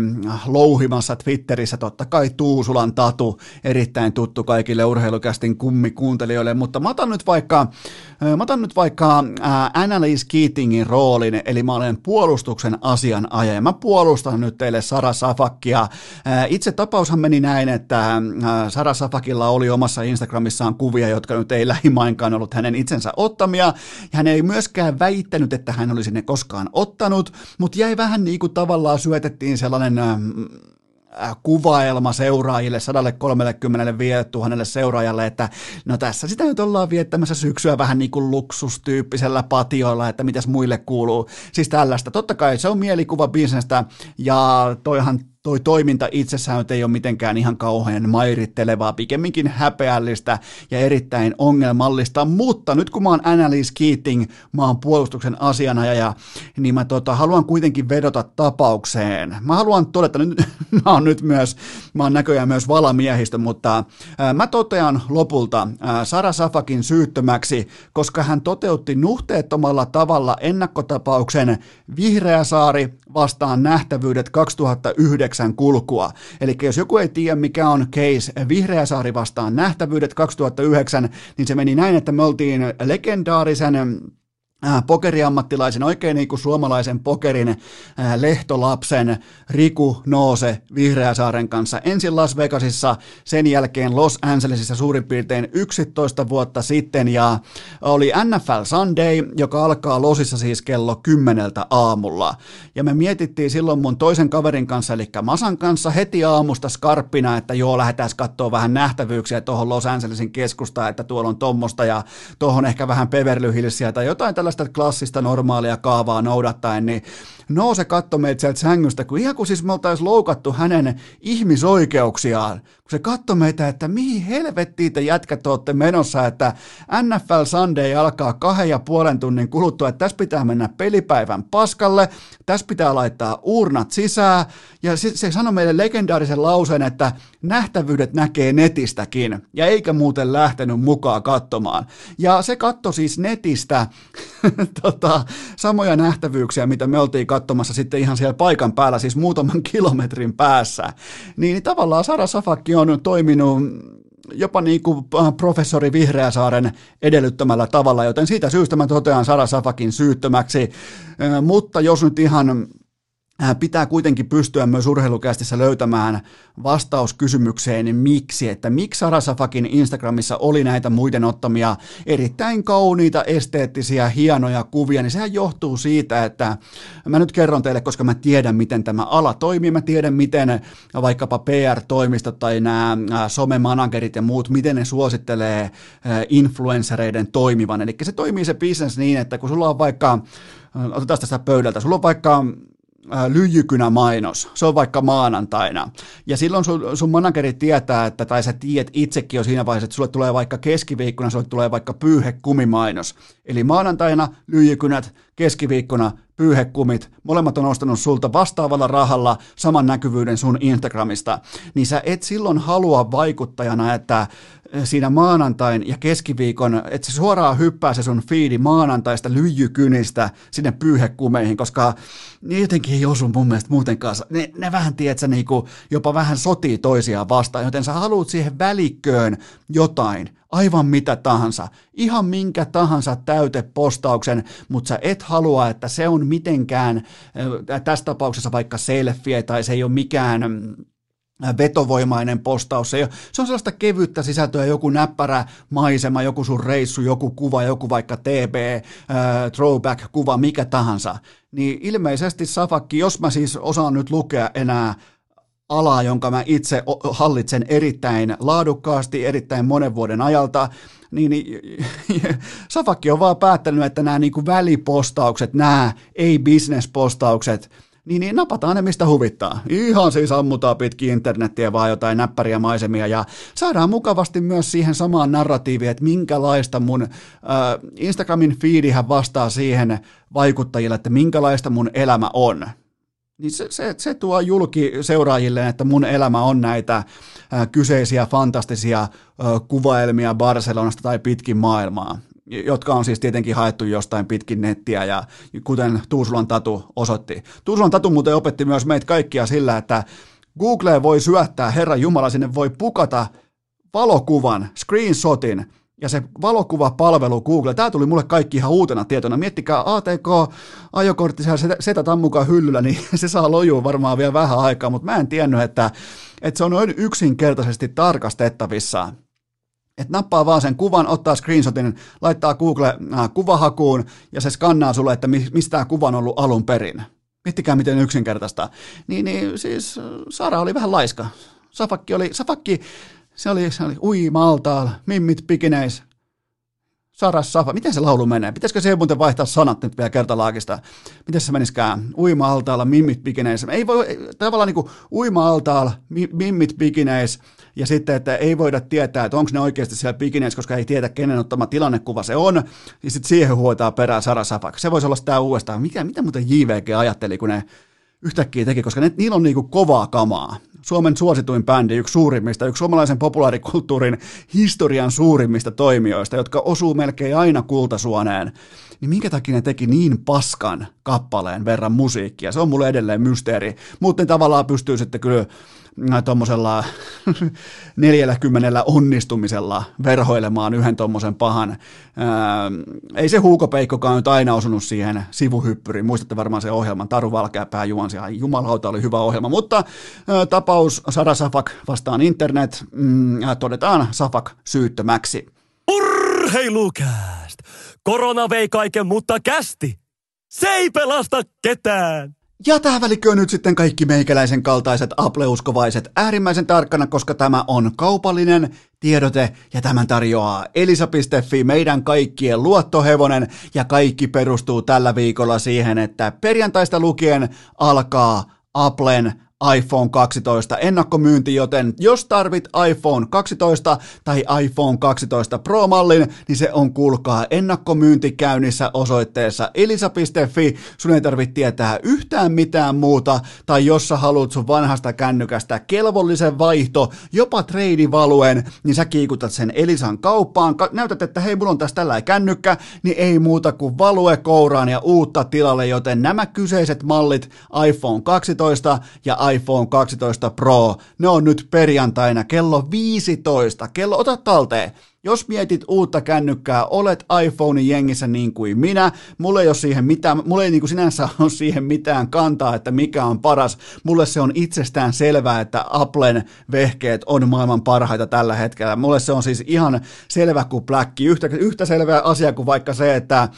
louhimassa Twitterissä totta kai Tuusulan Tatu, erittäin tuttu kaikille urheilukästin kummikuuntelijoille, mutta mä otan nyt vaikka, mä otan nyt vaikka Annalise Keatingin roolin, eli mä olen puolustuksen asianajaja. Mä puolustan nyt teille Sara Safakia. Itse tapaushan meni näin, että Sara Safakilla oli omassa Instagramissaan kuvia, jotka nyt ei lähimainkaan ollut hänen itsensä ottamia, ja hän ei myöskään väittänyt, että hän olisi ne koskaan ottanut, mutta jäi vähän niin kuin tavallaan syötettiin sellainen äh, äh kuvaelma seuraajille, 135 000 seuraajalle, että no tässä sitä nyt ollaan viettämässä syksyä vähän niin kuin luksustyyppisellä patioilla, että mitäs muille kuuluu. Siis tällaista. Totta kai se on mielikuva bisnestä ja toihan toi toiminta itsessään ei ole mitenkään ihan kauhean mairittelevaa, pikemminkin häpeällistä ja erittäin ongelmallista, mutta nyt kun mä oon Annalise Keating, mä oon puolustuksen asianajaja, niin mä tota, haluan kuitenkin vedota tapaukseen. Mä haluan todeta, nyt mä oon nyt myös, mä oon näköjään myös valamiehistö, mutta ää, mä totean lopulta ää, Sara Safakin syyttömäksi, koska hän toteutti nuhteettomalla tavalla ennakkotapauksen Vihreäsaari vastaan nähtävyydet 2009 kulkua. Eli jos joku ei tiedä, mikä on case Vihreäsaari vastaan nähtävyydet 2009, niin se meni näin, että me oltiin legendaarisen pokeriammattilaisen, oikein niin kuin suomalaisen pokerin äh, lehtolapsen Riku Noose Vihreäsaaren kanssa ensin Las Vegasissa, sen jälkeen Los Angelesissa suurin piirtein 11 vuotta sitten ja oli NFL Sunday, joka alkaa Losissa siis kello 10 aamulla. Ja me mietittiin silloin mun toisen kaverin kanssa, eli Masan kanssa heti aamusta skarppina, että joo, lähdetään katsoa vähän nähtävyyksiä tuohon Los Angelesin keskustaan, että tuolla on tommosta ja tuohon ehkä vähän Beverly Hillsia tai jotain tällaista tällaista klassista normaalia kaavaa noudattaen, niin nouse katto meitä sieltä sängystä, kun ihan kuin siis me oltaisiin loukattu hänen ihmisoikeuksiaan, kun se katsoi meitä, että mihin helvettiin te jätkät olette menossa, että NFL Sunday alkaa kahden ja puolen tunnin kuluttua, että tässä pitää mennä pelipäivän paskalle, tässä pitää laittaa urnat sisään, ja se, se sanoi meille legendaarisen lauseen, että nähtävyydet näkee netistäkin, ja eikä muuten lähtenyt mukaan katsomaan. Ja se katto siis netistä tota, samoja nähtävyyksiä, mitä me oltiin katsomassa sitten ihan siellä paikan päällä, siis muutaman kilometrin päässä. Niin tavallaan Sara Safakki on toiminut jopa niin kuin äh, professori Vihreäsaaren edellyttämällä tavalla, joten siitä syystä mä totean Sara Safakin syyttömäksi, äh, mutta jos nyt ihan pitää kuitenkin pystyä myös urheilukästissä löytämään vastaus kysymykseen miksi, että miksi Sarasafakin Instagramissa oli näitä muiden ottamia erittäin kauniita, esteettisiä, hienoja kuvia, niin sehän johtuu siitä, että mä nyt kerron teille, koska mä tiedän, miten tämä ala toimii, mä tiedän, miten vaikkapa PR-toimistot tai nämä äh, somemanagerit ja muut, miten ne suosittelee äh, influenssereiden toimivan, eli se toimii se business niin, että kun sulla on vaikka, otetaan tästä pöydältä, sulla on vaikka lyijykynä mainos, se on vaikka maanantaina. Ja silloin sun, sun manageri tietää, että, tai sä tiedät itsekin jo siinä vaiheessa, että sulle tulee vaikka keskiviikkona, sulle tulee vaikka pyyhekumimainos. Eli maanantaina lyijykynät, keskiviikkona pyyhekumit, molemmat on ostanut sulta vastaavalla rahalla saman näkyvyyden sun Instagramista, niin sä et silloin halua vaikuttajana, että siinä maanantain ja keskiviikon, että se suoraan hyppää se sun fiidi maanantaista lyijykynistä sinne pyyhekumeihin, koska ne jotenkin ei osu mun mielestä muutenkaan. Ne, ne vähän, tiedätkö, niinku, jopa vähän sotii toisiaan vastaan, joten sä haluat siihen välikköön jotain, aivan mitä tahansa, ihan minkä tahansa täytepostauksen, mutta sä et halua, että se on mitenkään, tässä tapauksessa vaikka selfie tai se ei ole mikään vetovoimainen postaus. Se, se on sellaista kevyttä sisältöä, joku näppärä maisema, joku sun reissu, joku kuva, joku vaikka TB, äh, throwback-kuva, mikä tahansa. Niin ilmeisesti Safakki, jos mä siis osaan nyt lukea enää alaa, jonka mä itse hallitsen erittäin laadukkaasti, erittäin monen vuoden ajalta, niin, niin Safakki on vaan päättänyt, että nämä niin kuin välipostaukset, nämä ei-business-postaukset, niin, niin napataan ne mistä huvittaa. Ihan siis ammutaan pitkin internettiä vaan jotain näppäriä maisemia ja saadaan mukavasti myös siihen samaan narratiiviin, että minkälaista mun äh, Instagramin feedihän vastaa siihen vaikuttajille, että minkälaista mun elämä on. Niin se, se, se tuo julki seuraajille, että mun elämä on näitä äh, kyseisiä fantastisia äh, kuvaelmia Barcelonasta tai pitkin maailmaa jotka on siis tietenkin haettu jostain pitkin nettiä ja kuten Tuusulan Tatu osoitti. Tuusulan Tatu muuten opetti myös meitä kaikkia sillä, että Google voi syöttää, Herra Jumala, sinne voi pukata valokuvan, screenshotin, ja se valokuvapalvelu Google, tämä tuli mulle kaikki ihan uutena tietona. Miettikää ATK-ajokortti siellä setä mukaan hyllyllä, niin se saa lojua varmaan vielä vähän aikaa, mutta mä en tiennyt, että, että se on noin yksinkertaisesti tarkastettavissa että nappaa vaan sen kuvan, ottaa screenshotin, laittaa Google äh, kuvahakuun ja se skannaa sulle, että mistä tämä kuva on ollut alun perin. Miettikää miten yksinkertaista. Niin, niin siis äh, Sara oli vähän laiska. Safakki oli, Safakki, se oli, se oli ui maltaalla, mimmit pikineis. Saras Safa, miten se laulu menee? Pitäisikö se muuten vaihtaa sanat nyt vielä kertalaakista? Miten se meniskään? Uima-altaalla, mimmit bikineis. Ei voi, tavallaan niin kuin uima-altaalla, mimmit bikineis, ja sitten, että ei voida tietää, että onko ne oikeasti siellä bikineis, koska ei tiedä, kenen ottama tilannekuva se on, ja sitten siihen huotaa perään Sara Safak. Se voisi olla sitä uudestaan. Mikä, mitä muuten JVG ajatteli, kun ne yhtäkkiä teki, koska ne, niillä on niinku kovaa kamaa. Suomen suosituin bändi, yksi suurimmista, yksi suomalaisen populaarikulttuurin historian suurimmista toimijoista, jotka osuu melkein aina kultasuoneen, niin minkä takia ne teki niin paskan kappaleen verran musiikkia? Se on mulle edelleen mysteeri, mutta ne tavallaan pystyy sitten kyllä tuommoisella 40 onnistumisella verhoilemaan yhden tuommoisen pahan. Ää, ei se huukopeikkokaan nyt aina osunut siihen sivuhyppyriin. Muistatte varmaan se ohjelman, Taru Valkeapää juonsi, jumalauta oli hyvä ohjelma, mutta ää, tapaus Sara Safak vastaan internet, mm, todetaan Safak syyttömäksi. Urheilukääst! Korona vei kaiken, mutta kästi! Se ei pelasta ketään! Ja tähän välikköön nyt sitten kaikki meikäläisen kaltaiset apleuskovaiset äärimmäisen tarkkana, koska tämä on kaupallinen tiedote ja tämän tarjoaa Elisa.fi, meidän kaikkien luottohevonen ja kaikki perustuu tällä viikolla siihen, että perjantaista lukien alkaa Applen iPhone 12 ennakkomyynti, joten jos tarvit iPhone 12 tai iPhone 12 Pro-mallin, niin se on kuulkaa ennakkomyynti käynnissä osoitteessa elisa.fi. Sun ei tarvitse tietää yhtään mitään muuta, tai jos sä haluat sun vanhasta kännykästä kelvollisen vaihto, jopa treidivaluen, niin sä kiikutat sen Elisan kauppaan, näytät, että hei, mulla on tässä tällä kännykkä, niin ei muuta kuin value kouraan ja uutta tilalle, joten nämä kyseiset mallit iPhone 12 ja iPhone 12 Pro, ne on nyt perjantaina kello 15. Kello, ota talteen. Jos mietit uutta kännykkää, olet iPhonein jengissä niin kuin minä, mulle ei ole siihen mitään, mulle ei niin kuin sinänsä ole siihen mitään kantaa, että mikä on paras. Mulle se on itsestään selvää, että Applen vehkeet on maailman parhaita tällä hetkellä. Mulle se on siis ihan selvä kuin pläkki. Yhtä, yhtä selvä asia kuin vaikka se, että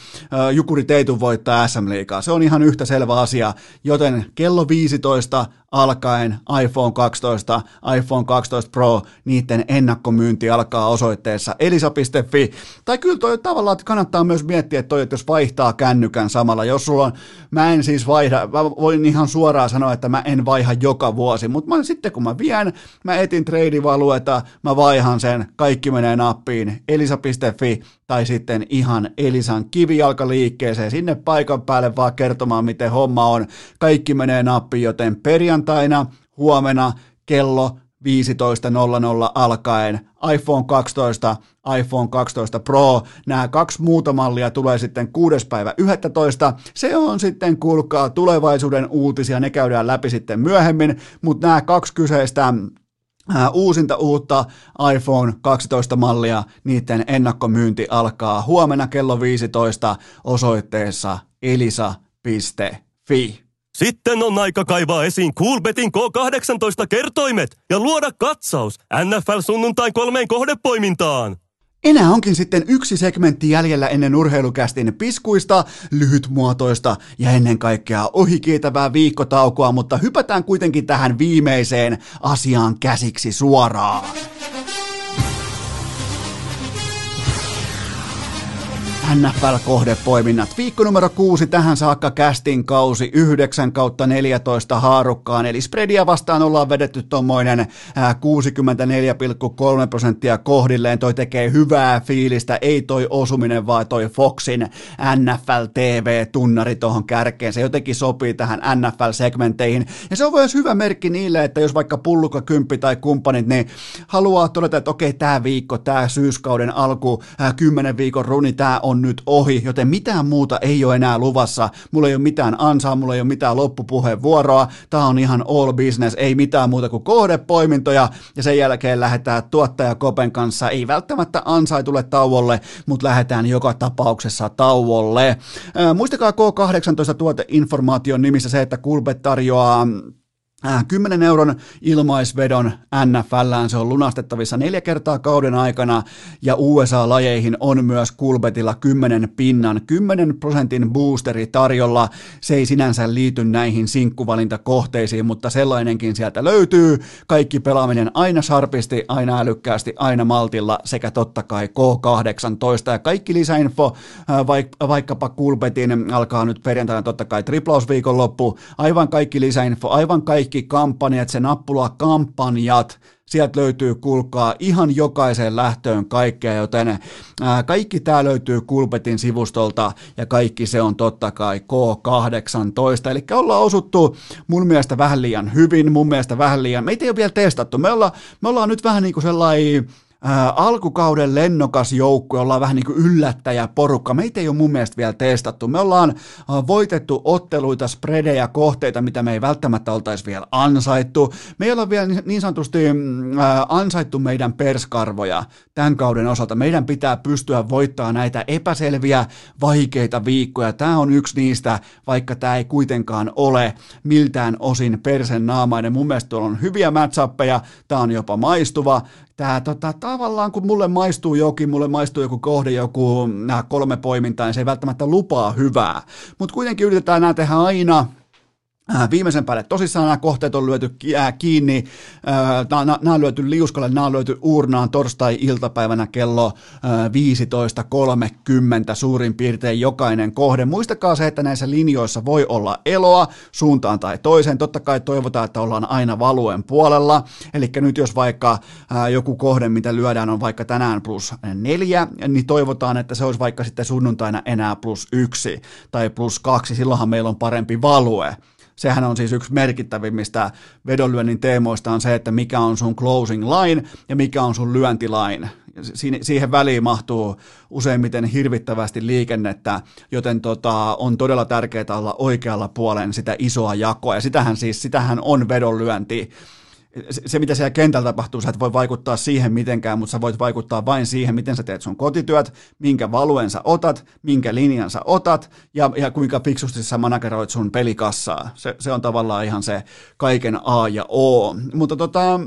Jukuri Teitu voittaa SM Liigaa. Se on ihan yhtä selvä asia, joten kello 15 alkaen iPhone 12, iPhone 12 Pro, niiden ennakkomyynti alkaa osoitteessa elisa.fi. Tai kyllä toi tavallaan että kannattaa myös miettiä, että, toi, että jos vaihtaa kännykän samalla, jos sulla on, mä en siis vaihda, mä voin ihan suoraan sanoa, että mä en vaiha joka vuosi, mutta mä, sitten kun mä vien, mä etin treidivalueta, mä vaihan sen, kaikki menee nappiin, elisa.fi tai sitten ihan Elisan kivijalkaliikkeeseen sinne paikan päälle vaan kertomaan, miten homma on. Kaikki menee nappiin, joten perjantaina, huomenna, kello 15.00 alkaen iPhone 12, iPhone 12 Pro. Nämä kaksi muuta mallia tulee sitten 6. päivä 11. Se on sitten, kuulkaa, tulevaisuuden uutisia, ne käydään läpi sitten myöhemmin, mutta nämä kaksi kyseistä uusinta uutta iPhone 12-mallia, niiden ennakkomyynti alkaa huomenna kello 15 osoitteessa elisa.fi. Sitten on aika kaivaa esiin Coolbetin K18 kertoimet ja luoda katsaus NFL sunnuntain kolmeen kohdepoimintaan. Enää onkin sitten yksi segmentti jäljellä ennen urheilukästin piskuista, lyhytmuotoista ja ennen kaikkea ohikiitävää viikkotaukoa, mutta hypätään kuitenkin tähän viimeiseen asiaan käsiksi suoraan. NFL-kohdepoiminnat. Viikko numero kuusi tähän saakka kästin kausi 9 kautta 14 haarukkaan, eli spreadia vastaan ollaan vedetty tuommoinen 64,3 prosenttia kohdilleen. Toi tekee hyvää fiilistä, ei toi osuminen, vaan toi Foxin NFL TV-tunnari tuohon kärkeen. Se jotenkin sopii tähän NFL-segmenteihin. Ja se on myös hyvä merkki niille, että jos vaikka pullukka, kymppi tai kumppanit, niin haluaa todeta, että okei, tämä viikko, tämä syyskauden alku, 10 viikon runi, tämä on on nyt ohi, joten mitään muuta ei ole enää luvassa. Mulla ei ole mitään ansaa, mulla ei ole mitään loppupuheenvuoroa. Tämä on ihan all business, ei mitään muuta kuin kohdepoimintoja ja sen jälkeen lähdetään tuottaja Kopen kanssa, ei välttämättä ansai tule tauolle, mutta lähdetään joka tapauksessa tauolle. Ää, muistakaa K18 tuoteinformaation nimissä se, että Kulbet tarjoaa 10 äh, euron ilmaisvedon NFLään se on lunastettavissa neljä kertaa kauden aikana ja USA-lajeihin on myös Kulbetilla 10 pinnan, 10 prosentin boosteri tarjolla. Se ei sinänsä liity näihin sinkkuvalintakohteisiin, mutta sellainenkin sieltä löytyy. Kaikki pelaaminen aina sharpisti, aina älykkäästi, aina maltilla sekä totta kai K18 ja kaikki lisäinfo, äh, vaik- vaikkapa Kulbetin alkaa nyt perjantaina totta kai triplausviikon loppu, aivan kaikki lisäinfo, aivan kaikki kaikki kampanjat, se nappula kampanjat, sieltä löytyy kulkaa ihan jokaiseen lähtöön kaikkea, joten ää, kaikki tämä löytyy Kulpetin sivustolta ja kaikki se on totta kai K18, eli ollaan osuttu mun mielestä vähän liian hyvin, mun mielestä vähän liian, meitä ei ole vielä testattu, me ollaan, me ollaan nyt vähän niin kuin sellainen ää, alkukauden lennokas joukko, ollaan vähän niin kuin yllättäjä porukka. Meitä ei ole mun mielestä vielä testattu. Me ollaan voitettu otteluita, spredejä, kohteita, mitä me ei välttämättä oltaisi vielä ansaittu. Me ei olla vielä niin sanotusti mm, ää, ansaittu meidän perskarvoja tämän kauden osalta. Meidän pitää pystyä voittamaan näitä epäselviä, vaikeita viikkoja. Tämä on yksi niistä, vaikka tämä ei kuitenkaan ole miltään osin persen naamainen. Mun mielestä tuolla on hyviä matchappeja, tämä on jopa maistuva tämä tota, tavallaan kun mulle maistuu jokin, mulle maistuu joku kohde, joku nämä kolme poimintaa, niin se ei välttämättä lupaa hyvää. Mutta kuitenkin yritetään nämä tehdä aina viimeisen päälle tosissaan nämä kohteet on lyöty äh, kiinni, äh, nämä on lyöty liuskalle, nämä on lyöty uurnaan torstai-iltapäivänä kello 15.30 suurin piirtein jokainen kohde. Muistakaa se, että näissä linjoissa voi olla eloa suuntaan tai toiseen. Totta kai toivotaan, että ollaan aina valuen puolella. Eli nyt jos vaikka joku kohde, mitä lyödään, on vaikka tänään plus neljä, niin toivotaan, että se olisi vaikka sitten sunnuntaina enää plus yksi tai plus kaksi. Silloinhan meillä on parempi value sehän on siis yksi merkittävimmistä vedonlyönnin teemoista on se, että mikä on sun closing line ja mikä on sun lyöntiline. Siihen väliin mahtuu useimmiten hirvittävästi liikennettä, joten tota, on todella tärkeää olla oikealla puolen sitä isoa jakoa, ja sitähän siis, sitähän on vedonlyönti se, mitä siellä kentällä tapahtuu, sä et voi vaikuttaa siihen mitenkään, mutta sä voit vaikuttaa vain siihen, miten sä teet sun kotityöt, minkä valuen sä otat, minkä linjan sä otat ja, ja kuinka fiksusti sä manageroit sun pelikassaa. Se, se on tavallaan ihan se kaiken A ja O. Mutta tota,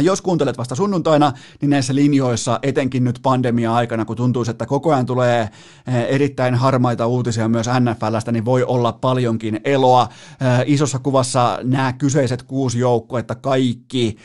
jos kuuntelet vasta sunnuntaina, niin näissä linjoissa, etenkin nyt pandemia-aikana, kun tuntuu, että koko ajan tulee äh, erittäin harmaita uutisia myös NFLstä, niin voi olla paljonkin eloa. Äh, isossa kuvassa nämä kyseiset kuusi joukkuetta kaikki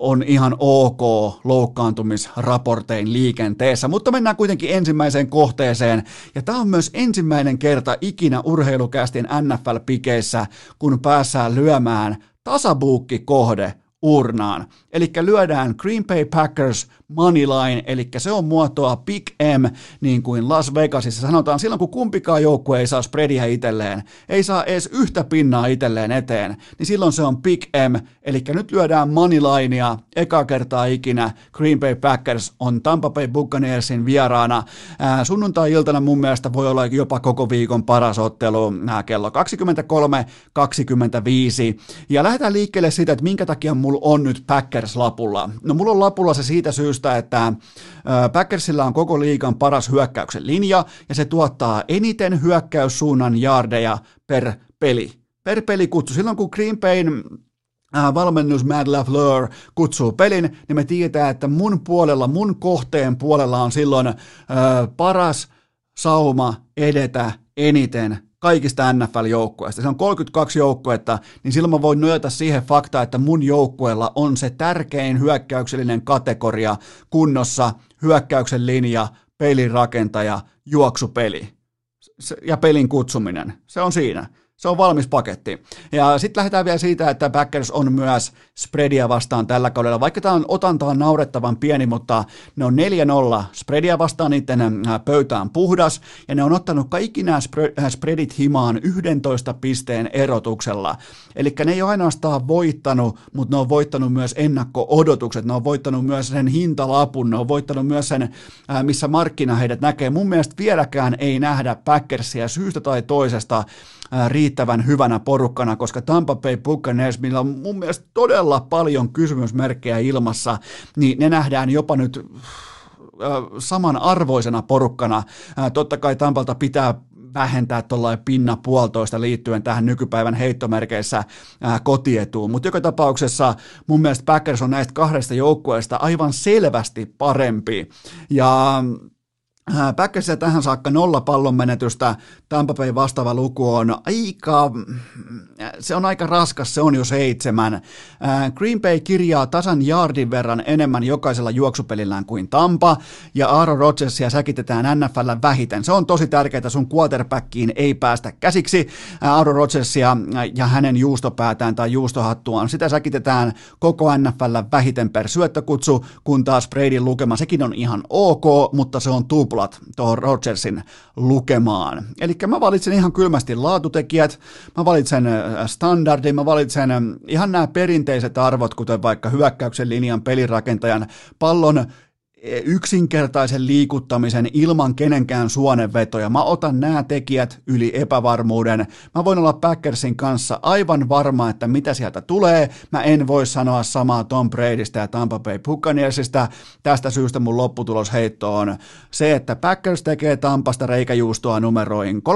on ihan ok loukkaantumisraportein liikenteessä, mutta mennään kuitenkin ensimmäiseen kohteeseen, ja tämä on myös ensimmäinen kerta ikinä urheilukästin NFL-pikeissä, kun päässään lyömään tasabuukki-kohde urnaan. Eli lyödään Green Bay Packers moneyline, eli se on muotoa Big M, niin kuin Las Vegasissa sanotaan silloin, kun kumpikaan joukkue ei saa spreadia itselleen, ei saa edes yhtä pinnaa itselleen eteen, niin silloin se on Big M, eli nyt lyödään moneylinea eka kertaa ikinä. Green Bay Packers on Tampa Bay Buccaneersin vieraana. Ää, sunnuntai-iltana mun mielestä voi olla jopa koko viikon paras ottelu ää, kello 23.25. Ja lähdetään liikkeelle siitä, että minkä takia mulla on nyt Packers-lapulla. No mulla on lapulla se siitä syystä, että Packersilla on koko liigan paras hyökkäyksen linja, ja se tuottaa eniten hyökkäyssuunnan jardeja per peli. Per pelikutsu. Silloin kun Green Bayn valmennus Mad LaFleur kutsuu pelin, niin me tiedetään, että mun puolella, mun kohteen puolella on silloin ö, paras sauma edetä eniten kaikista NFL-joukkueista. Se on 32 joukkuetta, niin silloin mä voin nojata siihen faktaan, että mun joukkueella on se tärkein hyökkäyksellinen kategoria kunnossa, hyökkäyksen linja, pelin rakentaja, juoksupeli ja pelin kutsuminen. Se on siinä. Se on valmis paketti. Ja sitten lähdetään vielä siitä, että Packers on myös spreadia vastaan tällä kaudella. Vaikka tämä on otantaan naurettavan pieni, mutta ne on 4-0 spreadia vastaan, niiden äh, pöytä on puhdas, ja ne on ottanut kaikki nämä äh, spreadit himaan 11 pisteen erotuksella. Eli ne ei ole ainoastaan voittanut, mutta ne on voittanut myös ennakko-odotukset, ne on voittanut myös sen hintalapun, ne on voittanut myös sen, äh, missä markkina heidät näkee. Mun mielestä vieläkään ei nähdä Packersia syystä tai toisesta riittävän hyvänä porukkana, koska Tampa Bay Buccaneers, millä on mun mielestä todella paljon kysymysmerkkejä ilmassa, niin ne nähdään jopa nyt samanarvoisena porukkana. Totta kai Tampalta pitää vähentää tuollain pinna puolitoista liittyen tähän nykypäivän heittomerkeissä kotietuun. Mutta joka tapauksessa mun mielestä Packers on näistä kahdesta joukkueesta aivan selvästi parempi. Ja Päkkäsiä tähän saakka nolla pallon menetystä, Tampa Bay vastaava luku on aika, se on aika raskas, se on jo seitsemän. Green Bay kirjaa tasan jardin verran enemmän jokaisella juoksupelillään kuin Tampa, ja Aaron Rodgersia säkitetään NFL vähiten. Se on tosi tärkeää, sun quarterbackiin ei päästä käsiksi. Aaron Rodgersia ja hänen juustopäätään tai juustohattuaan, sitä säkitetään koko NFL vähiten per syöttökutsu, kun taas Bradyn lukema, sekin on ihan ok, mutta se on tupla tuplat tuohon Rodgersin lukemaan. Eli mä valitsen ihan kylmästi laatutekijät, mä valitsen standardin, mä valitsen ihan nämä perinteiset arvot, kuten vaikka hyökkäyksen linjan pelirakentajan pallon yksinkertaisen liikuttamisen ilman kenenkään suonenvetoja. Mä otan nämä tekijät yli epävarmuuden. Mä voin olla Packersin kanssa aivan varma, että mitä sieltä tulee. Mä en voi sanoa samaa Tom Bradystä ja Tampa Bay Buccaneersista. Tästä syystä mun lopputulosheitto on se, että Packers tekee Tampasta reikäjuustoa numeroin 31-26.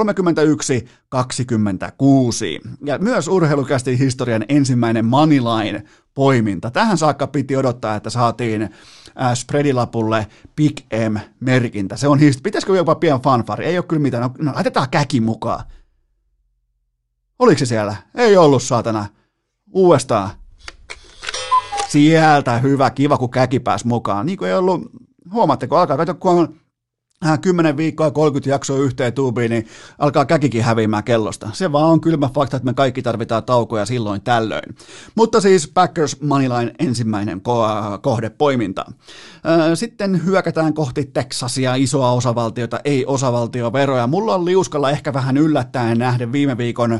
Ja myös urheilukästi historian ensimmäinen moneyline poiminta. Tähän saakka piti odottaa, että saatiin äh, spreadilapulle Big M-merkintä. Se on hist- Pitäisikö jopa pian fanfari? Ei ole kyllä mitään. No, no laitetaan käki mukaan. Oliko se siellä? Ei ollut, saatana. Uudestaan. Sieltä hyvä, kiva, kun käki pääsi mukaan. Niin kuin ei ollut, huomaatteko, alkaa katsoa, kun on 10 viikkoa ja 30 jaksoa yhteen tuubiin, niin alkaa käkikin häviämään kellosta. Se vaan on kylmä fakta, että me kaikki tarvitaan taukoja silloin tällöin. Mutta siis Packers Moneyline ensimmäinen ko- kohdepoiminta. Sitten hyökätään kohti Texasia, isoa osavaltiota, ei osavaltioveroja. Mulla on liuskalla ehkä vähän yllättäen nähden viime viikon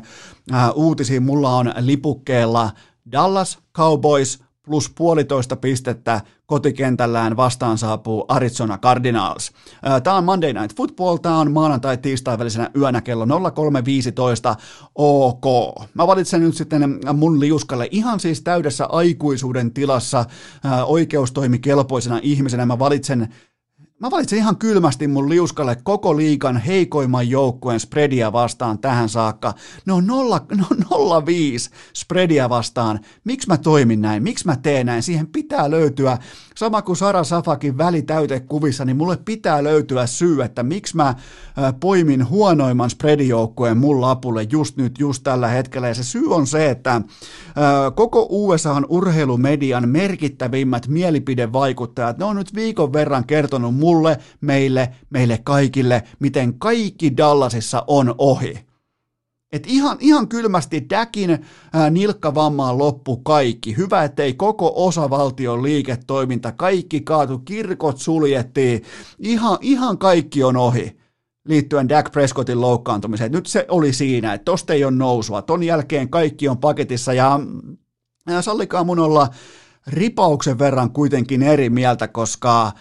uutisiin. Mulla on lipukkeella Dallas Cowboys plus puolitoista pistettä kotikentällään vastaan saapuu Arizona Cardinals. Tämä on Monday Night Football, tämä on maanantai-tiistai välisenä yönä kello 03.15 OK. Mä valitsen nyt sitten mun liuskalle ihan siis täydessä aikuisuuden tilassa oikeustoimikelpoisena ihmisenä. Mä valitsen Mä valitsen ihan kylmästi mun liuskalle koko liikan heikoimman joukkueen spreadia vastaan tähän saakka. Ne on 0, no 05 spreadia vastaan. Miksi mä toimin näin? Miksi mä teen näin? Siihen pitää löytyä sama kuin Sara Safakin välitäytekuvissa, niin mulle pitää löytyä syy, että miksi mä poimin huonoimman spreadijoukkueen mun lapulle just nyt, just tällä hetkellä. Ja se syy on se, että koko USAhan urheilumedian merkittävimmät mielipidevaikuttajat, ne on nyt viikon verran kertonut mulle, meille, meille kaikille, miten kaikki Dallasissa on ohi. Et ihan, ihan kylmästi Däkin nilkkavammaan loppu kaikki. Hyvä, ettei koko osavaltion liiketoiminta, kaikki kaatu, kirkot suljettiin. Ihan, ihan kaikki on ohi liittyen Dak Prescottin loukkaantumiseen. Nyt se oli siinä, että tosta ei ole nousua. Ton jälkeen kaikki on paketissa ja, ja sallikaa mun olla ripauksen verran kuitenkin eri mieltä, koska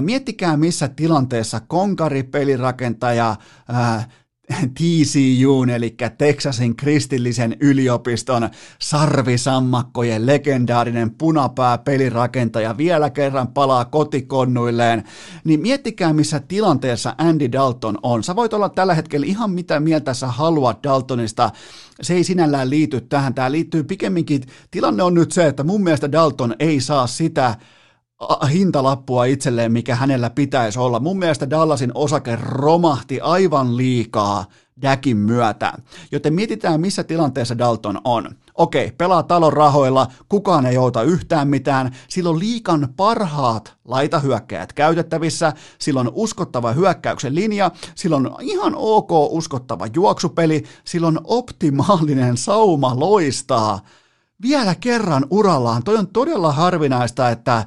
miettikää missä tilanteessa konkari, pelirakentaja, ää, TCUn, eli Texasin kristillisen yliopiston sarvisammakkojen legendaarinen punapää pelirakentaja vielä kerran palaa kotikonnuilleen, niin miettikää missä tilanteessa Andy Dalton on. Sä voit olla tällä hetkellä ihan mitä mieltä sä haluat Daltonista, se ei sinällään liity tähän, tämä liittyy pikemminkin, tilanne on nyt se, että mun mielestä Dalton ei saa sitä, hintalappua itselleen, mikä hänellä pitäisi olla. Mun mielestä Dallasin osake romahti aivan liikaa Dakin myötä. Joten mietitään, missä tilanteessa Dalton on. Okei, pelaa talon rahoilla, kukaan ei outa yhtään mitään, silloin liikan parhaat laitahyökkäjät käytettävissä, silloin uskottava hyökkäyksen linja, silloin ihan ok uskottava juoksupeli, silloin optimaalinen sauma loistaa vielä kerran urallaan. Toi on todella harvinaista, että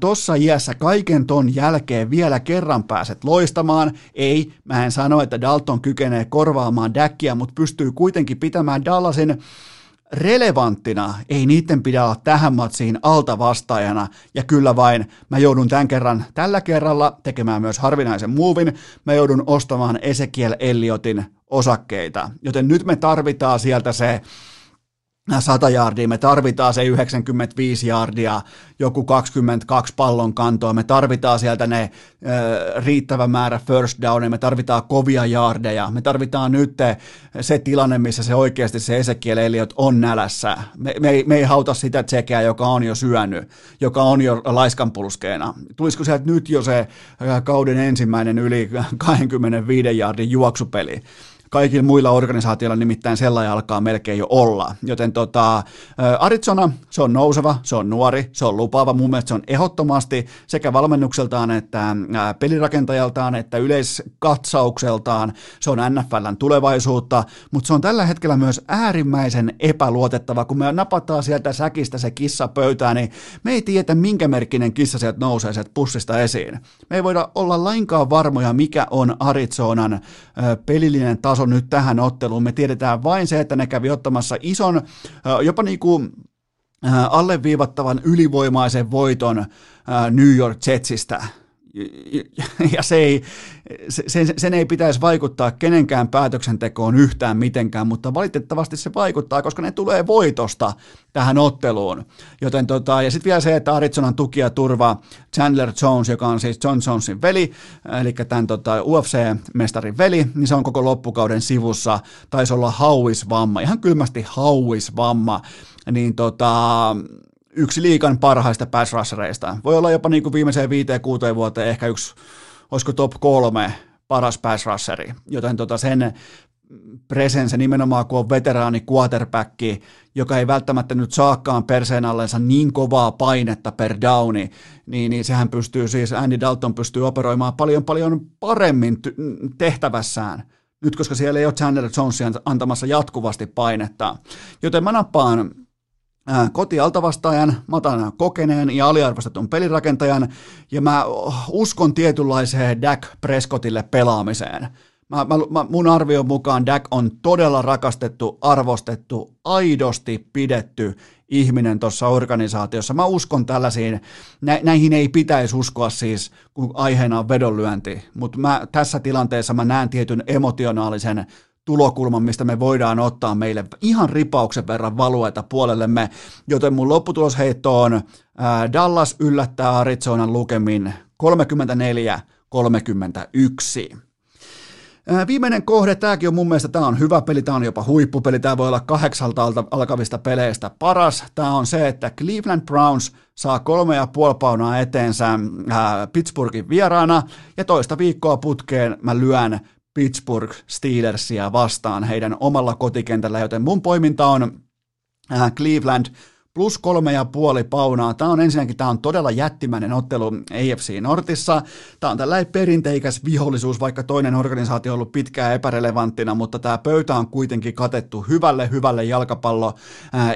tuossa iässä kaiken ton jälkeen vielä kerran pääset loistamaan. Ei, mä en sano, että Dalton kykenee korvaamaan Dackia, mutta pystyy kuitenkin pitämään Dallasin relevanttina, ei niiden pidä olla tähän matsiin alta vastaajana, ja kyllä vain mä joudun tämän kerran, tällä kerralla tekemään myös harvinaisen muuvin, mä joudun ostamaan Ezekiel Elliotin osakkeita, joten nyt me tarvitaan sieltä se 100 jardia, me tarvitaan se 95 jardia, joku 22 pallon kantoa, me tarvitaan sieltä ne ö, riittävä määrä first downia, me tarvitaan kovia jardeja, me tarvitaan nyt se tilanne, missä se oikeasti se Ezekiel Elliot on nälässä. Me, me, ei, me ei hauta sitä tsekeä, joka on jo syönyt, joka on jo laiskanpulskeena. Tulisiko sieltä nyt jo se kauden ensimmäinen yli 25 jardin juoksupeli? Kaikilla muilla organisaatioilla nimittäin sellainen alkaa melkein jo olla. Joten tota, Arizona, se on nouseva, se on nuori, se on lupaava. Mun mielestä se on ehdottomasti sekä valmennukseltaan että pelirakentajaltaan että yleiskatsaukseltaan. Se on NFLn tulevaisuutta, mutta se on tällä hetkellä myös äärimmäisen epäluotettava. Kun me napataan sieltä säkistä se kissa pöytään, niin me ei tiedä, minkä merkkinen kissa sieltä nousee sieltä pussista esiin. Me ei voida olla lainkaan varmoja, mikä on Arizonan pelillinen taso nyt tähän otteluun. Me tiedetään vain se, että ne kävi ottamassa ison, jopa niin kuin alleviivattavan ylivoimaisen voiton New York Jetsistä ja se ei, sen, sen ei pitäisi vaikuttaa kenenkään päätöksentekoon yhtään mitenkään, mutta valitettavasti se vaikuttaa, koska ne tulee voitosta tähän otteluun. Joten tota, ja sitten vielä se, että Arizonan tukia turvaa Chandler Jones, joka on siis John Jonesin veli, eli tämän tota, UFC-mestarin veli, niin se on koko loppukauden sivussa, taisi olla hauisvamma, ihan kylmästi hauisvamma, niin tota, yksi liikan parhaista pass rushereista. Voi olla jopa niin kuin viimeiseen viiteen kuuteen vuoteen ehkä yksi, olisiko top kolme paras pass rusheri, joten tota sen presence nimenomaan kun on veteraani quarterback, joka ei välttämättä nyt saakaan perseen allensa niin kovaa painetta per downi, niin, niin sehän pystyy siis, Andy Dalton pystyy operoimaan paljon paljon paremmin tehtävässään nyt koska siellä ei ole Chandler Jonesia antamassa jatkuvasti painetta. Joten mä nappaan kotialtavastaajan, mä otan kokeneen ja aliarvostetun pelirakentajan, ja mä uskon tietynlaiseen Dak Prescottille pelaamiseen. Mä, mä, mä, mun arvion mukaan Dak on todella rakastettu, arvostettu, aidosti pidetty ihminen tuossa organisaatiossa. Mä uskon tällaisiin, nä, näihin ei pitäisi uskoa siis, kun aiheena on vedonlyönti, mutta mä, tässä tilanteessa mä näen tietyn emotionaalisen tulokulman, mistä me voidaan ottaa meille ihan ripauksen verran valueta puolellemme, joten mun lopputulosheitto on ää, Dallas yllättää Arizonan lukemin 34-31. Viimeinen kohde, tämäkin on mun mielestä, tämä on hyvä peli, tämä on jopa huippupeli, tämä voi olla kahdeksalta alkavista peleistä paras. Tämä on se, että Cleveland Browns saa kolme ja puoli paunaa eteensä Pittsburghin vieraana, ja toista viikkoa putkeen mä lyön Pittsburgh Steelersia vastaan heidän omalla kotikentällä, joten mun poiminta on äh, Cleveland plus kolme ja puoli paunaa. Tämä on ensinnäkin tämä on todella jättimäinen ottelu AFC Nortissa. Tämä on tällainen perinteikäs vihollisuus, vaikka toinen organisaatio on ollut pitkään epärelevanttina, mutta tämä pöytä on kuitenkin katettu hyvälle, hyvälle jalkapallo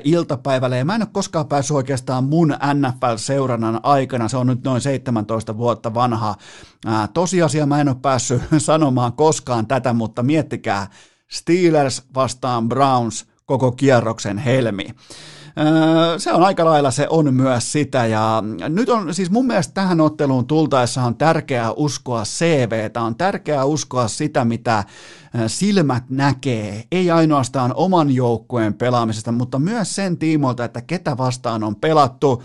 iltapäivälle. Ja mä en ole koskaan päässyt oikeastaan mun NFL-seurannan aikana, se on nyt noin 17 vuotta vanha. Ää, tosiasia mä en ole päässyt sanomaan koskaan tätä, mutta miettikää, Steelers vastaan Browns koko kierroksen helmi. Se on aika lailla, se on myös sitä ja nyt on siis mun mielestä tähän otteluun tultaessa on tärkeää uskoa CV, on tärkeää uskoa sitä, mitä silmät näkee, ei ainoastaan oman joukkueen pelaamisesta, mutta myös sen tiimoilta, että ketä vastaan on pelattu.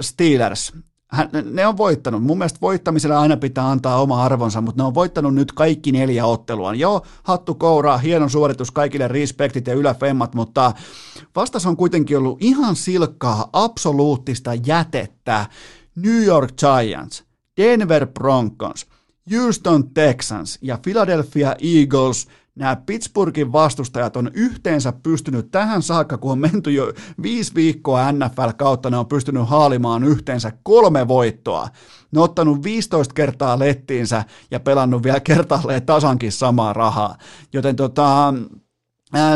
Steelers, hän, ne on voittanut. Mun mielestä voittamiselle aina pitää antaa oma arvonsa, mutta ne on voittanut nyt kaikki neljä ottelua. Joo, hattu kouraa, hieno suoritus, kaikille respektit ja yläfemmat, mutta vastas on kuitenkin ollut ihan silkkaa, absoluuttista jätettä. New York Giants, Denver Broncos, Houston Texans ja Philadelphia Eagles – nämä Pittsburghin vastustajat on yhteensä pystynyt tähän saakka, kun on menty jo viisi viikkoa NFL-kautta, ne on pystynyt haalimaan yhteensä kolme voittoa. Ne on ottanut 15 kertaa lettiinsä ja pelannut vielä kertaalleen tasankin samaa rahaa. Joten tota,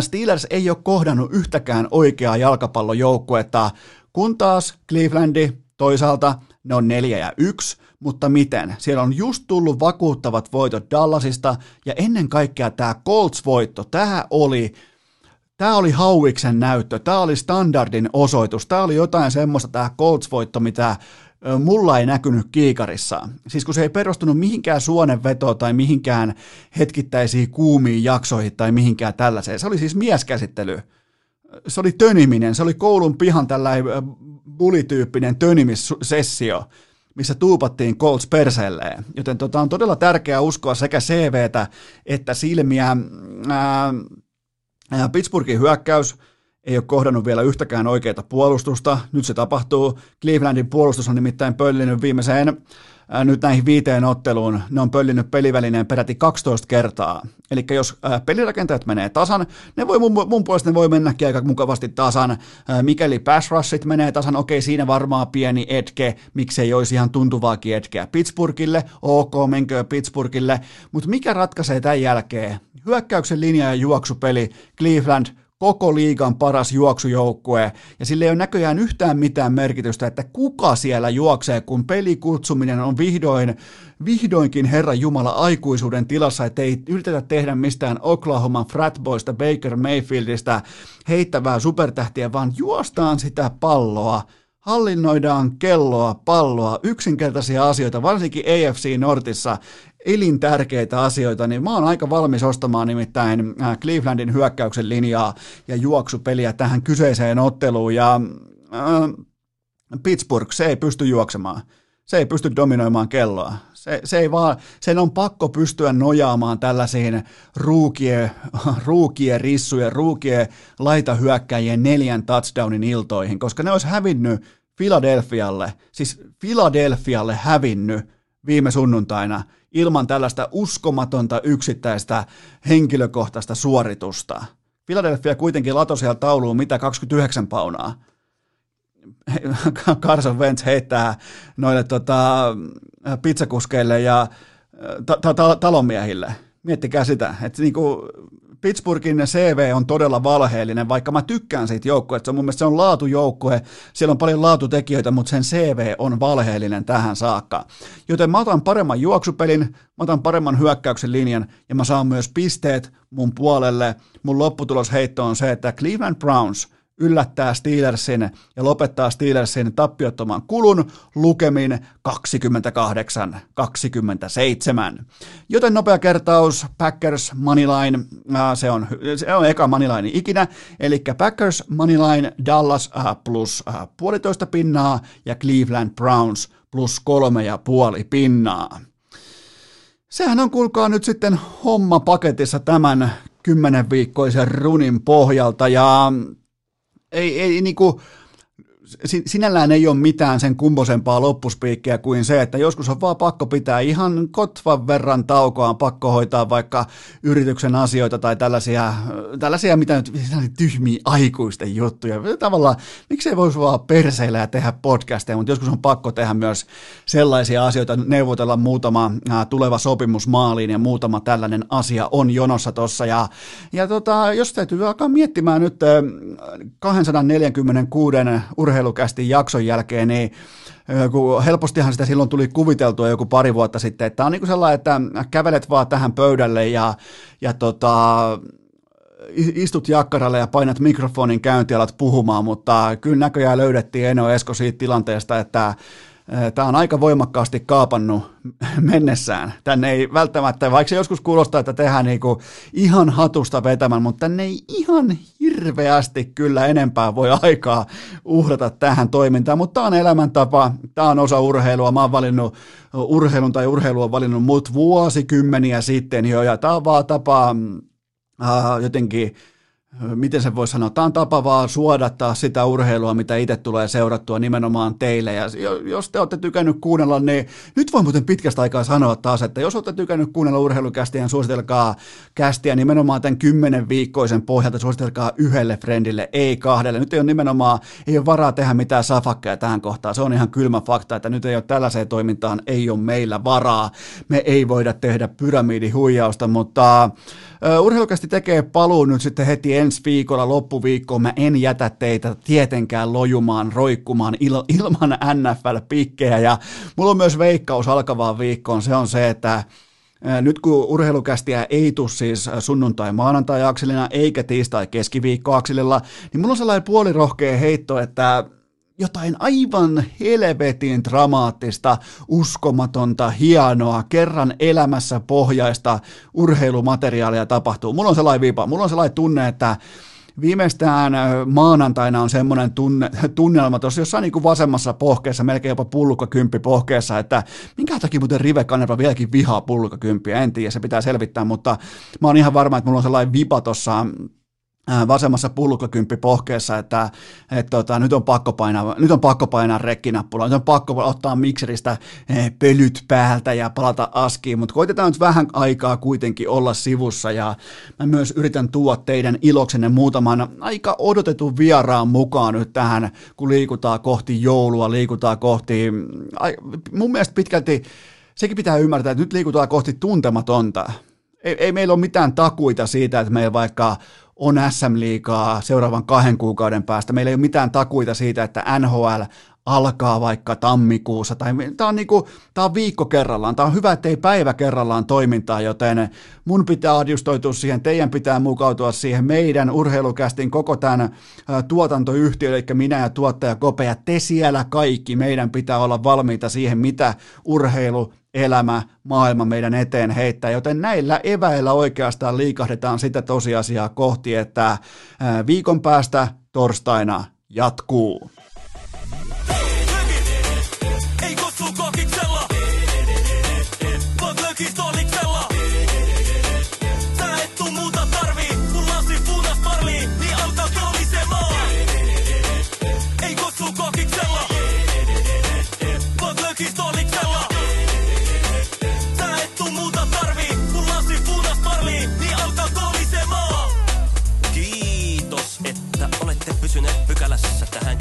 Steelers ei ole kohdannut yhtäkään oikeaa jalkapallojoukkuetta, kun taas Clevelandi toisaalta ne on neljä ja yksi, mutta miten? Siellä on just tullut vakuuttavat voitot Dallasista ja ennen kaikkea tämä Colts-voitto, tämä oli Tämä oli Hauiksen näyttö, tämä oli standardin osoitus, tämä oli jotain semmoista tämä Colts-voitto, mitä mulla ei näkynyt kiikarissa. Siis kun se ei perustunut mihinkään suonenvetoon tai mihinkään hetkittäisiin kuumiin jaksoihin tai mihinkään tällaiseen. Se oli siis mieskäsittely se oli töniminen, se oli koulun pihan tällainen bulityyppinen tönimissessio, missä tuupattiin Colts perseelleen. Joten tota, on todella tärkeää uskoa sekä CVtä että silmiä. Ää, Pittsburghin hyökkäys ei ole kohdannut vielä yhtäkään oikeaa puolustusta. Nyt se tapahtuu. Clevelandin puolustus on nimittäin pöllinyt viimeiseen nyt näihin viiteen otteluun, ne on pöllinyt pelivälineen peräti 12 kertaa. Eli jos pelirakentajat menee tasan, ne voi mun, mun puolesta ne voi mennäkin aika mukavasti tasan. Mikäli pass rushit menee tasan, okei siinä varmaan pieni etke, miksei olisi ihan tuntuvaakin etkeä Pittsburghille, ok, menkö Pittsburghille, mutta mikä ratkaisee tämän jälkeen? Hyökkäyksen linja ja juoksupeli, Cleveland – koko liigan paras juoksujoukkue, ja sille ei ole näköjään yhtään mitään merkitystä, että kuka siellä juoksee, kun pelikutsuminen on vihdoin, vihdoinkin Herran Jumala aikuisuuden tilassa, että ei yritetä tehdä mistään Oklahoma Fratboysta, Baker Mayfieldistä heittävää supertähtiä, vaan juostaan sitä palloa, hallinnoidaan kelloa, palloa, yksinkertaisia asioita, varsinkin AFC Nortissa, elintärkeitä asioita, niin mä oon aika valmis ostamaan nimittäin äh, Clevelandin hyökkäyksen linjaa ja juoksupeliä tähän kyseiseen otteluun, ja äh, Pittsburgh, se ei pysty juoksemaan. Se ei pysty dominoimaan kelloa. Se, se ei vaan, sen on pakko pystyä nojaamaan tällaisiin ruukie, ruukie rissujen, ruukie laitahyökkäjien neljän touchdownin iltoihin, koska ne olisi hävinnyt Philadelphialle, siis Philadelphialle hävinnyt viime sunnuntaina ilman tällaista uskomatonta yksittäistä henkilökohtaista suoritusta. Philadelphia kuitenkin latoi siellä tauluun mitä 29 paunaa. Carson Wentz heittää noille tota, pizzakuskeille ja ta- ta- talonmiehille. Miettikää sitä, että niinku Pittsburghin CV on todella valheellinen, vaikka mä tykkään siitä joukkueesta. Mun mielestä se on laatujoukkue, siellä on paljon laatutekijöitä, mutta sen CV on valheellinen tähän saakka. Joten mä otan paremman juoksupelin, mä otan paremman hyökkäyksen linjan ja mä saan myös pisteet mun puolelle. Mun lopputulosheitto on se, että Cleveland Browns – yllättää Steelersin ja lopettaa Steelersin tappiottoman kulun lukemin 28-27. Joten nopea kertaus, Packers Moneyline, se on, se on eka Moneyline ikinä, eli Packers Moneyline Dallas plus puolitoista pinnaa ja Cleveland Browns plus kolme ja puoli pinnaa. Sehän on kuulkaa nyt sitten homma paketissa tämän kymmenen viikkoisen runin pohjalta ja ei, ei niin kuin, sinällään ei ole mitään sen kummosempaa loppuspiikkiä kuin se, että joskus on vaan pakko pitää ihan kotvan verran taukoa, pakko hoitaa vaikka yrityksen asioita tai tällaisia, tällaisia mitä nyt tyhmiä aikuisten juttuja. Tavallaan, miksei voisi vaan perseillä ja tehdä podcasteja, mutta joskus on pakko tehdä myös sellaisia asioita, neuvotella muutama tuleva sopimus maaliin ja muutama tällainen asia on jonossa tuossa. Ja, ja tota, jos täytyy alkaa miettimään nyt 246 urheilu urheilukästi jakson jälkeen, niin kun helpostihan sitä silloin tuli kuviteltua joku pari vuotta sitten, että on niin kuin sellainen, että kävelet vaan tähän pöydälle ja, ja tota, istut jakkaralle ja painat mikrofonin käynti ja alat puhumaan, mutta kyllä näköjään löydettiin Eno Esko siitä tilanteesta, että Tämä on aika voimakkaasti kaapannut mennessään. Tänne ei välttämättä, vaikka se joskus kuulostaa, että tehdään niinku ihan hatusta vetämään, mutta tänne ei ihan hirveästi kyllä enempää voi aikaa uhrata tähän toimintaan, mutta tämä on elämäntapa, tämä on osa urheilua. Mä oon valinnut urheilun tai urheilu on valinnut mut vuosikymmeniä sitten jo, ja tämä on vaan tapa äh, jotenkin miten se voi sanoa, tämä on tapa vaan suodattaa sitä urheilua, mitä itse tulee seurattua nimenomaan teille. Ja jos te olette tykännyt kuunnella, niin nyt voi muuten pitkästä aikaa sanoa taas, että jos olette tykännyt kuunnella urheilukästiä, niin suositelkaa kästiä nimenomaan tämän kymmenen viikkoisen pohjalta, suositelkaa yhdelle friendille, ei kahdelle. Nyt ei ole nimenomaan, ei ole varaa tehdä mitään safakkeja tähän kohtaan. Se on ihan kylmä fakta, että nyt ei ole tällaiseen toimintaan, ei ole meillä varaa. Me ei voida tehdä pyramidihuijausta, mutta Urheilukästi tekee paluu nyt sitten heti ensi viikolla loppuviikkoon. Mä en jätä teitä tietenkään lojumaan, roikkumaan il- ilman NFL-pikkejä. Ja mulla on myös veikkaus alkavaan viikkoon. Se on se, että nyt kun urheilukästiä ei tule siis sunnuntai-maanantai-akselina eikä tiistai-keskiviikko-akselilla, niin mulla on sellainen puolirohkea heitto, että jotain aivan helvetin dramaattista, uskomatonta, hienoa, kerran elämässä pohjaista urheilumateriaalia tapahtuu. Mulla on sellainen vipa, mulla on sellainen tunne, että viimeistään maanantaina on semmoinen tunne, tunnelma tuossa jossain niin kuin vasemmassa pohkeessa, melkein jopa pullukkakymppi pohkeessa, että minkä takia muuten Rive Kanerva vieläkin vihaa pullukkakymppiä, en tiedä, se pitää selvittää, mutta mä oon ihan varma, että mulla on sellainen vipa tuossa vasemmassa pulkkakymppi pohkeessa, että, että tota, nyt, on pakko painaa, nyt on pakko painaa rekkinappula, nyt on pakko ottaa mikseristä eh, pölyt päältä ja palata askiin, mutta koitetaan nyt vähän aikaa kuitenkin olla sivussa ja mä myös yritän tuoda teidän iloksenne muutaman aika odotetun vieraan mukaan nyt tähän, kun liikutaan kohti joulua, liikutaan kohti, mun mielestä pitkälti sekin pitää ymmärtää, että nyt liikutaan kohti tuntematonta. Ei, ei meillä ole mitään takuita siitä, että meillä vaikka on SM-liigaa seuraavan kahden kuukauden päästä. Meillä ei ole mitään takuita siitä, että NHL alkaa vaikka tammikuussa, tai tämä on, niinku, tämä on viikko kerrallaan, tämä on hyvä, että ei päivä kerrallaan toimintaa, joten mun pitää adjustoitua siihen, teidän pitää mukautua siihen meidän urheilukästin koko tämän tuotantoyhtiö, eli minä ja tuottaja Kopea, te siellä kaikki, meidän pitää olla valmiita siihen, mitä urheilu elämä, maailma meidän eteen heittää, joten näillä eväillä oikeastaan liikahdetaan sitä tosiasiaa kohti, että viikon päästä torstaina jatkuu.